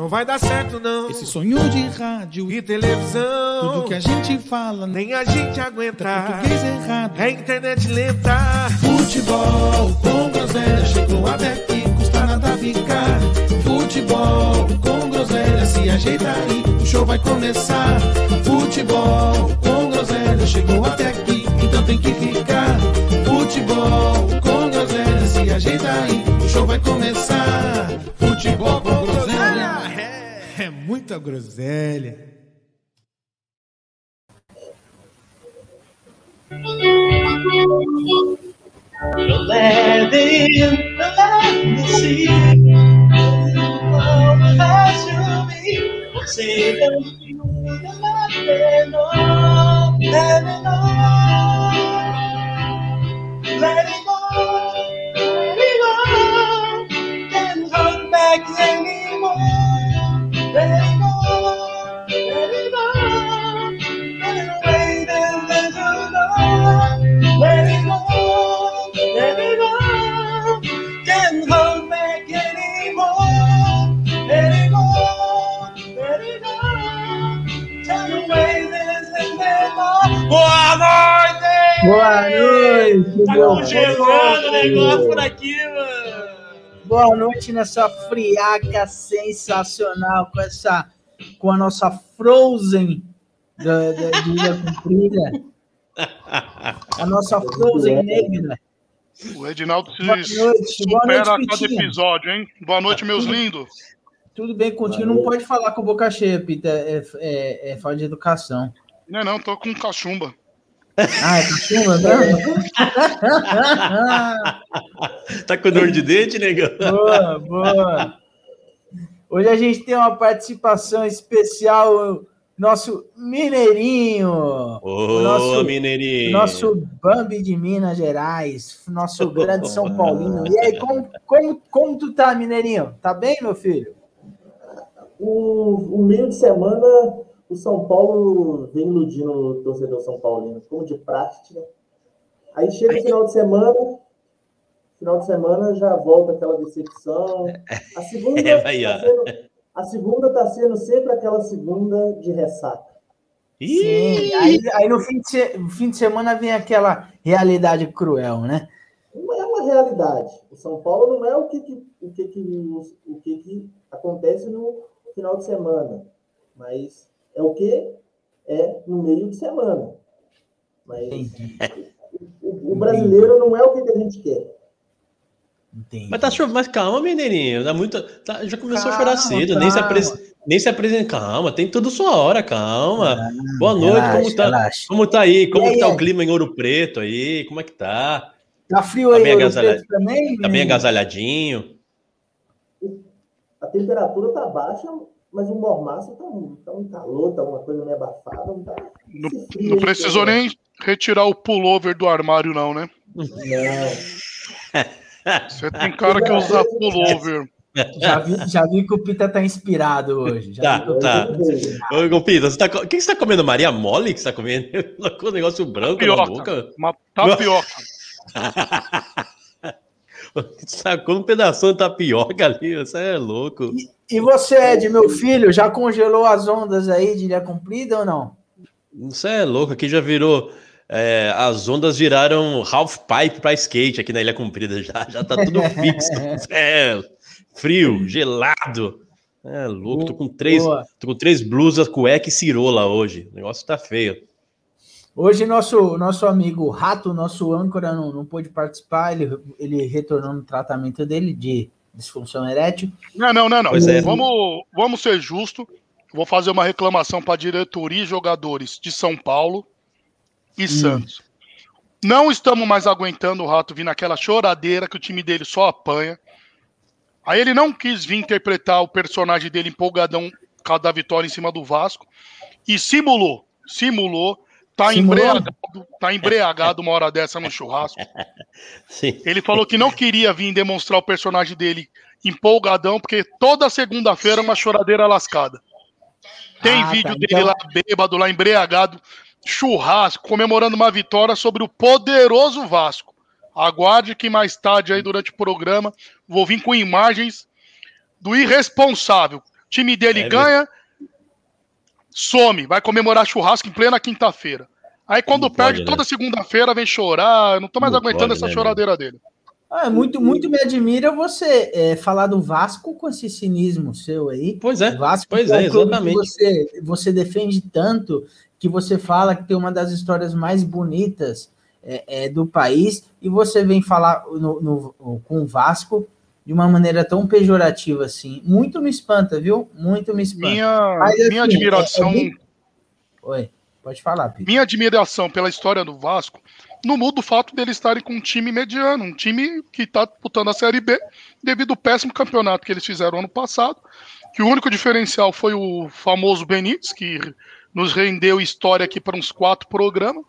Não vai dar certo, não. Esse sonho de rádio e televisão. Tudo que a gente fala, nem a gente aguenta. Português errado. É internet lenta. Futebol com groselha chegou até aqui, custa nada ficar. Futebol com groselha, se ajeita aí, o show vai começar. Futebol com groselha chegou até aqui, então tem que ficar. Futebol com groselha, se ajeita aí, o show vai começar. Futebol com groselha. É muita groselha. Let. Oh, it go, let it go. Can't hold back anymore. Boa noite! Boa noite, Tá congelando o negócio por aqui, mano. Boa noite nessa friaca sensacional com essa com a nossa Frozen da, da, de Ilha Comprida. A nossa Frozen negra. O Edinaldo se Boa noite, boa supera noite, a cada episódio, hein? Boa noite, meus lindos. Tudo bem contigo? Não pode falar com boca cheia, Pita. É, é, é falta de educação. Não, não, tô com cachumba. Ah, é cachumba, né? Tá com dor de dente, negão? Boa, boa. Hoje a gente tem uma participação especial, nosso Mineirinho. Ô, nosso- mineirinho. Nosso Bambi de Minas Gerais, nosso grande São Paulino. E aí, como, como, como tu tá, Mineirinho? Tá bem, meu filho? O, o meio de semana, o São Paulo vem iludindo o torcedor São Paulino, como de prática. Aí chega o final de semana, final de semana já volta aquela decepção. A segunda, É, vai, tá sendo, a segunda tá sendo sempre aquela segunda de ressaca. Sim. Aí, aí no, fim de no fim de semana vem aquela realidade cruel, né? Não é uma realidade. O São Paulo não é o que, que- o que, que, o que, que acontece no final de semana, mas é o que é no meio de semana. Mas o, o brasileiro não é o que, que a gente quer. Entendi. Mas tá chovendo, mas calma, mineirinho. Dá muito, tá- já começou Calma, a chorar cedo, nem se, calma. apres, nem se apresenta. Calma, tem tudo sua hora, calma. Boa noite, relaxa, como tá? relaxa. Como tá aí? Como aí, tá o clima em Ouro Preto aí? Como é que tá? Tá frio Tá aí, bem Ouro. Preto também? Tá bem agasalhadinho? A temperatura tá baixa, mas o mormaço tá, um- tá um calor, tá uma coisa meio abafada. Não, tá Não, frio não precisou né? nem retirar o pullover do armário, não, né? Não. Você tem cara que usa pullover. Já vi, já vi que o Pita tá inspirado hoje. Já Tá, vi que o tá. Pita inspirado. Ô, Gopita, você tá, o que que você tá comendo? Maria Mole que você tá comendo? Colocou um negócio branco na boca. Tapioca. Uma tapioca. Sacou um pedaço de tapioca ali, você é louco. E você, Ed, meu filho, já congelou as ondas aí de Ilha Comprida ou não? Você é louco, aqui já virou. é, as ondas viraram half pipe para skate aqui na Ilha Comprida, já, já tá tudo fixo. É, frio, gelado. É louco, tô com três, Boa. tô com três blusas, cueca e cirola hoje. O negócio tá feio. Hoje nosso, nosso amigo Rato, nosso âncora, não, não pôde participar, ele, ele retornou no tratamento dele de disfunção erétil. Não, não, não, não. É. Vamos, vamos ser justos. Vou fazer uma reclamação para diretoria e jogadores de São Paulo e Santos. Não estamos mais aguentando o Rato vir naquela choradeira que o time dele só apanha. Aí ele não quis vir interpretar o personagem dele empolgadão por causa da vitória em cima do Vasco e simulou, simulou, tá Simulou? embriagado, tá embriagado uma hora dessa no churrasco. Sim. Ele falou que não queria vir demonstrar o personagem dele empolgadão, porque toda segunda-feira é uma choradeira lascada. Tem Ah, vídeo tá, dele então- lá bêbado, lá embriagado, churrasco, comemorando uma vitória sobre o poderoso Vasco. Aguarde que mais tarde aí durante o programa vou vir com imagens do irresponsável. time dele É, ganha, some, vai comemorar churrasco em plena quinta-feira. Aí quando Não perde, pode, né? toda segunda-feira vem chorar. Eu não tô mais Não aguentando pode, essa né, choradeira dele. Ah, muito, muito me admira você é, falar do Vasco com esse cinismo seu aí. Pois é, O Vasco pois que é, que exatamente. Você, você defende tanto que você fala que tem uma das histórias mais bonitas é, é, do país e você vem falar no, no- com o Vasco de uma maneira tão pejorativa assim. Muito me espanta, viu? Muito me espanta. Minha, Mas, minha assim, admiração. é- é bem- Oi, pode falar, Pedro. minha admiração pela história do Vasco não muda o fato deles estarem com um time mediano, um time que está disputando a Série B devido ao péssimo campeonato que eles fizeram ano passado, que o único diferencial foi o famoso Benítez, que nos rendeu história aqui para uns quatro programas,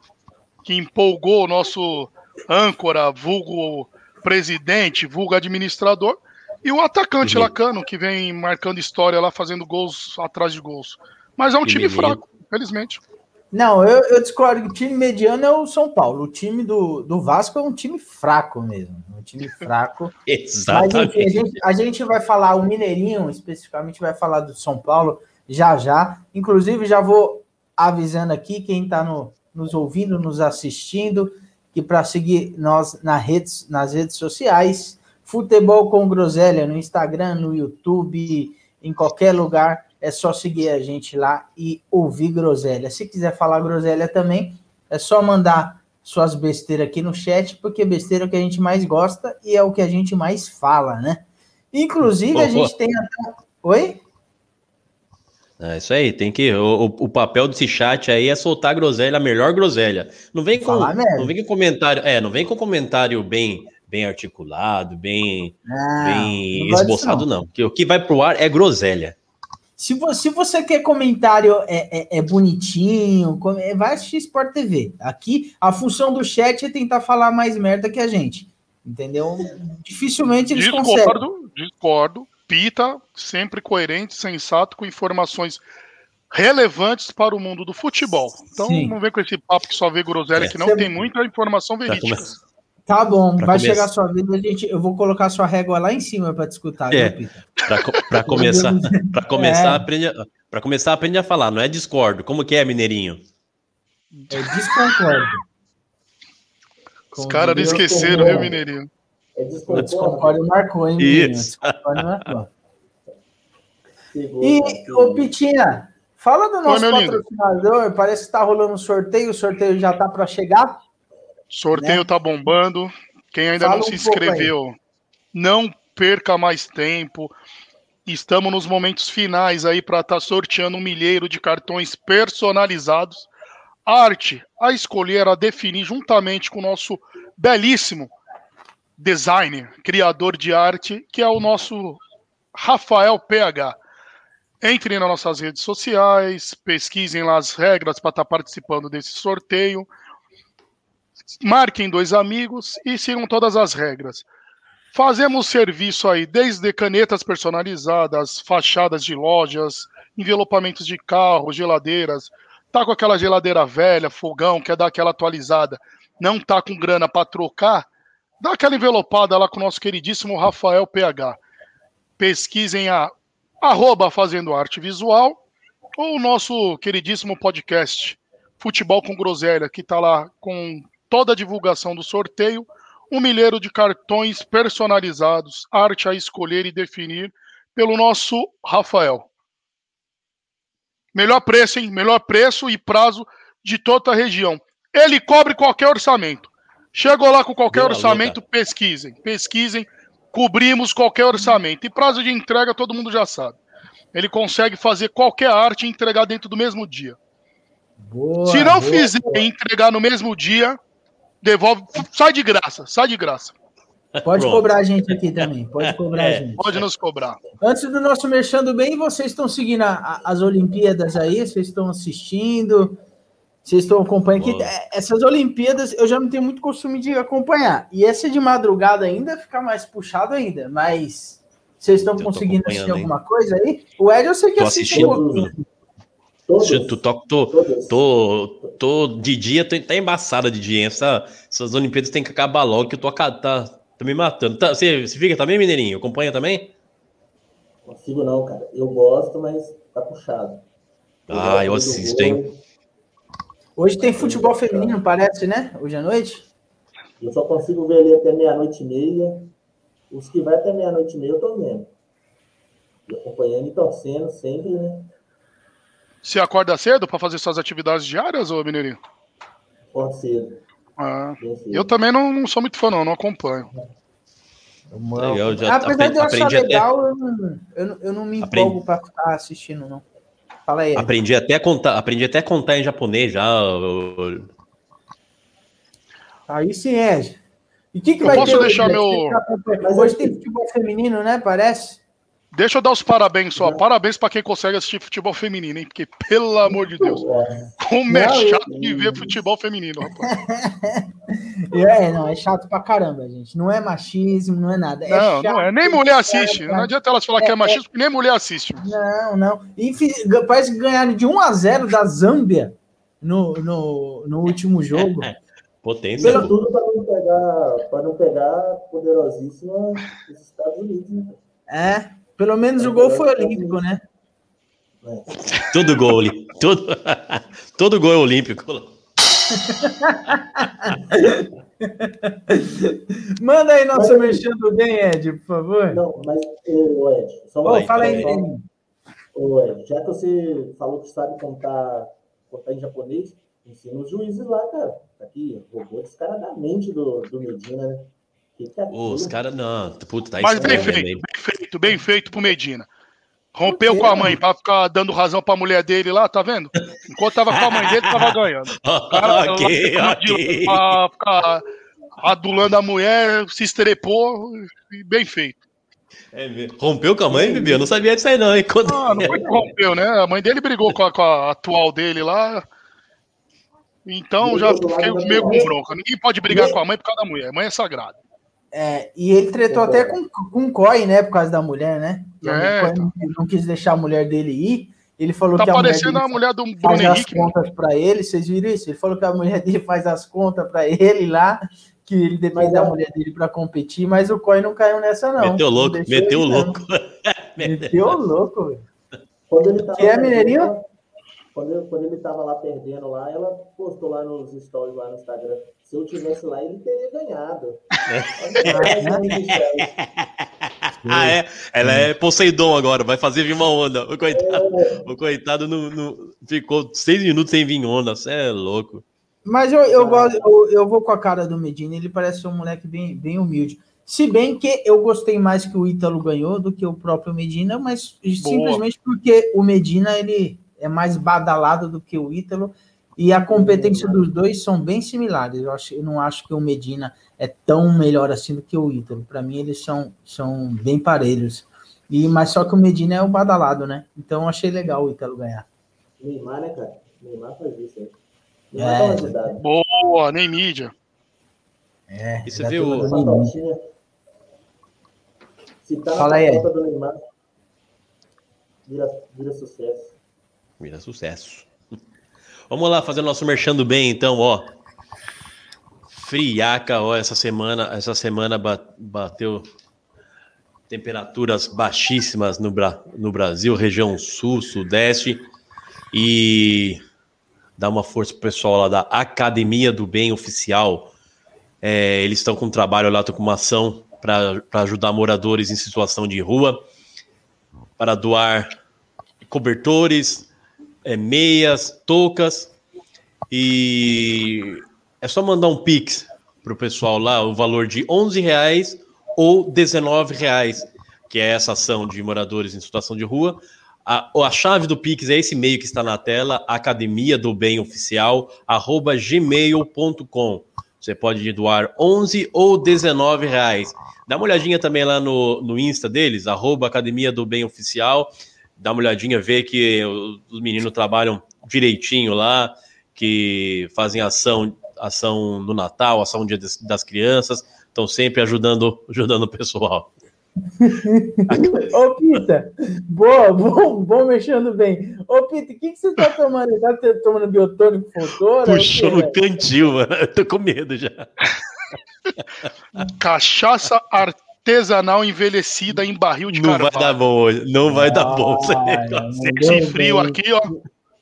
que empolgou o nosso âncora, vulgo presidente, vulgo administrador, e o atacante Uhum. Lacano, que vem marcando história lá, fazendo gols atrás de gols. Mas é um Que time menino. fraco, felizmente. Não, eu, eu discordo que o time mediano é o São Paulo. O time do, do Vasco é um time fraco mesmo. Um time fraco. Mas enfim, a Exatamente. gente, a gente vai falar, o Mineirinho especificamente vai falar do São Paulo já já. Inclusive, já vou avisando aqui quem está no, nos ouvindo, nos assistindo, que para seguir nós na redes, nas redes sociais, Futebol com Groselha, no Instagram, no YouTube, em qualquer lugar, é só seguir a gente lá e ouvir Groselha. Se quiser falar Groselha também, é só mandar suas besteiras aqui no chat, porque besteira é o que a gente mais gosta e é o que a gente mais fala, né? Inclusive, a Boa. gente tem até. Oi? É isso aí, tem que. O, o- papel desse chat aí é soltar a groselha, a melhor groselha. Não vem com, não vem com comentário, é, não vem com comentário bem, bem articulado, bem, Não, bem não esboçado, não. não. O que vai pro ar é groselha. Se você, se você quer comentário é, é, é bonitinho, é, vai assistir Sport TV. Aqui, a função do chat é tentar falar mais merda que a gente. Entendeu? Dificilmente eles conseguem. Discordo, discordo. Pita, sempre coerente, sensato, com informações relevantes para o mundo do futebol. Então Sim. não vem com esse papo que só vê groselha, É. que não Você- tem muita informação verídica. Tá bom, Pra vai começar. chegar a sua vez, a gente, eu vou colocar a sua régua lá em cima para te escutar, É. viu, Pita? pra co- pra começar, começar, É. aprende a, pra começar, aprende a falar, não é discordo. Como que é, Mineirinho? Eu desconcordo. Os caras não esqueceram, viu. Mineirinho? É O desconforto. desconcordo marcou, hein? Isso. Marcou. Pegou, E, ô Pitinha, fala do nosso lindo. patrocinador. Parece que tá rolando um sorteio, o sorteio já tá para chegar. Sorteio Né? tá bombando. Quem ainda Fala não se um inscreveu, não perca mais tempo. Estamos nos momentos finais aí para estar sorteando um milheiro de cartões personalizados. Arte a escolher, a definir juntamente com o nosso belíssimo designer, criador de arte, que é o nosso Rafael PH. Entrem nas nossas redes sociais, pesquisem lá as regras para estar participando desse sorteio marquem dois amigos e sigam todas as regras. Fazemos serviço aí desde canetas personalizadas, fachadas de lojas, envelopamentos de carro, geladeiras. Tá com aquela geladeira velha, fogão, quer dar aquela atualizada, não tá com grana para trocar? Dá aquela envelopada lá com o nosso queridíssimo Rafael PH. Pesquisem a arroba Fazendo Arte Visual ou o nosso queridíssimo podcast Futebol com Groselha, que tá lá com toda a divulgação do sorteio, um milheiro de cartões personalizados, arte a escolher e definir pelo nosso Rafael. Melhor preço, hein? Melhor preço e prazo de toda a região. Ele cobre qualquer orçamento. Chegou lá com qualquer Boa, orçamento, pesquisem. Pesquisem, cobrimos qualquer orçamento. E prazo de entrega todo mundo já sabe. Ele consegue fazer qualquer arte e entregar dentro do mesmo dia. Boa, Se não boa. fizer e entregar no mesmo dia, devolve. Sai de graça, sai de graça. Pode Pronto. cobrar a gente aqui também. Pode cobrar a É. gente. Pode nos cobrar. Antes do nosso Mexendo Bem, vocês estão seguindo a- a- as Olimpíadas aí? Vocês estão assistindo? Vocês estão acompanhando? Que, é, essas Olimpíadas eu já não tenho muito costume de acompanhar. E essa de madrugada ainda fica mais puxado ainda. Mas vocês estão Eu conseguindo assistir alguma coisa aí? O Ed eu sei que Tô assiste um. Todos, Tô, tô, tô, tô, tô de dia, tô, tá embaçada de dia. hein? Essa, essas Olimpíadas tem que acabar logo, que eu tô tá, tá me matando. Tá, você, você fica também, Mineirinho? Acompanha também? Consigo não, cara. Eu gosto, mas tá puxado. Ah, eu gosto do assisto, hein? Hoje tem futebol feminino, parece, né? Hoje à noite? Eu só consigo ver ali até meia-noite e meia. Os que vai até meia-noite e meia eu tô vendo. E acompanhando e torcendo sempre, né? Você acorda cedo pra fazer suas atividades diárias, ô Mineirinho? Pode ser. Ah, cedo. eu também não, não sou muito fã, não, não acompanho. Legal, já Apesar de eu achar aprendi, até, legal, eu não, eu, eu não me Aprendi. empolgo pra ficar assistindo, não. Fala aí. Aprendi até a contar, aprendi até a contar em japonês já. Aí sim, Ed. E o que, que Eu vai posso ter deixar hoje? meu-? Mas Hoje tem futebol feminino, né? Parece. Deixa eu dar os parabéns só. Parabéns pra quem consegue assistir futebol feminino, hein? Porque, pelo amor de Deus, É, como é eu- chato de ver futebol feminino, rapaz. É, não, é chato pra caramba, gente. Não é machismo, não é nada. É Não, chato, não é. Nem mulher assiste. cara. Não adianta elas falar que é É, machismo, porque nem mulher assiste. Não, não. E parece que ganharam de 1 a 0 da Zâmbia no, no, no último jogo. Potência. Isso tudo para não pegar, para não pegar poderosíssima os Estados Unidos, né? É, pelo menos o gol foi olímpico, né? Todo gol, todo, todo gol é olímpico. Manda aí nosso Mas- mexendo bem, Ed, por favor. Não, mas, ô, Ed, só Ô, Vai, fala aí. Ô, Ed, já que você falou que sabe contar, contar em japonês, ensina os juízes lá, cara. Tá Aqui, roubou descaradamente do, do Medina, né? Os caras, não, puta, tá Mas bem feito, bem feito, bem feito pro Medina. Rompeu com a mãe pra ficar dando razão pra mulher dele lá, tá vendo? Enquanto tava com a mãe dele, tava ganhando. O cara, ok, lá, ok. pra ficar adulando a mulher, se estrepou, e bem feito. É mesmo. Rompeu com a mãe, bebê? Eu não sabia disso aí, não, hein? Quando... Ah, não foi que rompeu, né? A mãe dele brigou com a, com a atual dele lá. Então já fiquei meio com bronca. Ninguém pode brigar com a mãe por causa da mulher. A mãe é sagrada. É, e ele tretou até com, com o COI, né? Por causa da mulher, né? É, o COI não, não quis deixar a mulher dele ir. Ele falou Tá que a mulher parecendo a mulher do faz Bruno as Henrique. mano. contas pra ele. Vocês viram isso? Ele falou que a mulher dele faz as contas pra ele lá, que ele depende da mulher dele pra competir, mas o COI não caiu nessa, não. Meteu Não louco, deixou meteu ele, não. louco. Meteu louco, velho. Quando ele tava Que é, Mineirinho? Quando, quando ele tava lá perdendo lá, ela postou lá nos stories lá no Instagram. Se eu tivesse lá, ele teria ganhado. Ah, é? Ela é Poseidon agora, vai fazer vir uma onda. O coitado, o coitado não, não- ficou seis minutos sem vir onda. Você é louco. Mas eu, eu, gosto, eu, eu vou com a cara do Medina, ele parece ser um moleque bem, bem humilde. Se bem que eu gostei mais que o Ítalo ganhou do que o próprio Medina, mas simplesmente porque o Medina ele é mais badalado do que o Ítalo e a competência dos dois são bem similares. Eu, acho, eu não acho que o Medina é tão melhor assim do que o Ítalo. Para mim, eles são, são bem parelhos. E, mas só que o Medina é o badalado, né? Então eu achei legal o Ítalo ganhar. Neymar, né, cara? Neymar faz isso aí. É. Neymar dá uma ajudada. Boa, nem mídia. É, E você viu. Se tá Fala na aí, Neymar, vira, vira sucesso. Vira sucesso. Vamos lá, fazer nosso merchando bem, então, ó. Friaca, ó, essa semana, essa semana ba- bateu temperaturas baixíssimas no, Bra- no Brasil, região sul, sudeste, e dá uma força pro pessoal lá da Academia do Bem Oficial. É, eles estão com um trabalho lá, estão com uma ação para ajudar moradores em situação de rua, para doar cobertores, é, meias, toucas e é só mandar um pix pro pessoal lá, o valor de 11 reais ou 19 reais, que é essa ação de moradores em situação de rua. A, a chave do pix é esse e-mail que está na tela, academia do bem oficial, arroba gmail.com. Você pode doar 11 ou 19 reais. Dá uma olhadinha também lá no, no Insta deles, arroba academia do bem oficial dá uma olhadinha, vê que os meninos trabalham direitinho lá, que fazem ação, ação no Natal, ação dia das, das crianças, estão sempre ajudando, ajudando o pessoal. Ô, Pita, boa, bom, bom mexendo bem. Ô, Pita, o que, que você tá tomando? Tá tomando biotônico fontora? Puxou no cantil, mano. Eu tô com medo já. Cachaça ar- artesanal envelhecida em barril de Não vai carvalho. dar bom hoje. Não vai dar bom. esse Ai, negócio. não Esse deu frio bem. aqui, ó,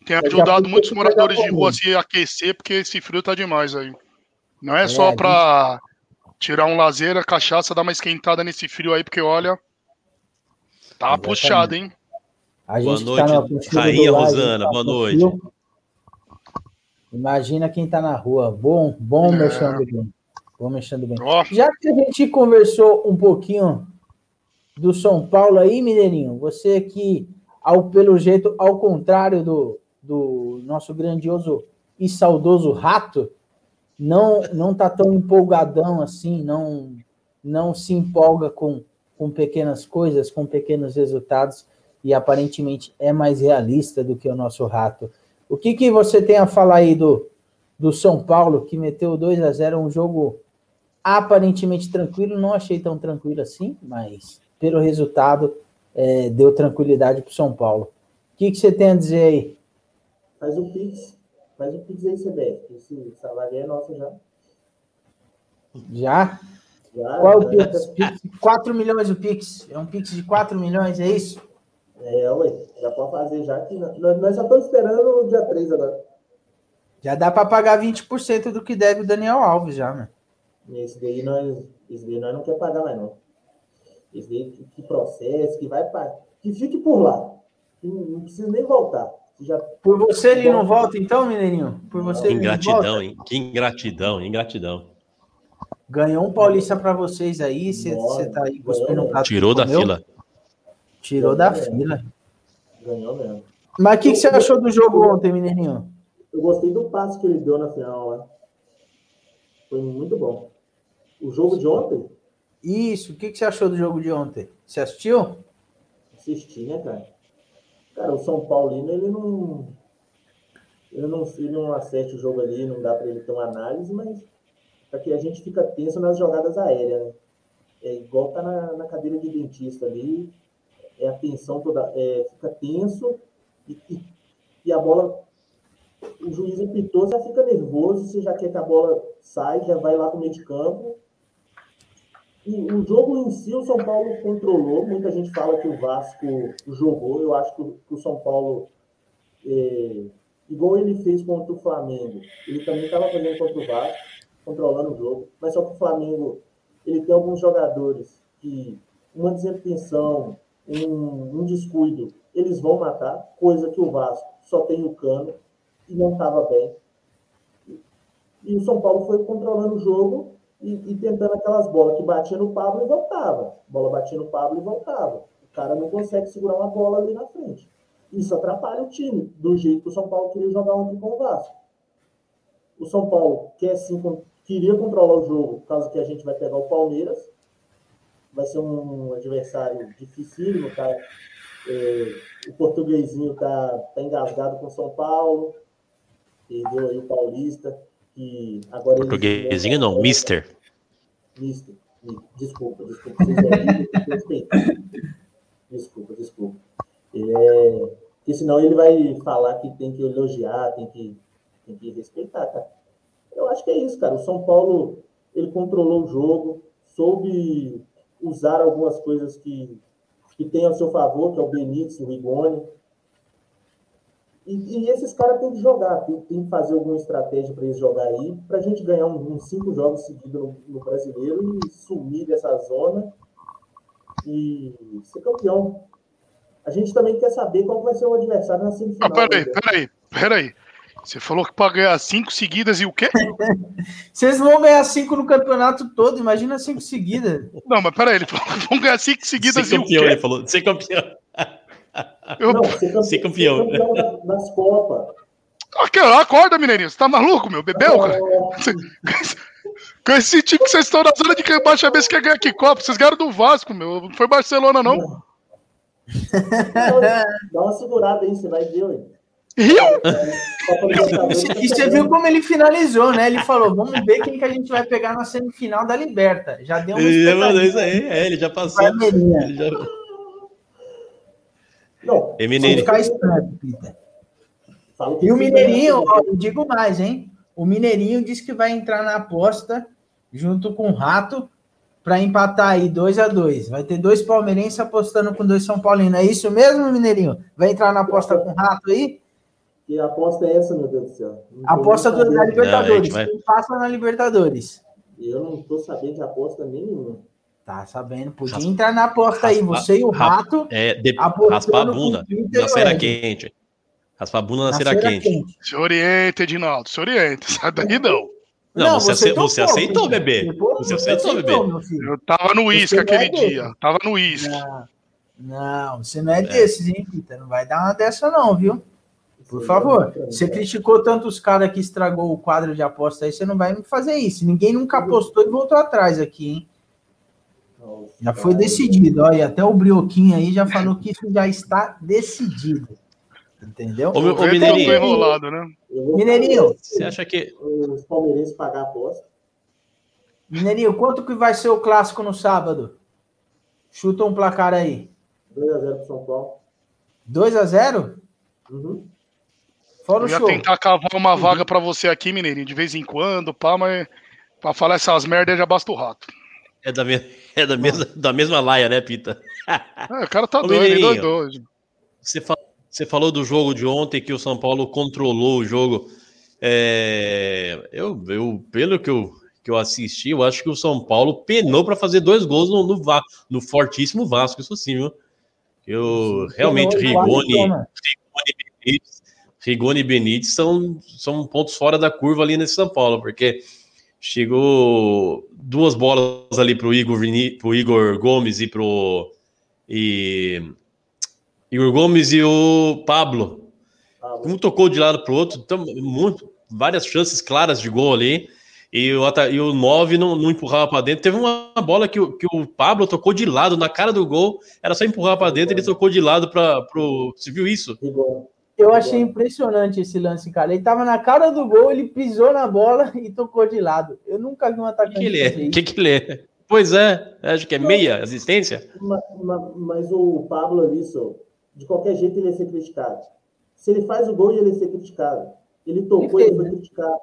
tem ajudado muitos vai dar moradores de bom. rua a se aquecer, porque esse frio tá demais aí. Não é a só gente- pra tirar um lazer, a cachaça, dar uma esquentada nesse frio aí, porque olha, tá Exatamente. puxado, hein? A Boa gente noite, tá Rainha Rosana, gente tá boa noite. Imagina quem tá na rua. Bom, bom É. mexendo bem. Bom mexendo bem. Ó, Já que a gente conversou um pouquinho do São Paulo aí, Mineirinho, você que, ao, pelo jeito, ao contrário do, do nosso grandioso e saudoso rato, não não tá tão empolgadão assim, não não se empolga com, com pequenas coisas, com pequenos resultados e aparentemente é mais realista do que o nosso rato. O que, que você tem a falar aí do, do São Paulo, que meteu 2 a 0 um jogo aparentemente tranquilo, não achei tão tranquilo assim, mas pelo resultado é, deu tranquilidade para o São Paulo. O que, que você tem a dizer aí? Faz o Pix. Faz o Pix aí, CBF. Esse salário aí é nosso já. Já? já Qual é o já- Pix? Pix? 4 milhões o Pix. É um Pix de 4 milhões, é isso? É, ué. Já pode fazer já que nós, nós só estamos esperando o dia 3 agora. Já dá para pagar 20% do que deve o Daniel Alves já, né? Esse daí nós, esse daí nós não quer pagar mais, não. Esse daí que, que processe, que vai pagar. Que fique por lá. Que não, não precisa nem voltar. Já, Por você ele não volta então, Mineirinho? Por você Que ele não volta? ingratidão, hein? Que ingratidão, ingratidão. Ganhou um Paulista para vocês aí, você tá aí cuspindo um prato Tirou da comeu? fila. Tirou da fila. ganhou mesmo. Mas o que, que você achou do jogo ontem, Mineirinho? Eu gostei do passe que ele deu na final lá. Foi muito bom. O jogo de ontem, Isso, o que, que você achou do jogo de ontem? Você assistiu? assisti, né, cara? Cara, o São Paulino, ele não. Ele não, ele não acerte o jogo ali, não dá para ele ter uma análise, mas porque a gente fica tenso nas jogadas aéreas, né? É igual tá na, na cadeira de dentista ali, é a tensão toda, é, fica tenso e, e, e a bola, o juiz apitou, já fica nervoso, você já quer que a bola saia, já vai lá pro meio de campo. E o jogo em si, o São Paulo controlou. Muita gente fala que o Vasco jogou. Eu acho que o, São Paulo, é, igual ele fez contra o Flamengo, ele também estava fazendo contra o Vasco, controlando o jogo. Mas só que o Flamengo, ele tem alguns jogadores que uma desatenção, um, um descuido, eles vão matar, coisa que o Vasco só tem o cano e não estava bem. E o São Paulo foi controlando o jogo e, e tentando aquelas bolas que batia no Pablo e voltava. Bola batia no Pablo e voltava. O cara não consegue segurar uma bola ali na frente. Isso atrapalha o time, do jeito que o São Paulo queria jogar ontem com o Vasco. O São Paulo quer sim, queria controlar o jogo, causa que a gente vai pegar o Palmeiras. Vai ser um adversário dificílimo, tá? É, o portuguesinho tá, tá engasgado com o São Paulo. Perdeu aí o Paulista. Que agora Portuguesinho não, mister. Mister. Mi- Desculpa, desculpa. É. Desculpa, desculpa. É, porque senão ele vai falar que tem que elogiar, tem que, tem que respeitar, cara. Eu acho que é isso, cara. O São Paulo, ele controlou o jogo, soube usar algumas coisas que, que tem a seu favor, que é o Benítez, o Rigoni. E, e esses caras têm que jogar, tem, tem que fazer alguma estratégia para eles jogar aí, para a gente ganhar um- uns cinco jogos seguidos no, no brasileiro e sumir dessa zona e ser campeão. A gente também quer saber qual vai ser o adversário na Ah, semifinal. peraí, né? peraí, peraí. Você falou que para ganhar cinco seguidas e o quê? Vocês vão ganhar cinco no campeonato todo, imagina cinco seguidas. Não, mas peraí, ele falou que vão ganhar cinco seguidas Ser e o campeão, quê? ele falou. Ser campeão. Eu... Não, ser, campe- Ser campeão. ser campeão da- das Copas. Acorda, mineirinho. Você tá maluco, meu? Bebeu, cara? Com esse time que vocês estão na zona de rebaixamento, quer ganhar que Copa? Vocês ganharam do Vasco, meu. Não foi Barcelona, não. Dá uma segurada aí, você vai ver, ué. Rio? Libertadores, E você viu como ele finalizou, né? Ele falou: vamos ver quem que a gente vai pegar na semifinal da Liberta. Já deu uma Ele já mandou isso aí. É, ele já passou. Ele já... Não, E Mineiro. ficar esperto, Peter. E o Mineirinho, ó, digo mais, hein? O Mineirinho disse que vai entrar na aposta junto com o Rato para empatar aí 2 a 2 Vai ter dois palmeirenses apostando com dois São Paulinos. É isso mesmo, Mineirinho? Vai entrar na aposta com o rato aí? Que aposta é essa, meu Deus do céu? Não Aposta do, sabendo. Libertadores. Não, vai- Quem passa na Libertadores. Eu não tô sabendo de aposta nenhuma. Tá sabendo? Podia Raspa- entrar na aposta aí. raspa- Você e o raspa- rato. É, de, raspar a bunda na e cera quente. Raspar a bunda na, na cera, feira quente. Se orienta, Edinaldo, se orienta. Sai daí não. Não, você, topou, você aceitou, bebê. Você aceitou, bebê. Eu tava no uísque Você aquele é dia. Tava no uísque. Não, não, você não é, desses, hein, Pita? Não vai dar uma dessa, não, viu? Por favor. Você criticou tanto os caras que estragou o quadro de aposta aí, você não vai me fazer isso. Ninguém nunca apostou e voltou atrás aqui, hein? Já foi decidido. Olha, até o Brioquinho aí já falou que isso já está decidido. Entendeu? Ô, meu- eu tô Mineirinho. enrolado, né? Eu Mineirinho, Você acha que. Os palmeirenses pagar a aposta. Mineirinho, quanto que vai ser o clássico no sábado? Chuta um placar aí. 2x0 pro São Paulo. 2 a 0 Uhum. Fora Eu o ia show. tentar cavar uma vaga pra você aqui, Mineirinho, de vez em quando, pá, mas pra falar essas merdas já basta o rato. É da, me... é da, mesma, da mesma laia, né, Pita? É, o cara tá Ô, doido, doido. Você, fa- você falou do jogo de ontem que o São Paulo controlou o jogo. É, Eu, eu, pelo que eu, que eu assisti, eu acho que o São Paulo penou para fazer dois gols no, no, Va- no fortíssimo Vasco, isso sim, viu? Eu realmente, Penou, quase Rigoni. Benítez, Rigoni e Benítez são, são pontos fora da curva ali nesse São Paulo, porque chegou duas bolas ali pro Igor, Vini, pro Igor Gomes e pro e Igor Gomes e o Pablo. Um tocou de lado pro outro, então, muito, várias chances claras de gol ali. E o, e o 9 não, não empurrava para dentro. Teve uma bola que, o- que o Pablo tocou de lado, na cara do gol, era só empurrar para dentro, ele tocou de lado para pro. Você viu isso? Rigor. Eu achei impressionante esse lance, cara. Ele tava na cara do gol, ele pisou na bola e tocou de lado. Eu nunca vi um O atacante que, que ele é? fazer O isso. que, que ele é? Pois é, acho que é meia assistência. Ma- ma- Mas o Pablo ali, de qualquer jeito ele ia ser criticado. Se ele faz o gol, ele ia ser criticado. Ele tocou, Ele ele, foi criticado.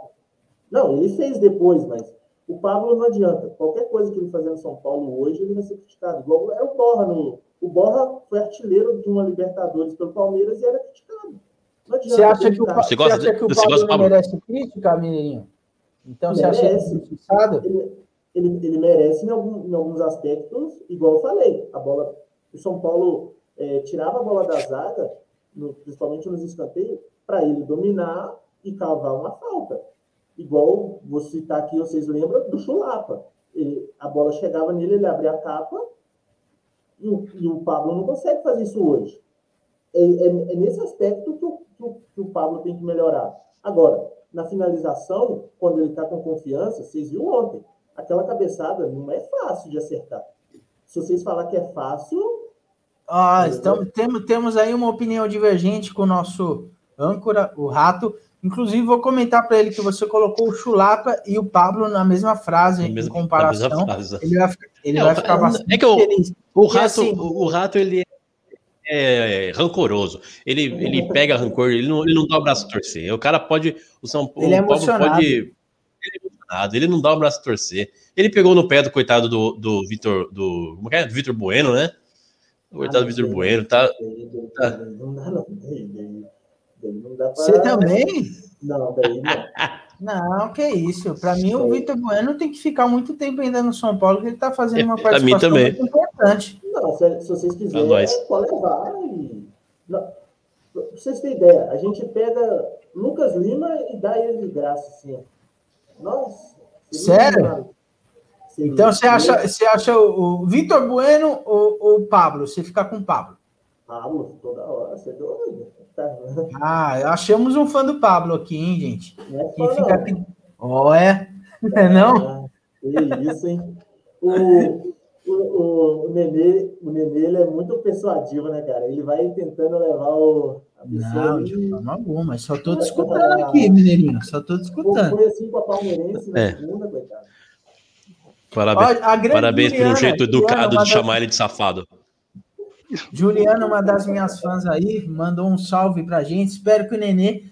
Não, ele fez depois, mas o Pablo não adianta. Qualquer coisa que ele fazer no São Paulo hoje, ele vai ser criticado. Igual era o Borra. No... O Borra foi artilheiro de uma Libertadores pelo Palmeiras e era criticado. Você acha que o, criticar. Pa- Você você acha que o você Pablo gosta Pablo? merece crítica, Mineirinho? Então você acha Merece. injustiçado? ele, ele, ele merece em, algum- em alguns aspectos, igual eu falei, a bola, o São Paulo eh, tirava a bola da zaga, no- principalmente nos escanteios, para ele dominar e cavar uma falta. Igual vou citar aqui, vocês lembram do Chulapa. Ele- a bola chegava nele, ele abria a capa, e o, e o Pablo não consegue fazer isso hoje. É, é- é nesse aspecto que o, que o- que o Pablo tem que melhorar. Agora, na finalização, quando ele está com confiança, vocês viram ontem, aquela cabeçada não é fácil de acertar. Se vocês falar que é fácil, Ah, estamos, temos, temos aí uma opinião divergente com o nosso âncora, o Rato. Inclusive, vou comentar para ele que você colocou o Chulapa e o Pablo na mesma frase, Na mesma- em comparação. frase. Ele vai, ficar- ele É, vai o- ficar bastante é que o- feliz. O rato, assim- o, o rato ele é, é rancoroso. Ele, ele pega rancor, ele não, ele não dá o braço a torcer. O cara pode. O São Paulo, Ele é Paulo emocionado. pode. Ele é emocionado, ele não dá o braço a torcer. Ele pegou no pé do coitado do, do Vitor. Do, como que é? Do Vitor Bueno, né? O coitado do Vitor Bueno. Tá, daí não dá não. Daí, daí- daí não dá pra... Você também? Não, daí não. Não, que isso. Para mim, o Vitor Bueno tem que ficar muito tempo ainda no São Paulo, porque ele está fazendo uma É, pra mim participação também. muito importante. Não, se, se vocês quiserem, pode levar. E... Não, pra vocês terem ideia, a gente pega Lucas Lima e dá ele de graça, assim. Nossa. Sério? Seria- Então, você acha, você acha o, o Vitor Bueno ou, ou o Pablo? Você fica com o Pablo? Pablo, toda hora, você é doido. Ah, achamos um fã do Pablo aqui, hein, gente? Não é Quem fã, fica não. aqui. Ó, é? Não é não? Que isso, hein? O, o, o, o Nenê, o Nenê ele é muito persuadivo, né, cara? Ele vai tentando levar o, a Não, de forma alguma. Só tô discutando aqui, Mineirinho. Só tô discutando. Foi assim com a Palmeirense na É. segunda, coitado. parabéns parabéns pelo jeito educado de chamar ele de safado. Juliana, uma das minhas fãs aí, mandou um salve pra gente. Espero que o Nenê,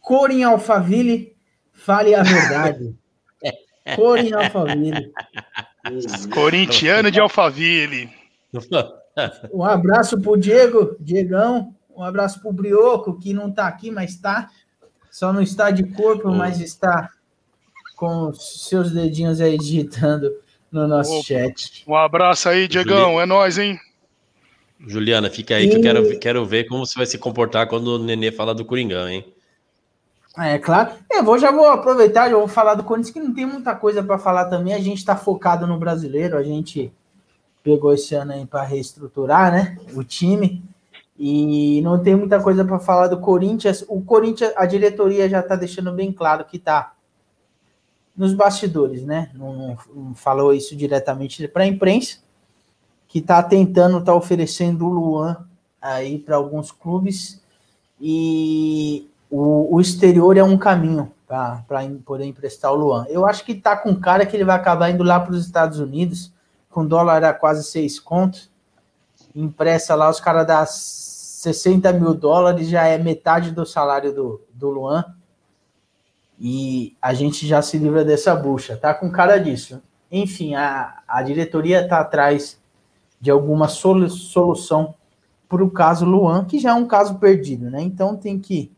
cor em Alphaville, fale a verdade. Cor em Alphaville. Corintiano de Alphaville. Um abraço pro Diego, Diegão. Um abraço pro Brioco, que não tá aqui, mas tá. Só não está de corpo, Hum. mas está com os seus dedinhos aí digitando no nosso Opa. chat. Um abraço aí, Diegão. É nóis, hein? Juliana, fica aí que eu quero, ver- quero ver como você vai se comportar quando o Nenê falar do Coringão, hein? É claro. Eu vou, já vou aproveitar, já vou falar do Corinthians, que não tem muita coisa para falar também. A gente está focado no brasileiro, a gente pegou esse ano aí para reestruturar, né? O time. E não tem muita coisa para falar do Corinthians. O Corinthians, a diretoria já está deixando bem claro que está nos bastidores, né? Não, não- não falou isso diretamente para a imprensa, que está tentando, está oferecendo o Luan aí para alguns clubes. E o, o exterior é um caminho para poder emprestar o Luan. Eu acho que tá com cara que ele vai acabar indo lá para os Estados Unidos, com dólar a quase seis contos. Empresta lá, os caras dão 60 mil dólares, já é metade do salário do, do Luan. E a gente já se livra dessa bucha. Tá com cara disso. Enfim, a, a diretoria tá atrás de alguma solu- solução para o caso Luan, que já é um caso perdido, né? Então tem que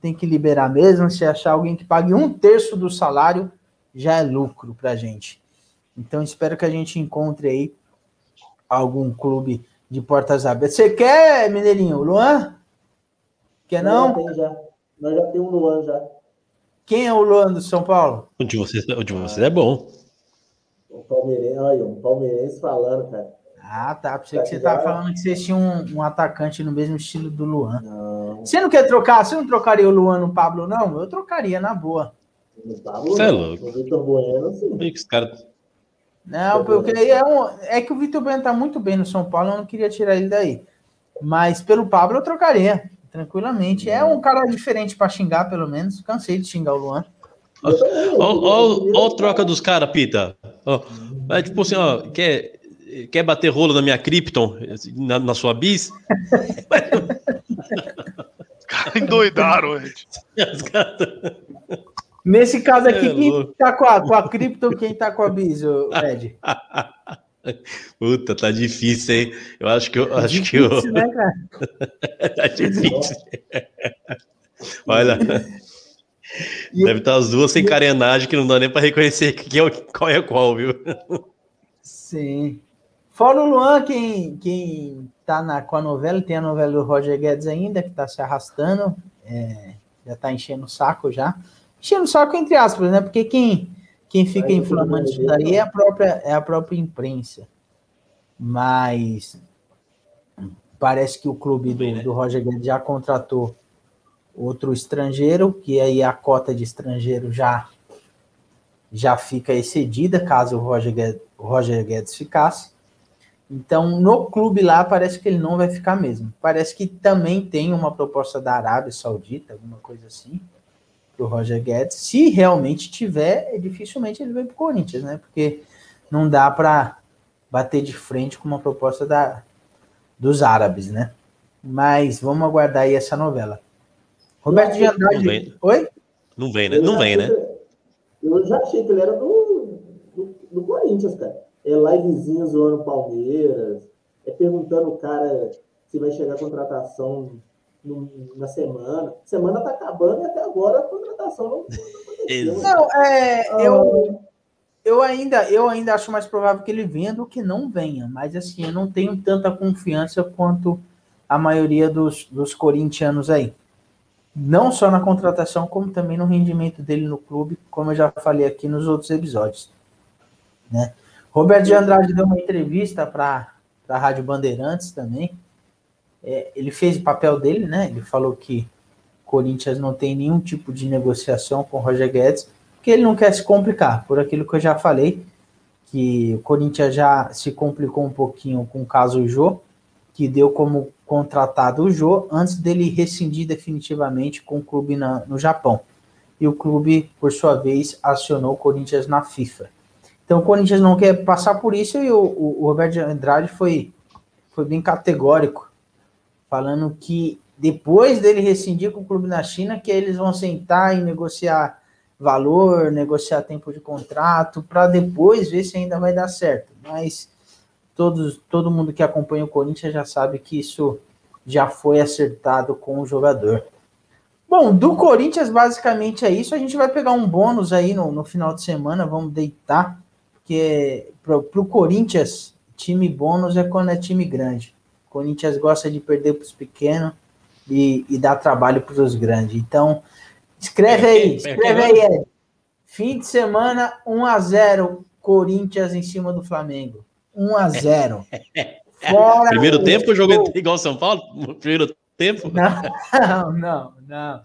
tem que liberar mesmo. Se achar alguém que pague um terço do salário, já é lucro para a gente. Então espero que a gente encontre aí algum clube de portas abertas. Você quer, Mineirinho, Luan? Quer não? tem já. Nós já temos um Luan já. Quem é o Luan do São Paulo? O de vocês, o de vocês é bom. Um palmeirense, olha, um palmeirense falando, cara. Ah, tá. Pensei que você tava falando que vocês tinham um, um atacante no mesmo estilo do Luan. Não, Você não quer trocar? Você não trocaria o Luan no Pablo, não? Eu trocaria, na boa. no Pablo, Cê é louco. No Vitor Bueno, sim. Por que os caras. Não, porque é, um, é que o Vitor Bueno tá muito bem no São Paulo, eu não queria tirar ele daí. Mas pelo Pablo eu trocaria, tranquilamente. É um cara diferente para xingar, pelo menos. Cansei de xingar o Luan. Ó a troca dos caras, Pita. Ó, é tipo assim, ó, quer, quer bater rolo na minha Krypton, na, na sua bis? Os caras endoidaram, caras- Nesse caso aqui, É quem tá com a, com a Krypton, quem tá com a Bis, Ed? Puta, tá difícil, hein? Eu acho que eu acho que eu. Difícil, né, cara? tá difícil. Olha, E- deve estar as duas sem carenagem que não dá nem pra reconhecer quem é, o- qual é qual, viu? Sim. Fora o Luan, quem, quem tá na, com a novela, tem a novela do Roger Guedes ainda, que tá se arrastando, é, já tá enchendo o saco já. Enchendo o saco entre aspas, né? Porque quem, quem fica Vai, inflamando isso daí é a própria, é a própria imprensa. Mas parece que o clube do, né? do Roger Guedes já contratou outro estrangeiro, que aí a cota de estrangeiro já já fica excedida caso o Roger Guedes, o Roger Guedes ficasse. Então, no clube lá, parece que ele não vai ficar mesmo. Parece que também tem uma proposta da Arábia Saudita, alguma coisa assim, para o Roger Guedes. Se realmente tiver, dificilmente ele vai para o Corinthians, né? Porque não dá para bater de frente com uma proposta da, dos árabes, né? Mas vamos aguardar aí essa novela. Roberto de Não Andrade. vem. Oi? Não vem, né? Não vem, né? Eu já achei que ele era do, do, do Corinthians, cara. É livezinho zoando Palmeiras, é perguntando o cara se vai chegar a contratação no- na semana. Semana tá acabando e até agora a contratação não, não. Não, é, Ah, eu, eu, ainda, eu ainda acho mais provável que ele venha do que não venha. Mas assim, eu não tenho tanta confiança quanto a maioria dos, dos corintianos aí. Não só na contratação, como também no rendimento dele no clube, como eu já falei aqui nos outros episódios. Né? Roberto de Andrade deu uma entrevista para a Rádio Bandeirantes também. É, ele fez o papel dele, né? Ele falou que Corinthians não tem nenhum tipo de negociação com o Roger Guedes, porque ele não quer se complicar, por aquilo que eu já falei, que o Corinthians já se complicou um pouquinho com o caso Jô, que deu como contratado o Jô antes dele rescindir definitivamente com o clube na- no Japão. E o clube, por sua vez, acionou o Corinthians na FIFA. Então o Corinthians não quer passar por isso e o, o, o Roberto de Andrade foi, foi bem categórico, falando que depois dele rescindir com o clube na China, que eles vão sentar e negociar valor, negociar tempo de contrato, para depois ver se ainda vai dar certo. Mas todos, todo mundo que acompanha o Corinthians já sabe que isso já foi acertado com o jogador. Bom, do Corinthians, basicamente é isso. A gente vai pegar um bônus aí no, no final de semana, vamos deitar, porque para o Corinthians, time bônus é quando é time grande. O Corinthians gosta de perder para os pequenos e, e dar trabalho para os grandes. Então, escreve aí, escreve aí, Ed. Fim de semana, 1 a 0 Corinthians em cima do Flamengo. 1 a 0 Fora Primeiro tempo o jogo é igual São Paulo? Primeiro tempo? Não, não, não.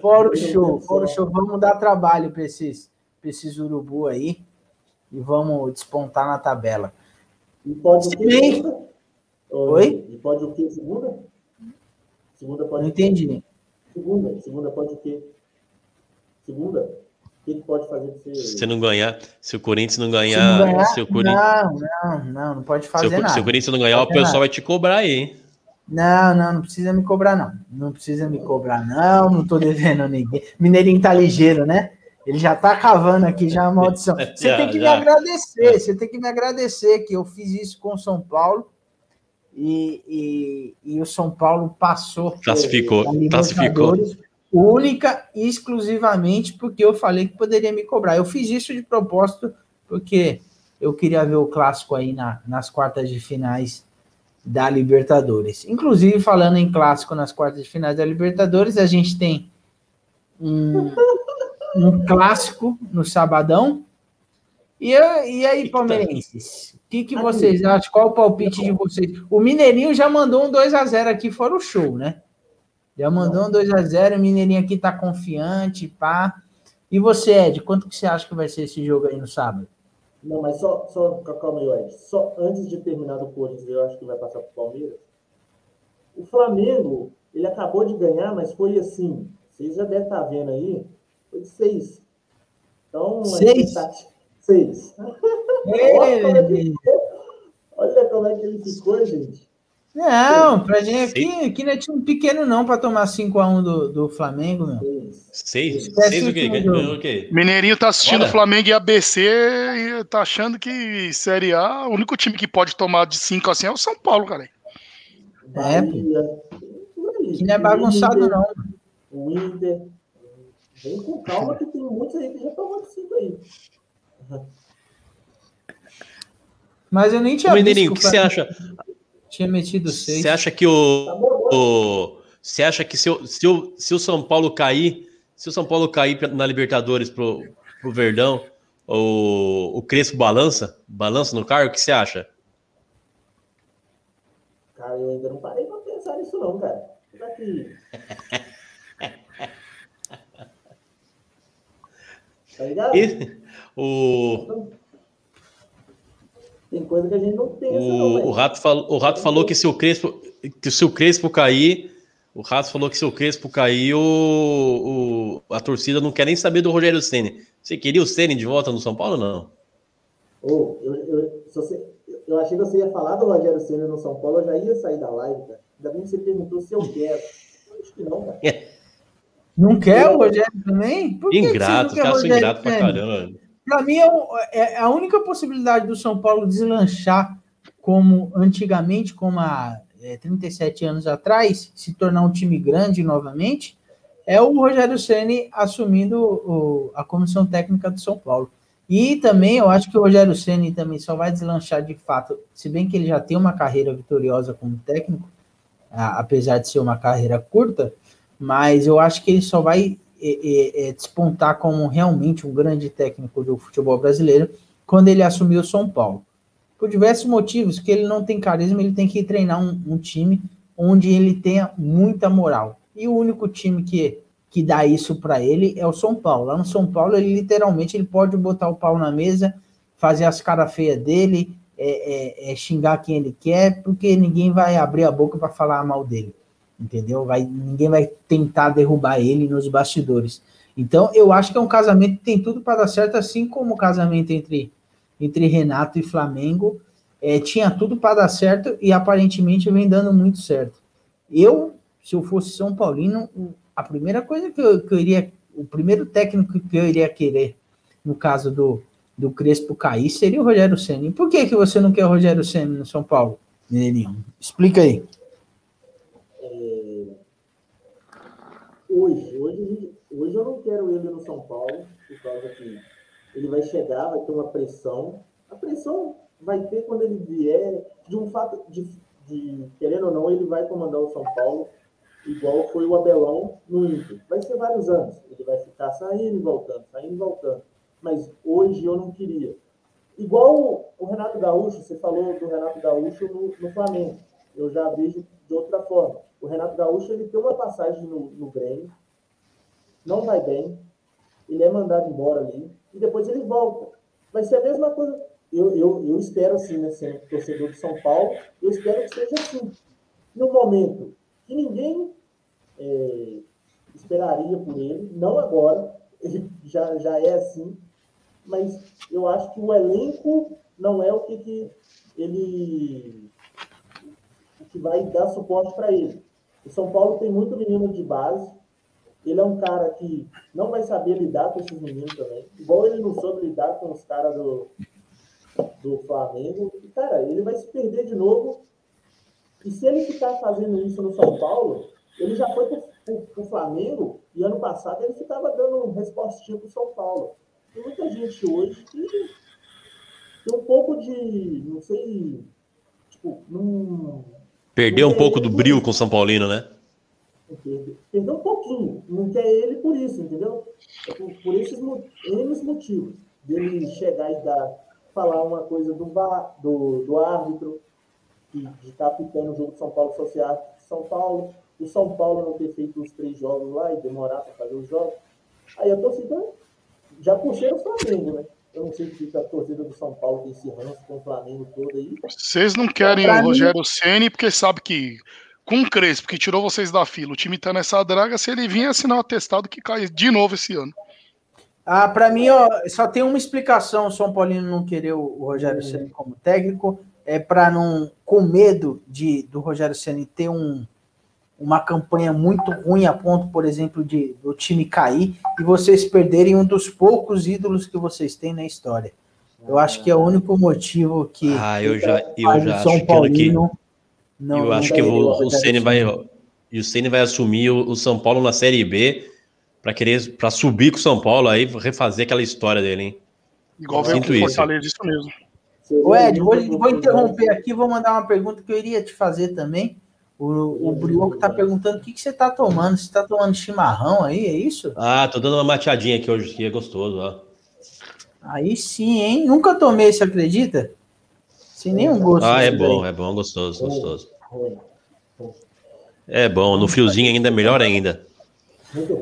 Fora o show, fora o show. Vamos dar trabalho para esses, pra esses urubu aí e vamos despontar na tabela. E pode o quê? Oi? E pode o quê? Segunda? Segunda pode Não entendi. Segunda. Segunda pode o quê? Segunda? O que, pode fazer você... Se não ganhar, se o Corinthians não ganhar... Se não, ganhar, se o Corinthians... não, não, não, não pode fazer se o, nada. Se o Corinthians não ganhar, o pessoal nada. vai te cobrar aí, hein? Não, não, não precisa me cobrar, não. Não precisa me cobrar, não. Não tô devendo ninguém. Mineirinho tá ligeiro, né? Ele já tá cavando aqui já a maldição. Você tem que me agradecer, você tem que me agradecer que eu fiz isso com o São Paulo e, e, e o São Paulo passou. Classificou, classificou. Única e exclusivamente porque eu falei que poderia me cobrar. Eu fiz isso de propósito porque eu queria ver o clássico aí na, nas quartas de finais da Libertadores. Inclusive, falando em clássico nas quartas de finais da Libertadores, a gente tem um, um clássico no sabadão. E, e aí, palmeirenses? O que, que vocês acham? Qual o palpite de vocês? O Mineirinho já mandou um 2 a 0 aqui, fora o show, né? Já mandou um 2 a 0 o Mineirinho aqui tá confiante, pá. E você, Ed, quanto que você acha que vai ser esse jogo aí no sábado? Não, mas só, só calma aí, Ed. Só antes de terminar do Corinthians, eu acho que vai passar para o Palmeiras. O Flamengo, ele acabou de ganhar, mas foi assim. Vocês já devem estar tá vendo aí. Foi de seis. Então, seis. Tá... Seis. Olha, como é que... Olha como é que ele ficou, gente. Não, pra gente aqui, aqui não é time pequeno não para tomar 5x1 do, do Flamengo, meu. Seis? Seis o quê? o quê? Mineirinho tá assistindo Olha. Flamengo e ABC e tá achando que Série A, o único time que pode tomar de 5 assim é o São Paulo, cara. É, Que não é bagunçado, não. O Inter. Vem com calma que tem muitos aí que já tomou de 5 aí. Mas eu nem tinha Mineirinho, o que você acha? Tinha metido seis. Você acha que o. Tá o você acha que se o, se, o, se o São Paulo cair, se o São Paulo cair na Libertadores pro, pro Verdão, o, o Crespo balança? Balança no cargo? O que você acha? Cara, eu ainda não parei pra pensar nisso, não, cara. Daqui. Tá ligado? E, o. Tem coisa que a gente não pensa. O, não, o, Rato, fal, o Rato falou que se o Crespo, que se o Crespo cair, o Rato falou que se o Crespo cair, o, o a torcida não quer nem saber do Rogério Ceni. Você queria o Ceni de volta no São Paulo ou não? Oh, eu, eu, você, eu achei que você ia falar do Rogério Ceni no São Paulo, eu já ia sair da live, cara. Ainda bem que você perguntou se eu quero. Eu acho que não, cara. Não quer o Rogério também? Por ingrato, os caras são ingratos pra caramba. Para mim, é, é, a única possibilidade do São Paulo deslanchar como antigamente, como há é, 37 anos atrás, se tornar um time grande novamente, é o Rogério Ceni assumindo o, a comissão técnica do São Paulo. E também eu acho que o Rogério Ceni também só vai deslanchar de fato, se bem que ele já tem uma carreira vitoriosa como técnico, a, apesar de ser uma carreira curta, mas eu acho que ele só vai é, é, despontar como realmente um grande técnico do futebol brasileiro quando ele assumiu o São Paulo. Por diversos motivos, que ele não tem carisma, ele tem que treinar um, um time onde ele tenha muita moral. E o único time que, que dá isso para ele é o São Paulo. Lá no São Paulo, ele literalmente ele pode botar o pau na mesa, fazer as caras feias dele, é, é, é, xingar quem ele quer, porque ninguém vai abrir a boca para falar mal dele entendeu? Vai, ninguém vai tentar derrubar ele nos bastidores. Então, eu acho que é um casamento que tem tudo para dar certo, assim como o casamento entre, entre Renato e Flamengo é, tinha tudo para dar certo e aparentemente vem dando muito certo. Eu, se eu fosse São Paulino, a primeira coisa que eu, que eu iria o primeiro técnico que eu iria querer, no caso do, do Crespo cair, seria o Rogério Senna. E por que, que você não quer o Rogério Senna no São Paulo, Mineirinho? Explica aí. É, Hoje, hoje, hoje eu não quero ele no São Paulo, por causa que ele vai chegar, vai ter uma pressão. A pressão vai ter quando ele vier, de um fato, de, de querendo ou não, ele vai comandar o São Paulo, igual foi o Abelão no Inter. Vai ser vários anos. Ele vai ficar saindo e voltando, saindo e voltando. Mas hoje eu não queria. Igual o Renato Gaúcho, você falou do Renato Gaúcho no, no Flamengo. Eu já vejo de outra forma. O Renato Gaúcho ele tem uma passagem no, no Grêmio, não vai bem, ele é mandado embora ali, e depois ele volta. Vai ser a mesma coisa. Eu, eu, eu espero assim, né, sendo torcedor de São Paulo, eu espero que seja assim. No momento que ninguém é, esperaria por ele, não agora, ele já, já é assim, mas eu acho que o elenco não é o que, que ele que vai dar suporte para ele. O São Paulo tem muito menino de base. Ele é um cara que não vai saber lidar com esses meninos também. Igual ele não soube lidar com os caras do, do Flamengo. E, cara, ele vai se perder de novo. E se ele ficar fazendo isso no São Paulo, ele já foi para o Flamengo e ano passado ele ficava dando respostinha para o São Paulo. Tem muita gente hoje que tem um pouco de, não sei, tipo, não, Perdeu um pouco do brilho com o São Paulino, né? Perdeu, um pouquinho. Não quer ele por isso, entendeu? Por, por esses motivos. Dele chegar e dar, falar uma coisa do, do, do árbitro, que estar apitando o jogo de São Paulo associado São Paulo, o São Paulo não ter feito os três jogos lá e demorar para fazer os jogos. Aí a torcida já puxei o Flamengo, né? Eu não sei se a torcida do São Paulo tem esse ranço com o Flamengo todo aí. Vocês não querem Pra o mim- Rogério Ceni porque sabe que com o Crespo, que tirou vocês da fila, o time tá nessa draga, se ele vir assinar o atestado que cai de novo esse ano. Ah, para mim, ó, só tem uma explicação o São Paulino não querer o, o Rogério Ceni como técnico, é para não, com medo de do Rogério Ceni ter um, uma campanha muito ruim a ponto, por exemplo, de do time cair e vocês perderem um dos poucos ídolos que vocês têm na história. Eu acho que é o único motivo que Ah, eu já, eu já o acho São que Paulino não- eu acho que querer o, o Ceni vai Ceni. e o Ceni vai assumir o, o São Paulo na Série B para querer para subir com o São Paulo aí refazer aquela história dele, hein? Igual veio Sinto com o. Fortaleza, isso mesmo. Ô Ed, vou, vou interromper aqui, vou mandar uma pergunta que eu iria te fazer também. O, o Brioco tá perguntando o que, que você tá tomando. Você tá tomando chimarrão aí, é isso? Ah, tô dando uma mateadinha aqui hoje, que é gostoso, ó. Aí sim, hein? Nunca tomei, você acredita? Sem nenhum gosto. Ah, é bom, daí. é bom, gostoso, gostoso. Ruim. É bom, no friozinho ainda é melhor ainda.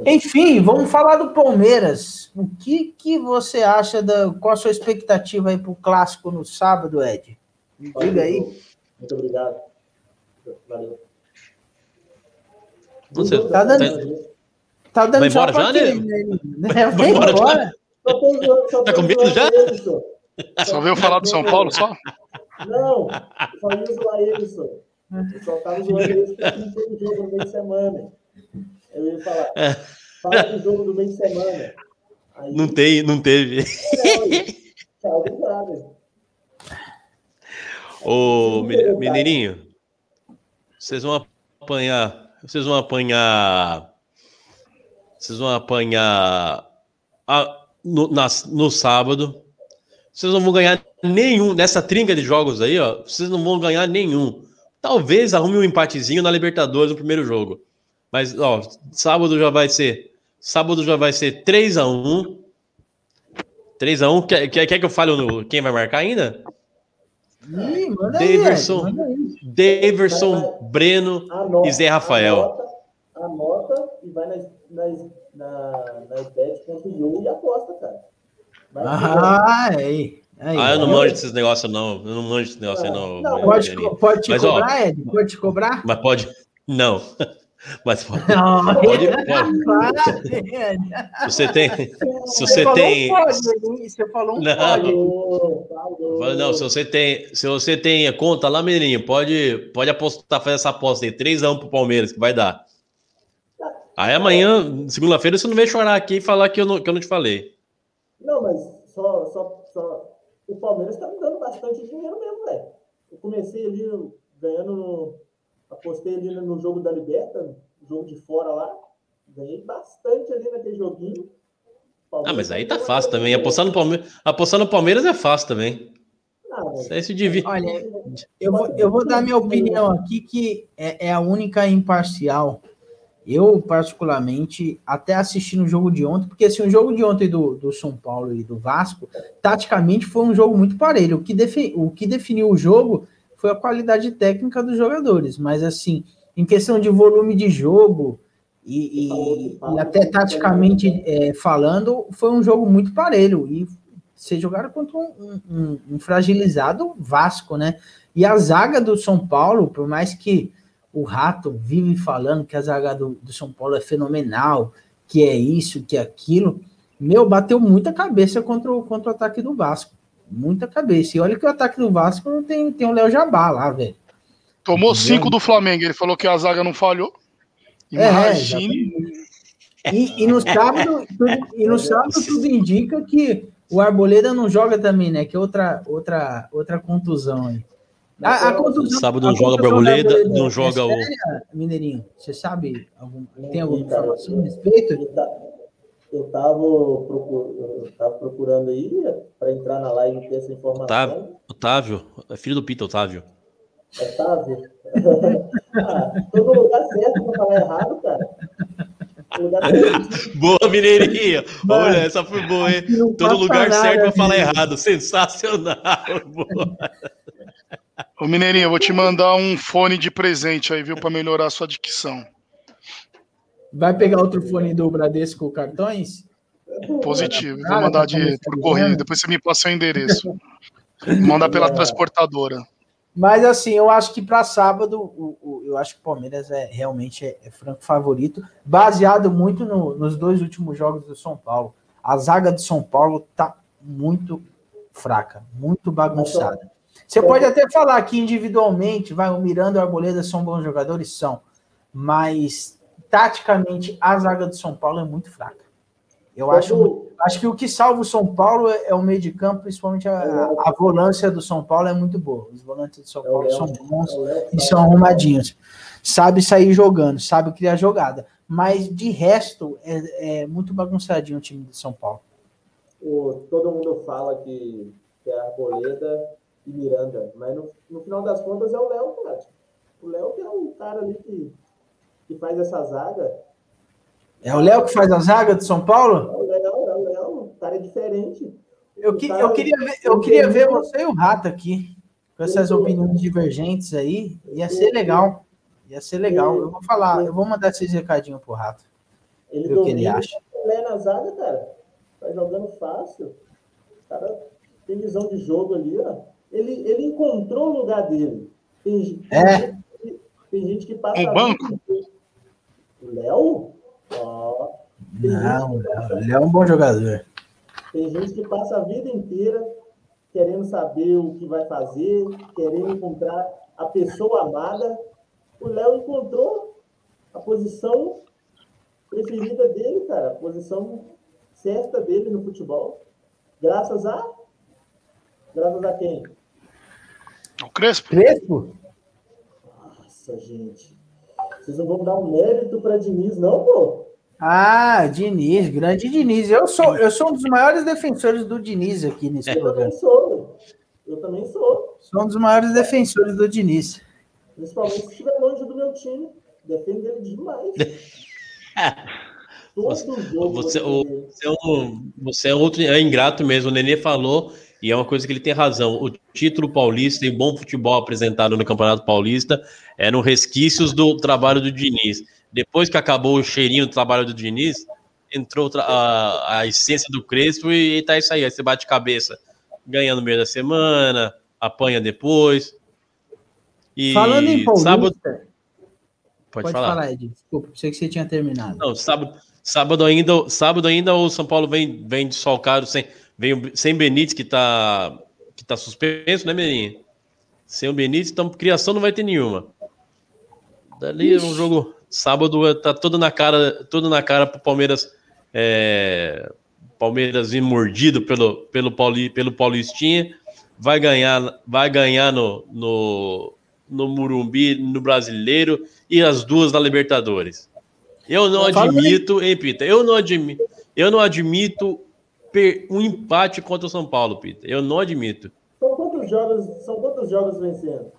Enfim, vamos falar do Palmeiras. O que, que você acha da. Qual a sua expectativa aí pro clássico no sábado, Ed? Me diga aí. Muito obrigado. Valeu. Você- Tá dando- Tá dando Vai tchau embora pra já, né? né? Vai Vai embora embora. Só Tá com medo já? só. Veio falar do São Paulo só? Não, só ia zoar ele, só. Eu só tava zoando ele porque não teve jogo no meio de semana. Eu ia falar, fala do jogo do meio de semana. Aí, Não tem, não teve. Tchau, obrigado. Ô, me- Mineirinho, vocês vão apanhar. Vocês vão apanhar. Vocês vão apanhar a- no, nas- no sábado. Vocês não vão ganhar nenhum. Nessa trinca de jogos aí, ó. Vocês não vão ganhar nenhum. Talvez arrume um empatezinho na Libertadores no primeiro jogo. Mas, ó, sábado já vai ser. Sábado já vai ser 3x1. 3x1. Quer, quer, quer que eu fale no, quem vai marcar ainda? Ih, manda aí, Ed, Daverson. manda aí. Daverson, Breno Anota, e Zé Rafael. Anota, anota e vai nas, nas, na, nas bets e aposta, cara. Vai Ah, aí. aí. Ah, eu não manjo desses negócios, não. Eu não manjo desses negócios aí, não. Não, Pode, pode te Mas, ó, cobrar, Ed? Pode te cobrar? Mas pode. Não. Mas pode. Não, Pode, pode. você tem. Se Você você falou tem. um pode? Você falou um Não. pode. Não, se você tem, se você tem conta lá, menino, pode, pode apostar, fazer essa aposta aí, 3x1 pro Palmeiras, que vai dar. Aí amanhã, segunda-feira, você não vem chorar aqui e falar que eu não, que eu não te falei. Não, mas só, só, só. O Palmeiras tá me dando bastante dinheiro mesmo, velho. Eu comecei ali ganhando. Apostei ali no jogo da Liberta, jogo de fora lá. Ganhei bastante ali naquele joguinho. Ah, mas aí tá fácil também. Apostar no Palmeiras, apostar no Palmeiras é fácil também. Não, Isso aí se divide. Olha, eu vou, eu vou dar minha opinião aqui, que é, é a única imparcial. Eu, particularmente, até assisti no jogo de ontem, porque assim, o jogo de ontem do, do São Paulo e do Vasco, taticamente foi um jogo muito parelho. O que, defi, o que definiu o jogo foi a qualidade técnica dos jogadores, mas assim, em questão de volume de jogo e, e- e até taticamente é, falando, foi um jogo muito parelho. E vocês jogaram contra um, um- um fragilizado Vasco, né? E a zaga do São Paulo, por mais que o Rato vive falando que a zaga do, do São Paulo é fenomenal, que é isso, que é aquilo, meu, bateu muita cabeça contra o, contra o ataque do Vasco. Muita cabeça. E olha que o ataque do Vasco não tem, tem o Léo Jabá lá, velho. Tomou Entendeu? cinco do Flamengo. Ele falou que a zaga não falhou. É, Imagine. E, e no sábado, tudo, e no sábado tudo indica que o Arboleda não joga também, né? Que é outra, outra, outra contusão aí. A, a contusão, Sábado a não joga o Arboleda, não é joga o- séria, Mineirinho, você sabe? Algum, tem alguma informação a respeito? Eu, ta- eu tava, procur, eu tava procurando aí para entrar na live e ter essa informação. Otávio, Otávio, é filho do Pita, Otávio. Otávio. ah, tô no lugar certo pra falar errado, cara. Boa, Mineirinho! Mano, Olha, essa foi boa, hein? Passa lugar nada, certo pra falar errado. Sensacional! Boa. Ô, Mineirinho, eu vou te mandar um fone de presente aí, viu? Pra melhorar a sua dicção. Vai pegar outro fone do Bradesco cartões? Positivo. Vou mandar tá de, por correio. Depois você me passa o endereço. Manda pela É. transportadora. Mas assim, eu acho que para sábado, o, o- eu acho que o Palmeiras é realmente é, é franco favorito, baseado muito no- nos dois últimos jogos do São Paulo. A zaga do São Paulo tá muito fraca, muito bagunçada. Você pode até falar que individualmente, vai, o Miranda e o Arboleda são bons jogadores, são, mas taticamente a zaga do São Paulo é muito fraca. Eu acho Quando- Acho que o que salva o São Paulo é, é o meio de campo, principalmente a, a volância do São Paulo é muito boa. Os volantes do São É Paulo são bons é e são arrumadinhos. Sabe sair jogando, sabe criar jogada. Mas de resto, é, é muito bagunçadinho o time do São Paulo. o- todo mundo fala que, que é Arboleda e Miranda, mas no, no final das contas é o Léo, cara. O Léo que é o cara ali que, que faz essa zaga. É o Léo que faz a zaga do São É Paulo? o Léo, é o Léo, o cara é diferente. Eu, que- eu queria ver, eu queria ver você e o Rato aqui, com essas opiniões divergentes aí. Ia ser legal. Ia ser legal. Eu vou falar, eu vou mandar esses recadinhos pro Rato. Ele o que ele acha. Lé na zaga, cara. Tá jogando fácil. O cara tem visão de jogo ali, ó. Ele, ele encontrou o lugar dele. Tem, tem É. gente que- tem gente que passa. Banco? Léo? Ó. Não, passa- ele é um bom jogador. Tem gente que passa a vida inteira querendo saber o que vai fazer, querendo encontrar a pessoa amada. O Léo encontrou a posição preferida dele, cara, a posição certa dele no futebol. Graças a. Graças a quem? O Crespo? Crespo? Nossa, gente. Vocês não vão dar um mérito para Diniz, não, pô? Ah, Diniz, grande Diniz. Eu sou, eu sou um dos maiores defensores do Diniz aqui nesse Eu programa. também sou. Eu também sou. Sou um dos maiores defensores do Diniz. Principalmente se estiver longe do meu time. Defendo ele demais. Todo jogo. Você, eu ele. você é um- você é outro, é ingrato mesmo. O Nenê falou, e é uma coisa que ele tem razão. O título paulista e bom futebol apresentado no Campeonato Paulista eram resquícios do trabalho do Diniz. Depois que acabou o cheirinho do trabalho do Diniz, entrou a, a essência do Crespo e, tá isso aí. Aí você bate cabeça, ganha no meio da semana, apanha depois. E Falando em Paulista, sábado, pode, pode, falar. falar. Ed. Desculpa, pensei que você tinha terminado. Não, sábado, sábado ainda, sábado ainda o São Paulo vem, vem desfalcado sem, sem Benítez que tá, que tá suspenso, né, Merinho? Sem o Benítez, então criação não vai ter nenhuma. Dali é um jogo sábado tá tudo na cara, tudo na cara pro Palmeiras. É, Palmeiras vir mordido pelo, pelo, Pauli, pelo Paulistinha. Vai ganhar, vai ganhar no, no, no Murumbi, no Brasileiro e as duas na Libertadores. Eu não admito, hein, Pita? Eu não admito, eu não admito um empate contra o São Paulo, Pita. Eu não admito. São quantos jogos, são quantos jogos vencendo?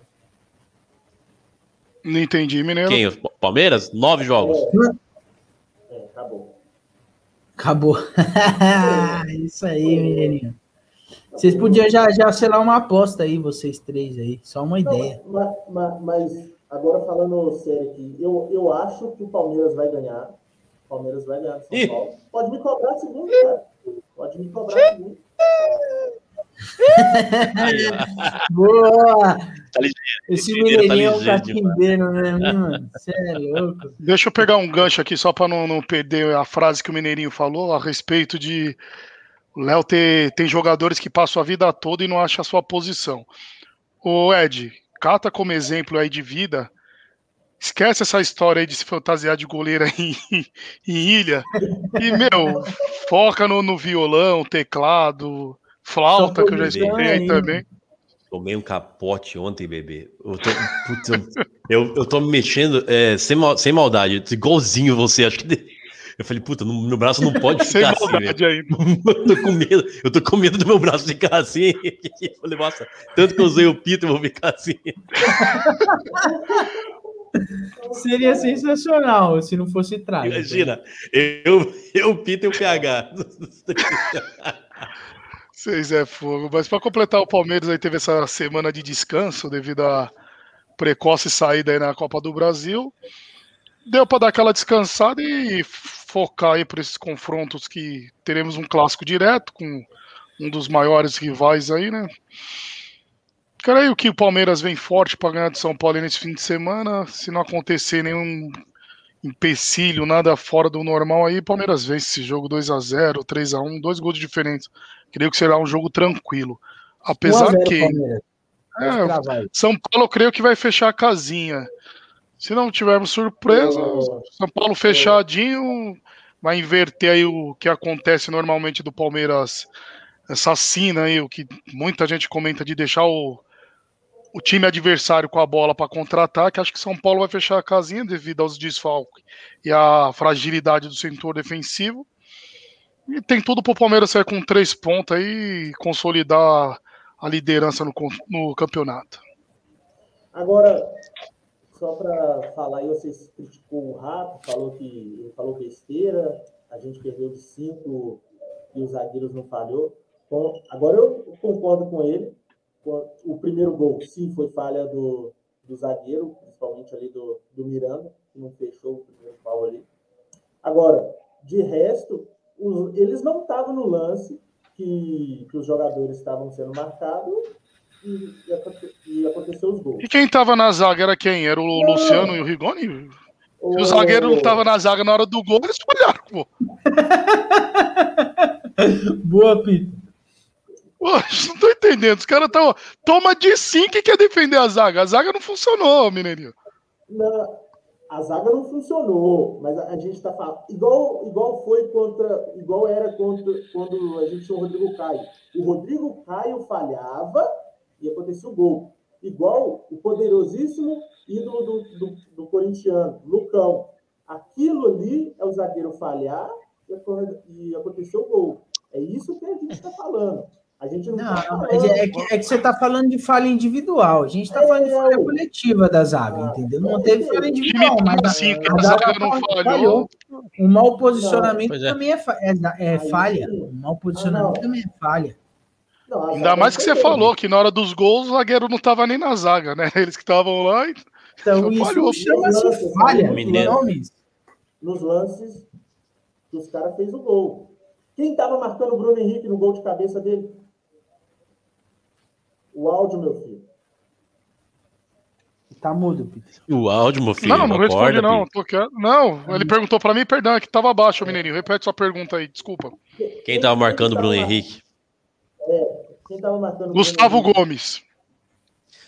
Não entendi, Mineiro. Quem? O Palmeiras? Nove jogos. É, acabou. Acabou. Isso aí, mineirinho. Vocês podiam já, já selar uma aposta aí, vocês três aí. Só uma Não, ideia. ma- ma- mas agora falando sério aqui, eu, eu acho que o Palmeiras vai ganhar. O Palmeiras vai ganhar São Ih. Paulo. Pode me cobrar segundo, cara. Pode me cobrar segundo. Boa! Tá ligeiro, Esse tá mineirinho é um ligeiro caquimbeiro, né, mano? Você é louco. Deixa eu pegar um gancho aqui só para não, não perder a frase que o Mineirinho falou a respeito de o Léo ter, tem jogadores que passam a vida toda e não acham a sua posição. Ô Ed, cata como exemplo aí de vida. Esquece essa história aí de se fantasiar de goleira em, em ilha. E, meu, foca no, no violão, teclado, flauta, que eu já escutei aí aí. também. Tomei um capote ontem, bebê. Eu tô, putz, eu, eu, tô me mexendo é, sem, mal- sem maldade, igualzinho você. Acho que. Eu falei, puta, no, meu braço não pode Sem ficar assim, velho. maldade ainda. Eu tô com medo, eu tô com medo do meu braço ficar assim. Eu falei, nossa, tanto que eu usei o pito, eu vou ficar assim. Seria sensacional se não fosse trágico. Imagina, eu, eu pito e o PH. Vocês é fogo. Mas para completar, o Palmeiras aí teve essa semana de descanso devido à precoce saída aí na Copa do Brasil. Deu para dar aquela descansada e focar aí para esses confrontos que teremos um clássico direto com um dos maiores rivais aí, né? Creio que o Palmeiras vem forte para ganhar de São Paulo nesse fim de semana. Se não acontecer nenhum empecilho, nada fora do normal aí, o Palmeiras vence esse jogo 2 a 0 3 a 1 dois gols de diferença. Creio que será um jogo tranquilo. 1 a Apesar 0 que é. São Paulo eu creio que vai fechar a casinha. Se não tivermos surpresa, São Paulo fechadinho vai inverter aí o que acontece normalmente do Palmeiras assassina aí, o que muita gente comenta de deixar o, o time adversário com a bola para contra-ataque. Acho que São Paulo vai fechar a casinha devido aos desfalques e à fragilidade do setor defensivo. E tem tudo para o Palmeiras sair com três pontos aí e consolidar a liderança no, no campeonato. Agora, só para falar aí, vocês criticou o Rato, falou que falou besteira, a gente perdeu de cinco e os zagueiros não falhou. Bom, agora eu concordo com ele. O primeiro gol, sim, foi falha do, do zagueiro, principalmente ali do, do Miranda, que não fechou o primeiro pau ali. Agora, de resto, os- eles não estavam no lance que, que os jogadores estavam sendo marcados e, e aconte- e aconteceu os gols. E quem tava na zaga era quem? Era o Não. Luciano e o Rigoni? Se O o zagueiro não tava na zaga na hora do gol, eles olharam, pô. Boa, Pito. Pô, não tô entendendo. Os caras tão. Toma de sim que quer defender a zaga. A zaga não funcionou, Mineirinho. Na- a zaga não funcionou, mas a, a gente está falando igual igual foi contra igual era contra quando a gente tinha o Rodrigo Caio. O Rodrigo Caio falhava e acontecia o gol. Igual o poderosíssimo ídolo do, do, do corintiano, Lucão. Aquilo ali é o zagueiro falhar e, e aconteceu o gol. É isso que a gente está falando. A gente não, Não, está mas é que, é que você está falando de falha individual. A gente está falando de falha coletiva da zaga, entendeu? Não teve falha individual, mas assim, a a zaga não falhou. O mau posicionamento Pois é. também é, fa- é, é falha. O mau posicionamento Ah, não. também é falha. Não, Ainda mais que você falou que na hora dos gols o zagueiro não tava nem na zaga, né? Eles que estavam lá. e- Então, isso chama-se falha. Nomes. nos lances que os caras fez o gol. Quem estava marcando o Bruno Henrique no gol de cabeça dele? O áudio, meu filho. Tá mudo, Pito. O áudio, meu filho. não, não respondi, acorda, não. Tô quieto. Não, ele perguntou pra mim, perdão, é que tava baixo, Mineirinho. Repete sua pergunta aí, desculpa. Quem tava marcando o tava Bruno Henrique? Quem estava marcando o Gustavo Bruno? Gomes.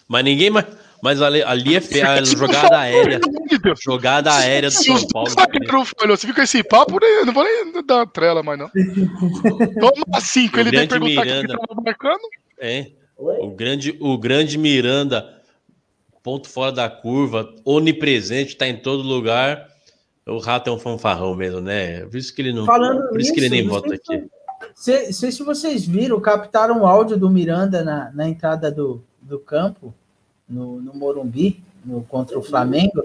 Mas ninguém mais. Mas ali, ali é feia, a jogada aérea. Jogada aérea do Se São Paulo. você fica esse papo, eu não vou nem dar trela mais, não. Toma cinco, O ele vem grande perguntar quem que Miranda. tava marcando. É. Oi? O grande, o grande Miranda, ponto fora da curva, onipresente, tá em todo lugar. O rato é um fanfarrão mesmo, né? Por isso que ele não. Falando por isso que ele nem vota aqui. Se, se, se vocês viram, captaram o áudio do Miranda na, na entrada do, do campo, no, no Morumbi, no, contra o Flamengo.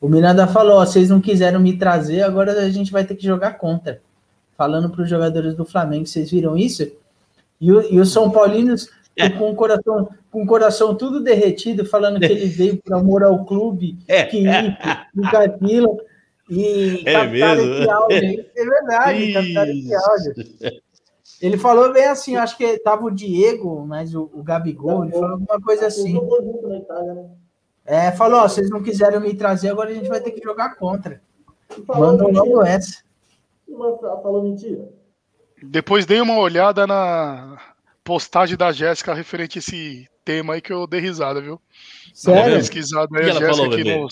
O Miranda falou: ó, vocês não quiseram me trazer, agora a gente vai ter que jogar contra. Falando para os jogadores do Flamengo, vocês viram isso? E, o- e os São Paulinos É. com o coração, com o coração tudo derretido, falando que ele veio por amor ao clube, É. que isso, aquilo. E É mesmo? esse áudio. É verdade, captaram esse áudio. Ele falou bem assim, acho que tava o Diego, mas o, o Gabigol, ele falou alguma coisa assim. né? É, falou, ó, vocês não quiseram me trazer, agora a gente vai ter que jogar contra. E Mandou logo essa. E uma- Falou mentira. Depois dei uma olhada na postagem da Jéssica referente a esse tema aí que eu dei risada, viu? Sério? pesquisada O aí, que a Jéssica falou, aqui no.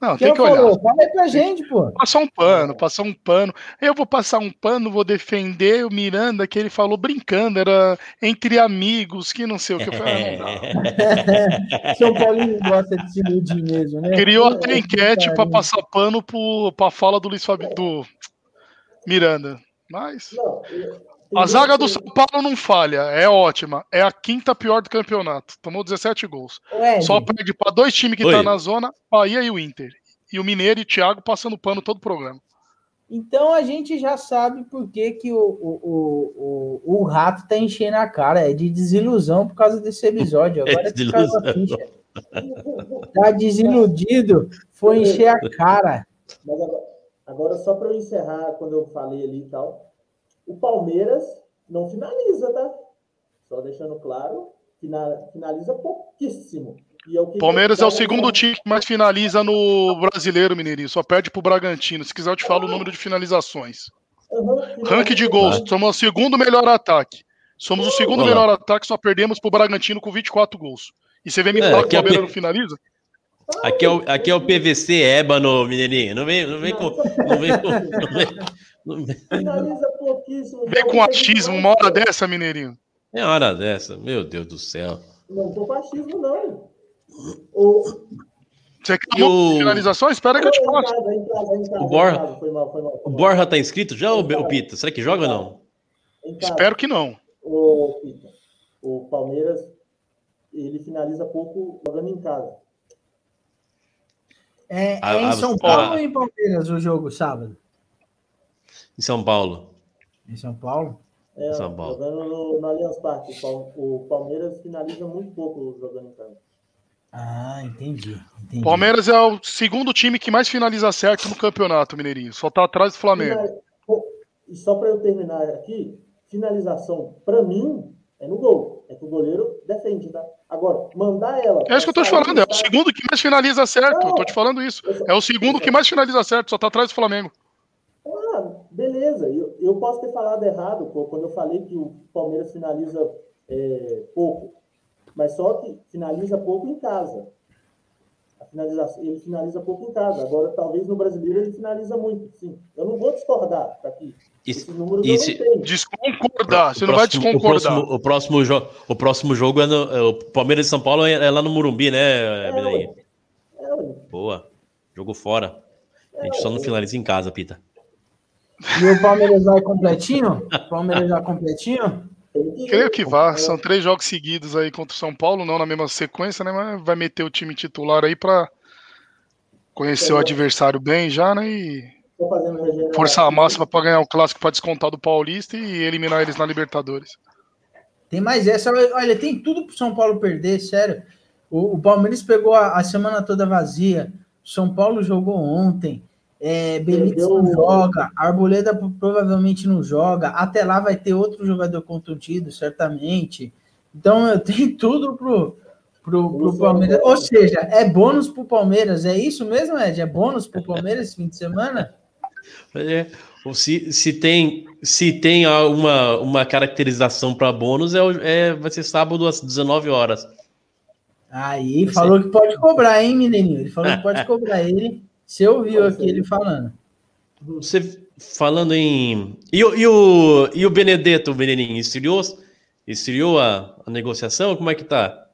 Não, Quem tem que olhar. falou? Fala aí pra gente, pô. Passar um pano, passar um pano. Eu vou passar um pano, vou defender o Miranda, que ele falou brincando, era entre amigos, que não sei o que. Eu falei, ah. São Paulinho gosta de se iludir mesmo, né? Criou É, até que enquete pra carinho. passar pano pro, pra fala do Luiz Fabi, do Miranda. Mas Não, eu- a zaga do que- São Paulo não falha, é ótima. É a quinta pior do campeonato. Tomou 17 gols. Ed, Só perde pra dois times que Oi. tá na zona, Bahia e o Inter. E o Mineiro e o Thiago passando pano todo o programa. Então a gente já sabe por que, que o, o, o, o, o rato tá enchendo a cara. É de desilusão por causa desse episódio. É Agora que caiu a desilusão. ficha. Tá desiludido, foi encher a cara. Mas agora, agora só para eu encerrar, quando eu falei ali e tal, o Palmeiras não finaliza, tá? Só deixando claro, fina- finaliza pouquíssimo. E é o que Palmeiras é o Palmeiras segundo time que mais finaliza no brasileiro, Mineirinho. Só perde pro Bragantino. Se quiser, eu te falo o número de finalizações. Aham, Ranking de gols. Somos o segundo melhor ataque. Somos o segundo melhor ataque, só perdemos pro Bragantino com 24 gols. E você vem me É, falar que o é Palmeiras P- não finaliza? Aqui é, o, aqui é o PVC ébano, mineirinho. Não vem, não vem com. Não vem com. Não vem, não vem- Finaliza pouquíssimo. Vem com achismo uma hora dessa, Mineirinho. É hora dessa, meu Deus do céu. Não tô com achismo, não. O, Você quer o- finalização? Espera que eu te casa, O Borja- em casa. Foi mal, foi mal. O. Borja tá inscrito já, ou o Pita? Será que joga ou não? Espero que não. O, Pita, o Palmeiras, ele finaliza pouco jogando em casa. É, é em a- São a- Paulo ou em Palmeiras o jogo sábado? Em São Paulo. Em São Paulo? É, São Paulo. Jogando no, no Allianz Parque. O Pal- O Palmeiras finaliza muito pouco jogando em casa. Ah, entendi. entendi. Palmeiras é o segundo time que mais finaliza certo no campeonato, Mineirinho. Só tá atrás do Flamengo. E só para eu terminar aqui, finalização, para mim, é no gol. É que o goleiro defende, tá? Agora, mandar ela. É isso que eu tô te falando. É o segundo que mais finaliza certo. Eu tô te falando isso. É o segundo que mais finaliza certo. Só tá atrás do Flamengo. Beleza. Eu, eu posso ter falado errado pô, quando eu falei que o Palmeiras finaliza é, pouco. Mas só que finaliza pouco em casa. A finalização, ele finaliza pouco em casa. Agora, talvez no brasileiro ele finaliza muito. Sim. Eu não vou discordar tá aqui. Não tenho. Desconcordar. Você O não vai próximo- desconcordar. O próximo, o próximo, jo o próximo jogo é no. é o Palmeiras e São Paulo é, é lá no Morumbi, né, É. É. Boa. Jogo fora. A gente só não finaliza em casa, Pita. E o Palmeiras vai completinho? O Palmeiras vai completinho? Creio que vá. São três jogos seguidos aí contra o São Paulo, não na mesma sequência, né? Mas vai meter o time titular aí pra conhecer o adversário bem já, né? E Tô fazendo regeneração. forçar a máxima pra ganhar o clássico pra descontar do Paulista e eliminar eles na Libertadores. Tem mais essa. Olha, tem tudo pro São Paulo perder, sério. O, o Palmeiras pegou a, a semana toda vazia. São Paulo jogou ontem. É, Benítez não joga. Arboleda pro- provavelmente não joga. Até lá vai ter outro jogador contundido, certamente. Então eu tenho tudo pro, pro, pro Palmeiras. Ou seja, é bônus pro Palmeiras. É isso mesmo, Ed? É bônus pro Palmeiras esse fim de semana? É, ou se, se tem, se tem uma, uma caracterização para bônus, é, é, vai ser sábado às 19 horas. Aí falou que pode cobrar, hein, Mineirinho? Ele falou que pode cobrar ele. Você ouviu aqui ele falando. Você falando em. E, o- e o, e o Benedetto, Menininho, esfriou, esfriou a, a negociação? Como é que tá?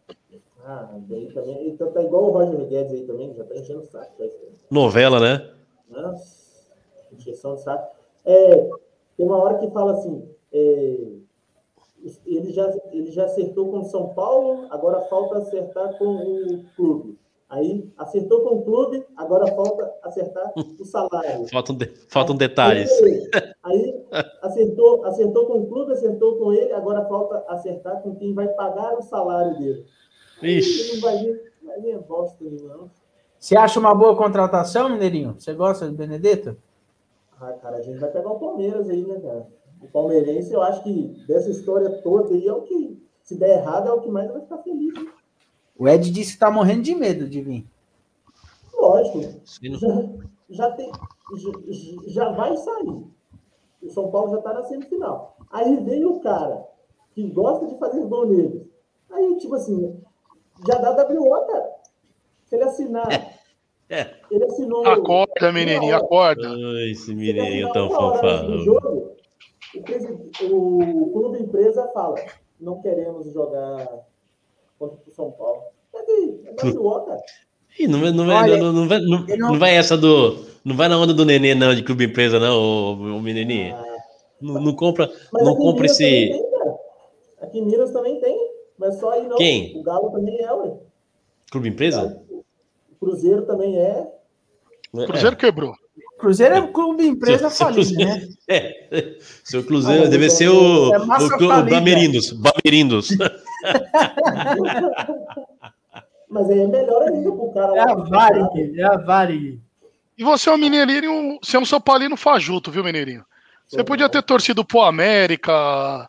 Ah, daí também. Então tá igual o Roger Guedes aí também, já tá enchendo o saco. já. Novela, né? Nossa, injeção de saco. É, tem uma hora que fala assim, é, ele, já, ele já acertou com o São Paulo, agora falta acertar com o clube. Aí acertou com o clube, agora falta acertar o salário. Faltam, de- faltam detalhes. Aí acertou, acertou com o clube, acertou com ele, agora falta acertar com quem vai pagar o salário dele. Aí Ixi. Não vai vir, vai vir bosta nenhuma, não. Você acha uma boa contratação, Mineirinho? Você gosta do Benedetto? Ah, cara, a gente vai pegar o Palmeiras aí, né, cara? O palmeirense, eu acho que dessa história toda aí é o que, se der errado, é o que mais vai ficar feliz. Né? O Ed disse que tá morrendo de medo de vir. Lógico, já, já, tem, já, já vai sair. O São Paulo já tá na semifinal. Aí vem o cara que gosta de fazer gol neles. Aí, tipo assim, já dá WO, cara. Se ele assinar. É. Ele assinou. Acorda, menininho, acorda. Ai, esse Mineirinho assinar tão fanfarrão. o, o clube empresa fala: não queremos jogar contra o São Paulo. Cadê? É WO, cara. Ih, não, vai- não, vai, Olha, não, não vai, não, não- não vai essa do. Não vai na onda do nenê, não, de clube empresa, não, o, o menininho. Ah, Não, não compra, Mas não compra esse. tem, cara. Aqui em Minas também tem, mas só aí não. Quem? O Galo também é, ué. Clube empresa? O Cruzeiro também é. O Cruzeiro quebrou. Cruzeiro é um clube empresa Seu- seu né? É. Seu Cruzeiro Ah, deve então- ser o, É o, clu- o falida. Bamerindos. Bamerindos. Mas aí é melhor ainda pro cara É a lá. Varig, é a Varig. E você é um mineirinho, você é um São Paulino fajuto, viu, mineirinho? Você podia ter torcido pro América.